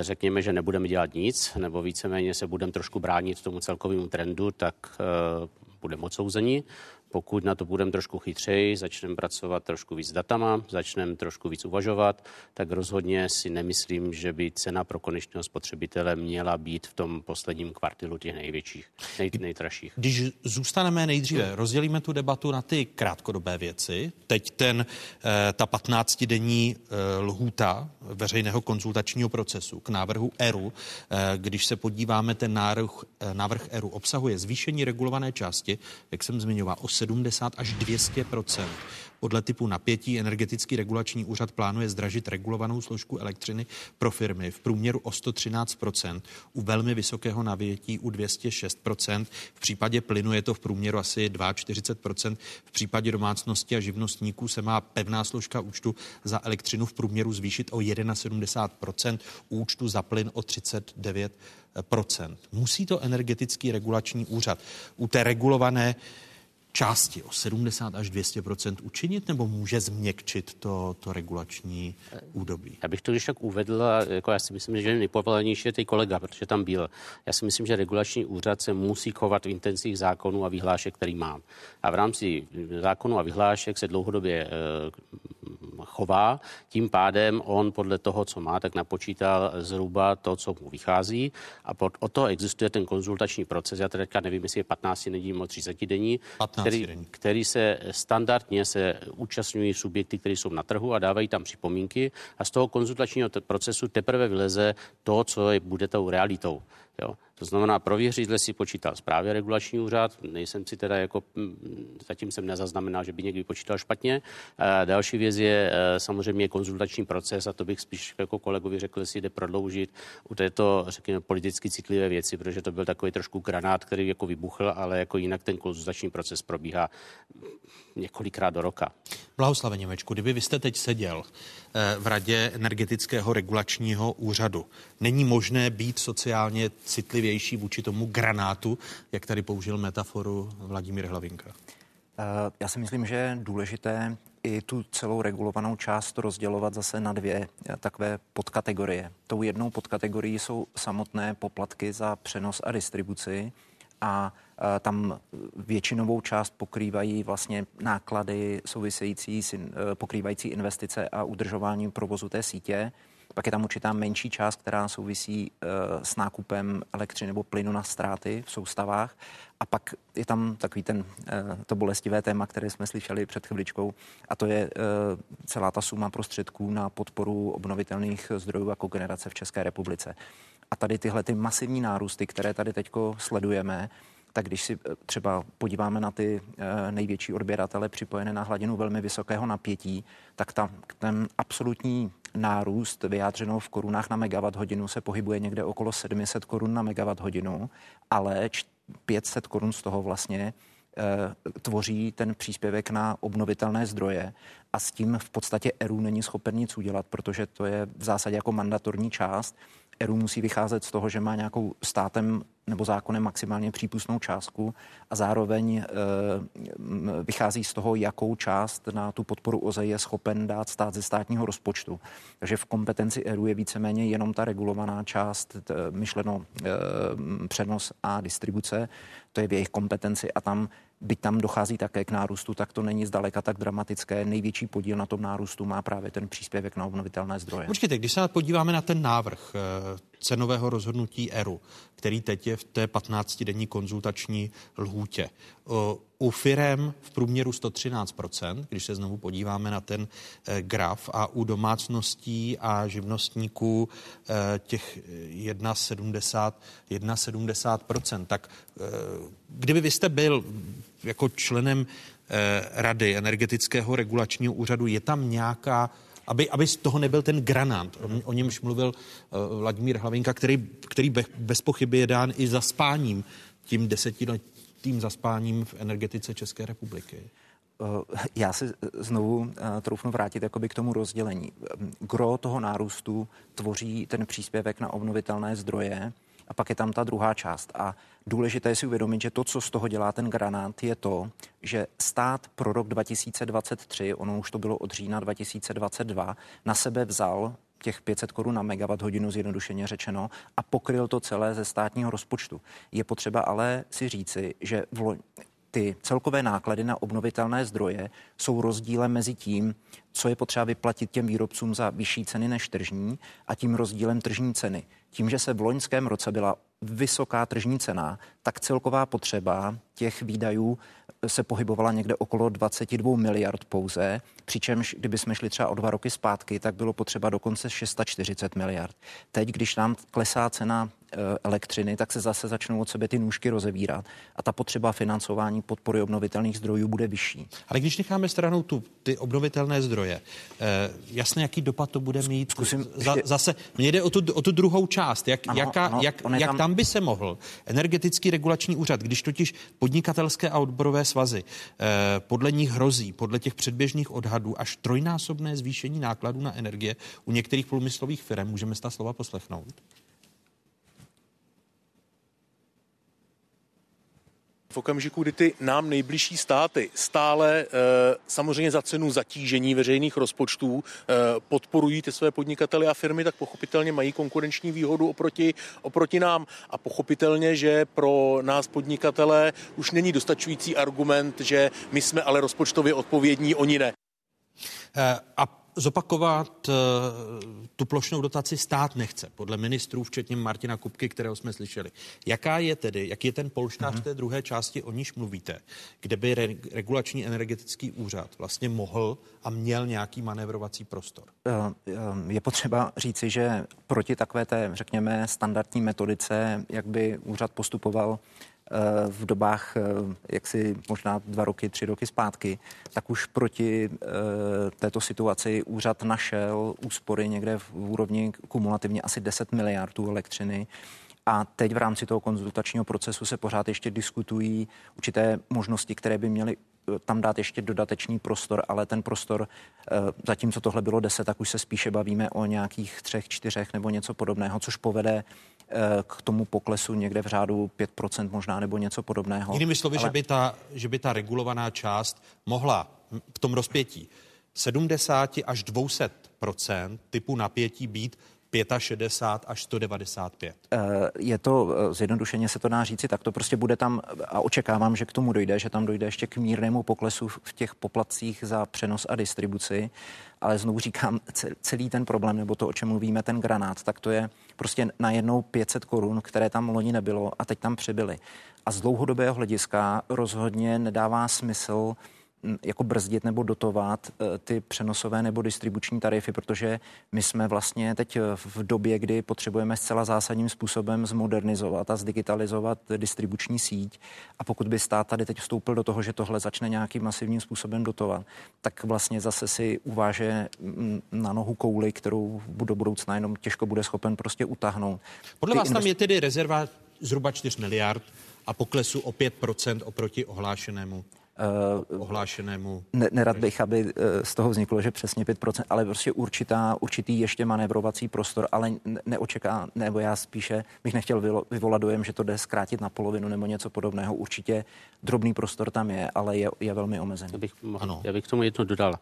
řekněme, že nebudeme dělat nic, nebo víceméně se budeme trošku bránit tomu celkovému trendu, tak budeme odsouzení. Pokud na to budeme trošku chytřeji, začneme pracovat trošku víc datama, začneme trošku víc uvažovat, tak rozhodně si nemyslím, že by cena pro konečného spotřebitele měla být v tom posledním kvartilu těch největších, nej, nejtraších. Když zůstaneme nejdříve, rozdělíme tu debatu na ty krátkodobé věci. Teď ten, eh, ta 15-denní eh, lhůta veřejného konzultačního procesu k návrhu ERU, eh, když se podíváme, ten návrh, návrh ERU obsahuje zvýšení regulované části, jak jsem zmiňoval, o 70 až 200% podle typu napětí energetický regulační úřad plánuje zdražit regulovanou složku elektřiny pro firmy v průměru o 113% u velmi vysokého navětí u 206% v případě plynu je to v průměru asi 42% v případě domácnosti a živnostníků se má pevná složka účtu za elektřinu v průměru zvýšit o 71% účtu za plyn o 39% Musí to energetický regulační úřad. U té regulované části o 70 až 200% učinit, nebo může změkčit to, to regulační údobí? Já bych to když tak uvedl, jako já si myslím, že nejpovolenější je ty kolega, protože tam byl. Já si myslím, že regulační úřad se musí chovat v intencích zákonů a vyhlášek, který má. A v rámci zákonů a vyhlášek se dlouhodobě chová. Tím pádem on podle toho, co má, tak napočítal zhruba to, co mu vychází. A pod, o to existuje ten konzultační proces. Já teďka nevím, jestli je 15 denní nebo 30 denní, který, který se standardně se účastňují subjekty, které jsou na trhu a dávají tam připomínky. A z toho konzultačního procesu teprve vyleze to, co je, bude tou realitou. Jo. To znamená prověřit, jestli si počítal správě regulační úřad. Nejsem si teda jako, mm, zatím jsem nezaznamenal, že by někdy počítal špatně. E, další věc je e, samozřejmě konzultační proces a to bych spíš jako kolegovi řekl, jestli jde prodloužit u této, řekněme, politicky citlivé věci, protože to byl takový trošku granát, který jako vybuchl, ale jako jinak ten konzultační proces probíhá několikrát do roka. Blahoslavě Němečku, kdyby vy jste teď seděl e, v radě energetického regulačního úřadu, není možné být sociálně citlivý citlivější vůči tomu granátu, jak tady použil metaforu Vladimír Hlavinka? Eh, já si myslím, že je důležité i tu celou regulovanou část rozdělovat zase na dvě eh, takové podkategorie. Tou jednou podkategorií jsou samotné poplatky za přenos a distribuci a tam většinovou část pokrývají vlastně náklady související pokrývající investice a udržování provozu té sítě. Pak je tam určitá menší část, která souvisí s nákupem elektřiny nebo plynu na ztráty v soustavách. A pak je tam takový ten, to bolestivé téma, které jsme slyšeli před chviličkou, a to je celá ta suma prostředků na podporu obnovitelných zdrojů jako generace v České republice. A tady tyhle ty masivní nárůsty, které tady teď sledujeme, tak když si eh, třeba podíváme na ty eh, největší odběratele připojené na hladinu velmi vysokého napětí, tak tam ten absolutní nárůst vyjádřenou v korunách na megawatt hodinu se pohybuje někde okolo 700 korun na megawatt hodinu, ale 500 korun z toho vlastně eh, tvoří ten příspěvek na obnovitelné zdroje. A s tím v podstatě ERU není schopen nic udělat, protože to je v zásadě jako mandatorní část. ERU musí vycházet z toho, že má nějakou státem nebo zákonem maximálně přípustnou částku a zároveň e, vychází z toho, jakou část na tu podporu OZE je schopen dát stát ze státního rozpočtu. Takže v kompetenci ERU je víceméně jenom ta regulovaná část, t, myšleno e, přenos a distribuce, to je v jejich kompetenci a tam byť tam dochází také k nárůstu, tak to není zdaleka tak dramatické. Největší podíl na tom nárůstu má právě ten příspěvek na obnovitelné zdroje. Počkejte, když se podíváme na ten návrh eh, cenového rozhodnutí ERU, který teď je v té 15-denní konzultační lhůtě. U firem v průměru 113%, když se znovu podíváme na ten eh, graf, a u domácností a živnostníků eh, těch 1,70%, 1,70%. Tak kdyby vy jste byl jako členem Rady energetického regulačního úřadu, je tam nějaká aby, aby z toho nebyl ten granát. O, o němž mluvil uh, Vladimír Hlavinka, který, který be, bez pochyby je dán i zaspáním, tím desetiletým zaspáním v energetice České republiky. Eh, já se znovu eh, troufnu vrátit jakoby k tomu rozdělení. Gro toho nárůstu tvoří ten příspěvek na obnovitelné zdroje, a pak je tam ta druhá část. A důležité je si uvědomit, že to, co z toho dělá ten granát, je to, že stát pro rok 2023, ono už to bylo od října 2022, na sebe vzal těch 500 korun na megawatt hodinu zjednodušeně řečeno a pokryl to celé ze státního rozpočtu. Je potřeba ale si říci, že ty celkové náklady na obnovitelné zdroje jsou rozdílem mezi tím, co je potřeba vyplatit těm výrobcům za vyšší ceny než tržní a tím rozdílem tržní ceny. Tím, že se v loňském roce byla vysoká tržní cena, tak celková potřeba těch výdajů se pohybovala někde okolo 22 miliard pouze, přičemž kdybychom šli třeba o dva roky zpátky, tak bylo potřeba dokonce 640 miliard. Teď, když nám klesá cena eh, elektřiny, tak se zase začnou od sebe ty nůžky rozevírat a ta potřeba financování podpory obnovitelných zdrojů bude vyšší. Ale když necháme stranou tu, ty obnovitelné zdroje, eh, jasně, jaký dopad to bude mít? Zkusím za, ještě... Zase, mně jde o tu, o tu druhou část. Jak, ano, jaká, ano, jak, jak tam... tam by se mohl energetický regulační úřad, když totiž podnikatelské a odborové svazy eh, podle nich hrozí, podle těch předběžných odhadů, až trojnásobné zvýšení nákladů na energie u některých průmyslových firm, můžeme z ta slova poslechnout? V okamžiku, kdy ty nám nejbližší státy stále e, samozřejmě za cenu zatížení veřejných rozpočtů e, podporují ty své podnikatele a firmy, tak pochopitelně mají konkurenční výhodu oproti, oproti nám. A pochopitelně, že pro nás podnikatele už není dostačující argument, že my jsme ale rozpočtově odpovědní, oni ne. E, a zopakovat eh, tu plošnou dotaci stát nechce, podle ministrů, včetně Martina Kupky, kterého jsme slyšeli. Jaká je tedy, jaký je ten polštář mm-hmm. té druhé části, o níž mluvíte, kde by re, regulační energetický úřad vlastně mohl a měl nějaký manévrovací prostor? Eh, eh, je potřeba říci, že proti takové té, řekněme, standardní metodice, jak by úřad postupoval, v dobách, jak si možná dva roky, tři roky zpátky, tak už proti této situaci úřad našel úspory někde v úrovni kumulativně asi 10 miliardů elektřiny. A teď v rámci toho konzultačního procesu se pořád ještě diskutují určité možnosti, které by měly tam dát ještě dodatečný prostor, ale ten prostor, zatímco tohle bylo 10, tak už se spíše bavíme o nějakých třech, čtyřech nebo něco podobného, což povede Eh, k tomu poklesu někde v řádu 5% možná nebo něco podobného. Jinými slovy, Ale... že, by ta, že by ta regulovaná část mohla v tom rozpětí 70 až 200% typu napětí být 65 až 195? Je to, zjednodušeně se to dá říci, tak to prostě bude tam a očekávám, že k tomu dojde, že tam dojde ještě k mírnému poklesu v těch poplatcích za přenos a distribuci ale znovu říkám, celý ten problém, nebo to, o čem mluvíme, ten granát, tak to je prostě najednou 500 korun, které tam loni nebylo a teď tam přibyly. A z dlouhodobého hlediska rozhodně nedává smysl jako brzdit nebo dotovat e, ty přenosové nebo distribuční tarify, protože my jsme vlastně teď v době, kdy potřebujeme zcela zásadním způsobem zmodernizovat a zdigitalizovat distribuční síť. A pokud by stát tady teď vstoupil do toho, že tohle začne nějakým masivním způsobem dotovat, tak vlastně zase si uváže na nohu kouli, kterou do budoucna jenom těžko bude schopen prostě utáhnout. Podle ty vás tam je tedy rezerva zhruba 4 miliard a poklesu o 5% oproti ohlášenému uh, ohlášenému. Ne, nerad bych, aby uh, z toho vzniklo, že přesně 5%, ale prostě určitá, určitý ještě manévrovací prostor, ale neočeká, nebo já spíše bych nechtěl vylo, vyvolat dojem, že to jde zkrátit na polovinu nebo něco podobného. Určitě drobný prostor tam je, ale je, je velmi omezený. Já bych, ano. já bych k tomu jedno dodal.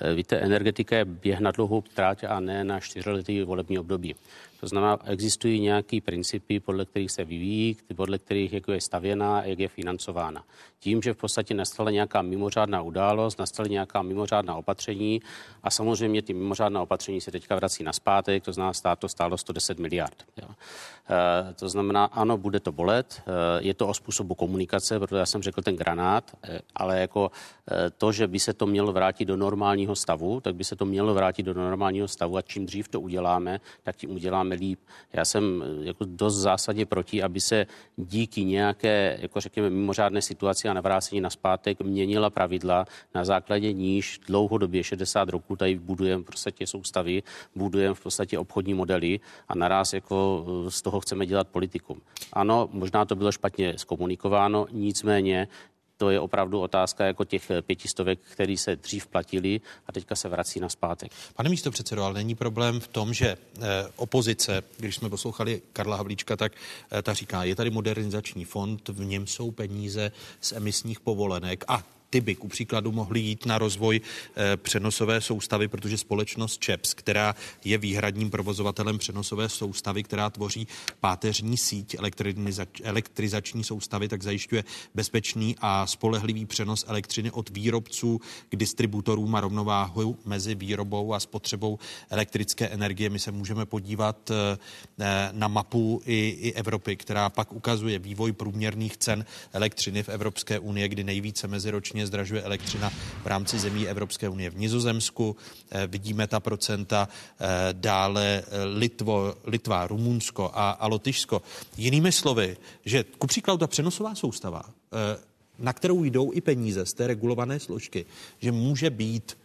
Eh, víte, energetika je běh na dlouhou tráť a ne na čtyřletý volební období. To znamená, existují nějaké principy, podle kterých se vyvíjí, podle kterých jak je stavěná, jak je financována. Tím, že v podstatě nastala nějaká mimořádná událost, nastaly nějaká mimořádná opatření a samozřejmě ty mimořádná opatření se teďka vrací na zpátek, to znamená, stát to stálo 110 miliard. Jo. E, to znamená, ano, bude to bolet, e, je to o způsobu komunikace, protože já jsem řekl ten granát, e, ale jako e, to, že by se to mělo vrátit do normálního stavu, tak by se to mělo vrátit do normálního stavu a čím dřív to uděláme, tak tím uděláme líp. Já jsem jako dost zásadě proti, aby se díky nějaké, jako řekněme, mimořádné situaci a navrácení na zpátek měnila pravidla, na základě níž dlouhodobě 60 roků tady budujeme v podstatě soustavy, budujeme v podstatě obchodní modely a naraz jako z toho chceme dělat politikum. Ano, možná to bylo špatně zkomunikováno, nicméně to je opravdu otázka jako těch pětistovek, který se dřív platili a teďka se vrací na zpátek. Pane místo předsedo, ale není problém v tom, že eh, opozice, když jsme poslouchali Karla Havlíčka, tak eh, ta říká, je tady modernizační fond, v něm jsou peníze z emisních povolenek a ty by ku příkladu mohly jít na rozvoj eh, přenosové soustavy, protože společnost ČEPS, která je výhradním provozovatelem přenosové soustavy, která tvoří páteřní síť elektrizační soustavy, tak zajišťuje bezpečný a spolehlivý přenos elektřiny od výrobců k distributorům a rovnováhu mezi výrobou a spotřebou elektrické energie. My se můžeme podívat eh, eh, na mapu i, i Evropy, která pak ukazuje vývoj průměrných cen elektřiny v Evropské unii, kdy nejvíce meziročně značně zdražuje elektřina v rámci zemí Evropské unie. V Nizozemsku eh, vidíme ta procenta, eh, dále eh, Litvo, Litva, Rumunsko a, a Lotyšsko. Jinými slovy, že ku příkladu ta přenosová soustava, na kterou jdou i peníze z té regulované složky, že může být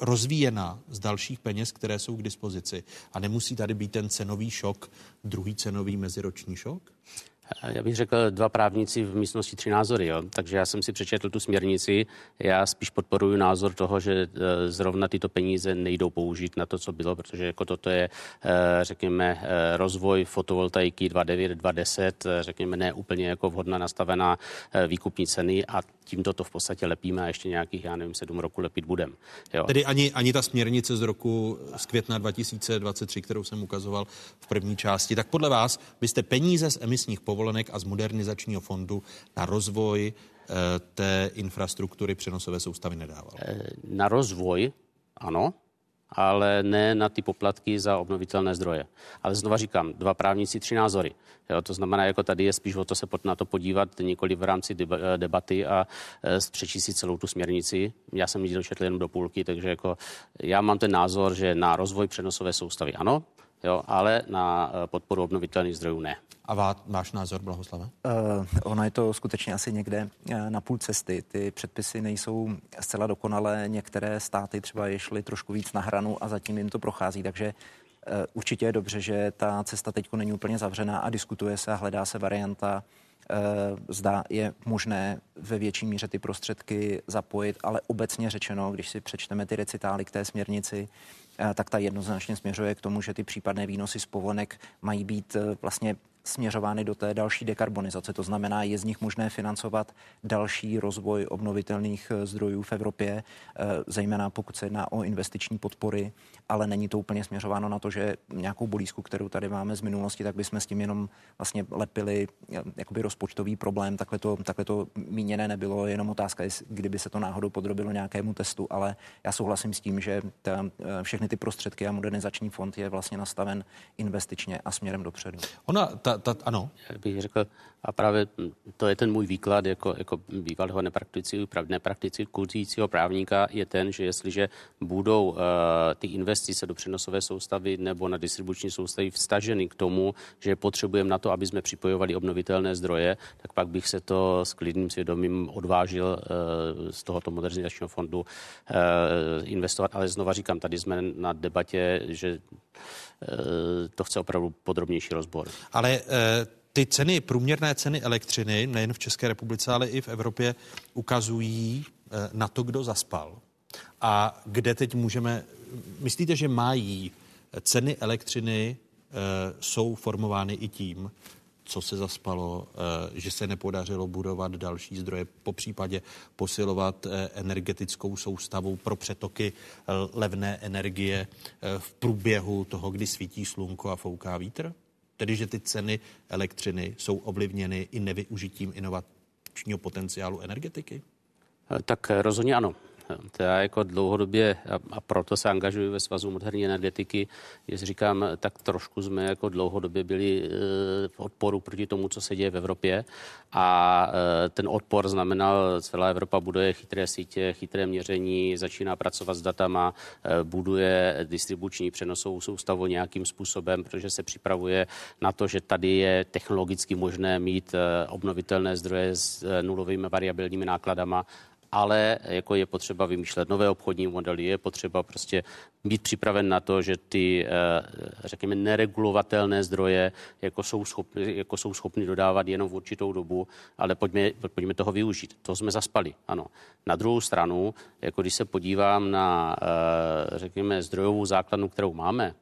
rozvíjena z dalších peněz, které jsou k dispozici. A nemusí tady být ten cenový šok, druhý cenový meziroční šok? Já bych řekl dva právníci v místnosti tři názory, jo. takže já jsem si přečetl tu směrnici. Já spíš podporuji názor toho, že e, zrovna tyto peníze nejdou použít na to, co bylo, protože jako toto je, e, řekněme, rozvoj fotovoltaiky 2.9, 2.10, řekněme, ne úplně jako vhodná nastavená výkupní ceny a tímto to v podstatě lepíme a ještě nějakých, já nevím, sedm roku lepit budem. Jo. Tedy ani, ani ta směrnice z roku z května 2023, kterou jsem ukazoval v první části, tak podle vás byste peníze z emisních povolenek a z modernizačního fondu na rozvoj eh, té infrastruktury přenosové soustavy nedával? Eh, na rozvoj, ano, ale ne na ty poplatky za obnovitelné zdroje. Ale znova říkám, dva právníci, tři názory. Jo, to znamená, jako tady je spíš o to se na to podívat nikoli v rámci debaty a přečíst si celou tu směrnici. Já jsem ji dočetl jenom do půlky, takže jako já mám ten názor, že na rozvoj přenosové soustavy ano, jo, ale na e, podporu obnovitelných zdrojů ne. A vá, váš názor, Blahoslave? Uh, ono je to skutečně asi někde uh, na půl cesty. Ty předpisy nejsou zcela dokonalé. Některé státy třeba je šly trošku víc na hranu a zatím jim to prochází, takže uh, určitě je dobře, že ta cesta teď není úplně zavřená a diskutuje se a hledá se varianta, zda je možné ve větší míře ty prostředky zapojit, ale obecně řečeno, když si přečteme ty recitály k té směrnici, tak ta jednoznačně směřuje k tomu, že ty případné výnosy z povolenek mají být vlastně směřovány do té další dekarbonizace. To znamená, je z nich možné financovat další rozvoj obnovitelných eh, zdrojů v Evropě, eh, zejména pokud se jedná o investiční podpory, ale není to úplně směřováno na to, že nějakou bolízku, kterou tady máme z minulosti, tak bychom s tím jenom vlastně lepili eh, jakoby rozpočtový problém. Takhle to, takhle to míněné nebylo, jenom otázka, kdyby se to náhodou podrobilo nějakému testu, ale já souhlasím s tím, že ta, všechny ty prostředky a modernizační fond je vlastně nastaven investičně a směrem dopředu. Ona, ta, ta, ano. Já bych řekl, a právě to je ten můj výklad jako, jako bývalého nepraktikujícího právníka, je ten, že jestliže budou uh, ty investice do přenosové soustavy nebo na distribuční soustavy vstaženy k tomu, že potřebujeme na to, aby jsme připojovali obnovitelné zdroje, tak pak bych se to s klidným svědomím odvážil uh, z tohoto modernizačního fondu uh, investovat. Ale znova říkám, tady jsme na debatě, že to chce opravdu podrobnější rozbor. Ale ty ceny, průměrné ceny elektřiny, nejen v České republice, ale i v Evropě, ukazují eh, na to, kdo zaspal. A kde teď můžeme, myslíte, že mají ceny elektřiny eh, jsou formovány i tím, co se zaspalo, eh, že se nepodařilo budovat další zdroje, po případě posilovat energetickou soustavu pro přetoky levné energie v průběhu toho, kdy svítí slunko a fouká vítr? Tedy, že ty ceny elektřiny jsou ovlivněny i nevyužitím inovačního potenciálu energetiky? Tak rozhodně ano. *laughs* Já jako dlouhodobě, a proto se angažuji ve Svazu moderní energetiky, že říkám, tak trošku jsme jako dlouhodobě byli e, v odporu proti tomu, co se děje v Evropě. A e, ten odpor znamenal, celá Evropa buduje chytré sítě, chytré měření, začíná pracovat s datama, e, buduje distribuční přenosovou soustavu nějakým způsobem, protože se připravuje na to, že tady je technologicky možné mít obnovitelné zdroje s nulovými variabilními nákladama ale jako je potřeba vymýšlet nové obchodní modely, je potřeba prostě být připraven na to, že ty, eh, řekněme, neregulovatelné zdroje jako jsou, schopny, jako jsou schopny dodávat jenom v určitou dobu, ale pojďme, pojďme toho využít. To jsme zaspali, ano. Na druhou stranu, jako když se podívám na, eh, řekněme, zdrojovou základnu, kterou máme,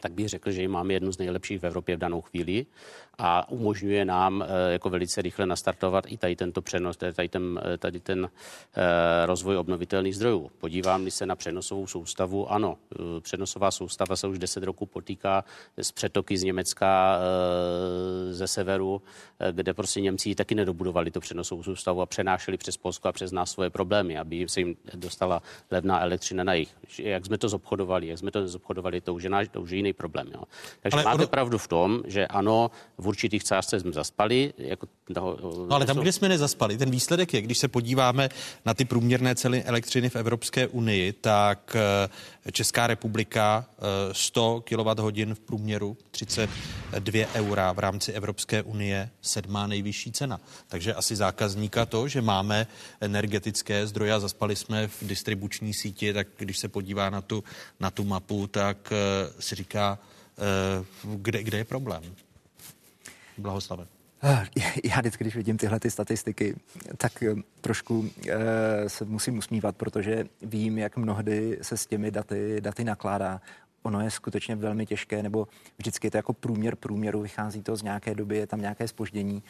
tak bych řekl, že ji máme jednu z nejlepších v Evropě v danou chvíli a umožňuje nám eh, jako velice rychle nastartovat i tady tento přenos, tady ten, eh, tady ten eh, rozvoj obnovitelných zdrojů. Podívám se na přenosovou soustavu, ano, přenosová soustava se už 10 roků potýká s přetoky z Německa ze severu, kde prostě Němci taky nedobudovali tu přenosovou soustavu a přenášeli přes Polsko a přes nás svoje problémy, aby se jim dostala levná elektřina na jich. Jak jsme to zobchodovali, jak jsme to zobchodovali, to už je, náš, to už je jiný problém. Jo. Takže ale máte ono... pravdu v tom, že ano, v určitých částech jsme zaspali. Jako toho, no ale tam, kde jsme nezaspali, ten výsledek je, když se podíváme na ty průměrné ceny elektřiny v Evropské unii, tak eh, Česká republika 100 eh, kWh v průměru 32 eura v rámci Evropské unie sedmá nejvyšší cena. Takže asi zákazníka to, že máme energetické zdroje a zaspali jsme v distribuční síti, tak když se podívá na tu, na tu mapu, tak eh, si říká, kde, kde je problém. Blahoslave. Ah, já vždycky, když vidím tyhle ty statistiky, tak eh, trošku e, se musím usmívat, protože vím, jak mnohdy se s těmi daty, daty nakládá. Ono je skutečně velmi těžké, nebo vždycky je to jako průměr průměru, vychází to z nějaké doby, je tam nějaké spoždění.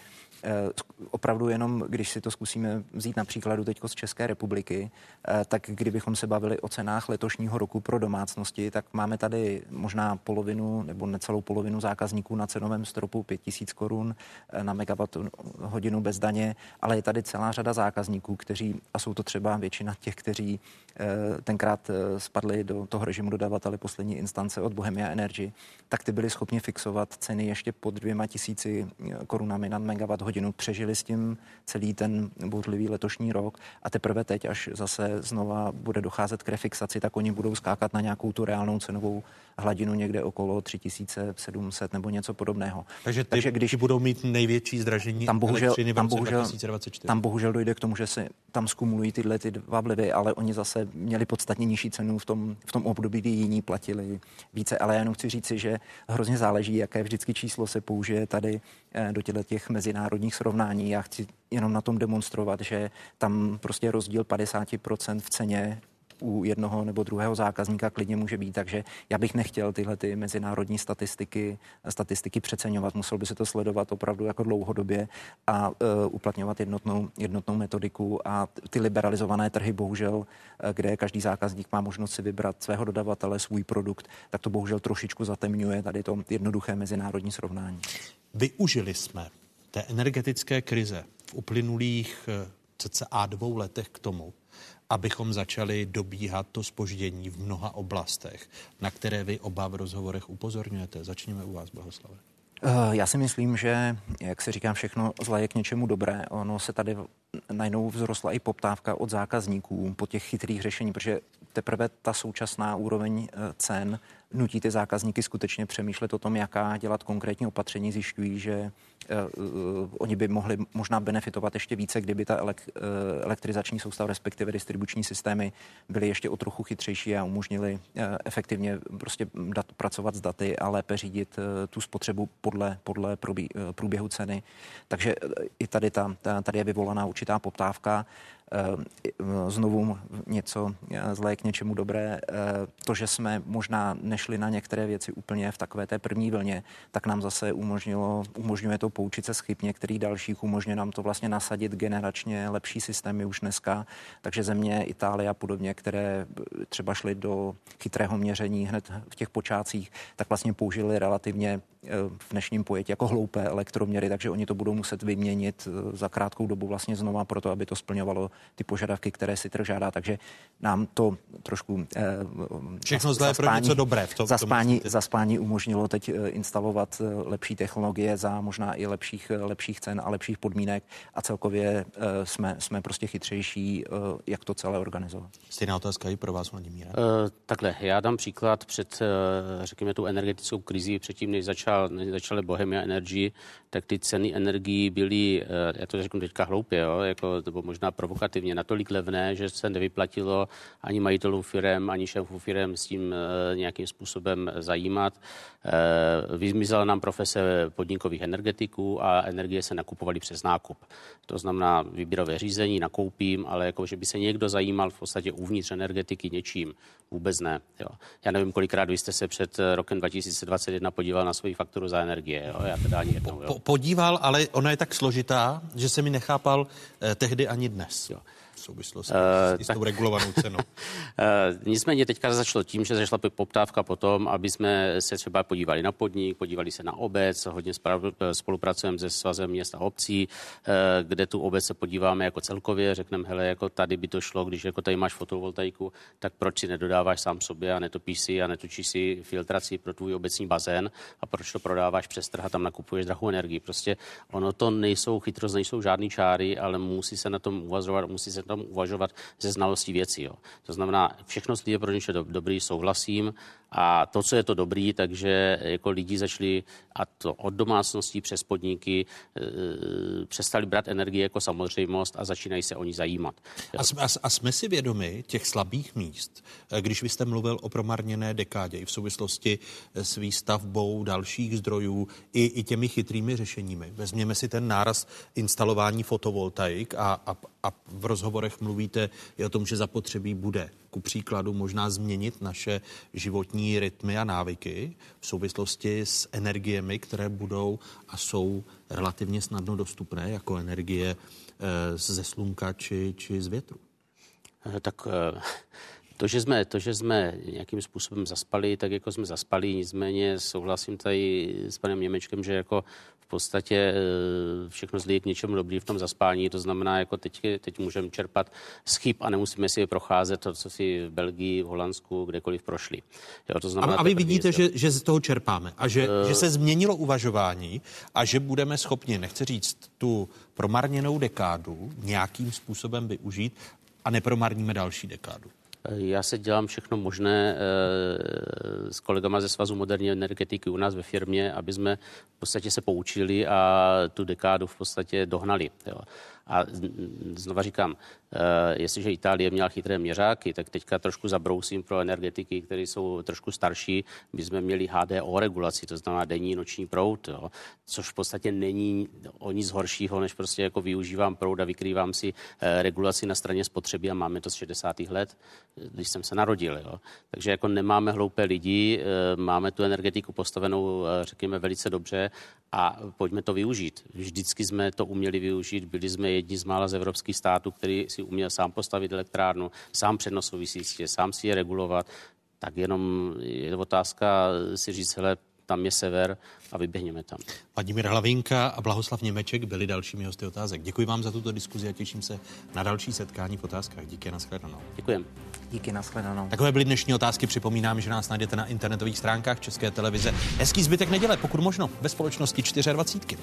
Eh, opravdu jenom, když si to zkusíme vzít na příkladu teď z České republiky, eh, tak kdybychom se bavili o cenách letošního roku pro domácnosti, tak máme tady možná polovinu nebo necelou polovinu zákazníků na cenovém stropu 5000 korun eh, na megawatt hodinu bez daně, ale je tady celá řada zákazníků, kteří, a jsou to třeba většina těch, kteří tenkrát spadli do toho režimu dodavatele poslední instance od Bohemia Energy, tak ty byli schopni fixovat ceny ještě pod dvěma tisíci korunami na megawatt hodinu. Přežili s tím celý ten bouřlivý letošní rok a teprve teď, až zase znova bude docházet k refixaci, tak oni budou skákat na nějakou tu reálnou cenovou hladinu někde okolo 3700 nebo něco podobného. Takže, ty, Takže když budou mít největší zdražení tam bohužel, elektřiny v tam bohužel, 2024. Tam bohužel dojde k tomu, že se tam skumulují tyhle ty dva vlivy, ale oni zase měli podstatně nižší cenu v tom, v tom období, kdy jiní platili více. Ale jenom chci říci, že hrozně záleží, jaké vždycky číslo se použije tady eh, do těch mezinárodních srovnání. Já chci jenom na tom demonstrovat, že tam prostě rozdíl 50% v ceně u jednoho nebo druhého zákazníka klidně může být, takže já bych nechtěl tyhle ty mezinárodní statistiky, statistiky přeceňovat. Musel by se to sledovat opravdu jako dlouhodobě a uh, uplatňovat jednotnou, jednotnou metodiku a ty liberalizované trhy bohužel, kde každý zákazník má možnost si vybrat svého dodavatele, svůj produkt, tak to bohužel trošičku zatemňuje tady to jednoduché mezinárodní srovnání. Využili jsme té energetické krize v uplynulých eh, cca dvou letech k tomu, abychom začali dobíhat to spoždění v mnoha oblastech, na které vy oba v rozhovorech upozorňujete. Začněme u vás, Bohoslave. Eh, já si myslím, že, jak se říkám, všechno zlé je k něčemu dobré. Ono se tady najednou vzrostla i poptávka od zákazníků po těch chytrých řešení, protože teprve ta současná úroveň eh, cen nutí ty zákazníky skutečně přemýšlet o tom, jaká dělat konkrétní opatření. Zjišťují, že uh, oni by mohli možná benefitovat ještě více, kdyby ta elek, uh, elektrizační soustava, respektive distribuční systémy byly ještě o trochu chytřejší a umožnili uh, efektivně prostě dat, pracovat s daty a lépe řídit uh, tu spotřebu podle, podle probí, uh, průběhu ceny. Takže uh, i tady, ta, ta, tady je vyvolaná určitá poptávka. Eh, znovu něco eh, zlé k něčemu dobré. Eh, to, že jsme možná nešli na některé věci úplně v takové té první vlně, tak nám zase umožnilo, umožňuje to poučit se z chyb některých dalších, umožňuje nám to vlastně nasadit generačně lepší systémy už dneska. Takže země Itálie a podobně, které třeba šly do chytrého měření hned v těch počátcích, tak vlastně použili relativně v dnešním pojetí jako hloupé elektroměry, takže oni to budou muset vyměnit za krátkou dobu vlastně znova proto, aby to splňovalo ty požadavky, které si trh žádá, takže nám to trošku eh, Všechno zlé pro něco dobré v tom. Zaspání, zaspání umožnilo teď eh, instalovat lepší technologie za možná i lepších, lepších cen a lepších podmínek a celkově jsme, jsme prostě chytřejší, jak to celé organizovat. Stejná otázka i pro vás, Vladimíra. Uh, takhle, já dám příklad před, řekněme, tu energetickou krizi, předtím, než, začal, než začaly Bohemia Energy, tak ty ceny energií byly, já to řeknu teďka hloupě, jo, jako, nebo možná provokativně, natolik levné, že se nevyplatilo ani majitelům firm, ani šéfů firm s tím eh, nějakým způsobem zajímat. Eh, vyzmizela nám profese podnikových energetiků a energie se nakupovaly přes nákup. To znamená výběrové řízení, nakoupím, ale jako, že by se někdo zajímal v podstatě uvnitř energetiky něčím, vůbec ne. Jo. Já nevím, kolikrát vy jste se před eh, rokem 2021 podíval na svoji fakturu za energie. Jo. Já teda ani jednou. Jo. Podíval, ale ona je tak složitá, že se mi nechápal eh, tehdy ani dnes. Jo v souvislosti uh, s, tak, tou regulovanou cenou. uh, *laughs* nicméně teďka začalo tím, že zašla poptávka potom, aby jsme se třeba podívali na podnik, podívali se na obec, hodně spolupracujeme se svazem měst a obcí, uh, kde tu obec se podíváme jako celkově, řekneme, hele, jako tady by to šlo, když jako tady máš fotovoltaiku, tak proč si nedodáváš sám sobě a netopíš si a netočíš si filtraci pro tvůj obecní bazén a proč to prodáváš přes trh a tam nakupuješ drahou energii. Prostě ono to nejsou chytrost, nejsou žádný čáry, ale musí se na tom uvažovat, musí se tom uvažovat ze znalostí věcí. Jo. To znamená, všechno je pro něče dobrý, souhlasím, a to, co je to dobrý, takže jako lidi začali, a to od domácností přes podniky, e, přestali brát energii jako samozřejmost a začínají se o ní zajímat. A jsme, a jsme si vědomi těch slabých míst, e, když vy jste mluvil o promarněné dekádě i v souvislosti s výstavbou dalších zdrojů i, i těmi chytrými řešeními. Vezměme si ten náraz instalování fotovoltaik a, a, a v rozhovorech mluvíte i o tom, že zapotřebí bude ku příkladu možná změnit naše životní rytmy a návyky v souvislosti s energiemi, které budou a jsou relativně snadno dostupné, jako energie eh, ze slunka či, či z větru? Eh, tak eh, to že, jsme, to, že jsme nějakým způsobem zaspali, tak jako jsme zaspali, nicméně souhlasím tady s panem Němečkem, že jako podstatě eh, všechno zlí k něčemu dobrý v tom zaspání. To znamená, jako teď, teď můžeme čerpat z chyb a nemusíme si je procházet to, co si v Belgii, v Holandsku, kdekoliv prošli. Jo, to znamená, a, a vy vidíte, že, že z toho čerpáme a že, uh, že se změnilo uvažování a že budeme schopni, nechci říct, tu promarněnou dekádu nějakým způsobem využít a nepromarníme další dekádu. Já se dělám všechno možné eh, s kolegama ze Svazu moderní energetiky u nás ve firmě, aby jsme v podstatě se poučili a tu dekádu v podstatě dohnali. Jo. A znova říkám, eh, jestliže Itálie měla chytré měřáky, tak teďka trošku zabrousím pro energetiky, které jsou trošku starší. My jsme měli HDO regulaci, to znamená denní noční prout, jo, což v podstatě není o nic horšího, než prostě jako využívám proud a vykrývám si eh, regulaci na straně spotřeby a máme to z 60. let, když jsem se narodil. Jo. Takže jako nemáme hloupé lidi, eh, máme tu energetiku postavenou, řekněme, velice dobře a pojďme to využít. Vždycky jsme to uměli využít, byli jsme jedni z mála z evropských států, který si uměl sám postavit elektrárnu, sám přenosový sítě, sám si je regulovat, tak jenom je otázka si říct, hele, tam je sever a vyběhněme tam. Vladimír Hlavinka a Blahoslav Němeček byli dalšími hosty otázek. Děkuji vám za tuto diskuzi a těším se na další setkání v otázkách. Díky, nashledanou. Děkujem. Díky, nashledanou. Takové byly dnešní otázky. Připomínám, že nás najdete na internetových stránkách České televize. Hezký zbytek neděle, pokud možno, ve společnosti 24.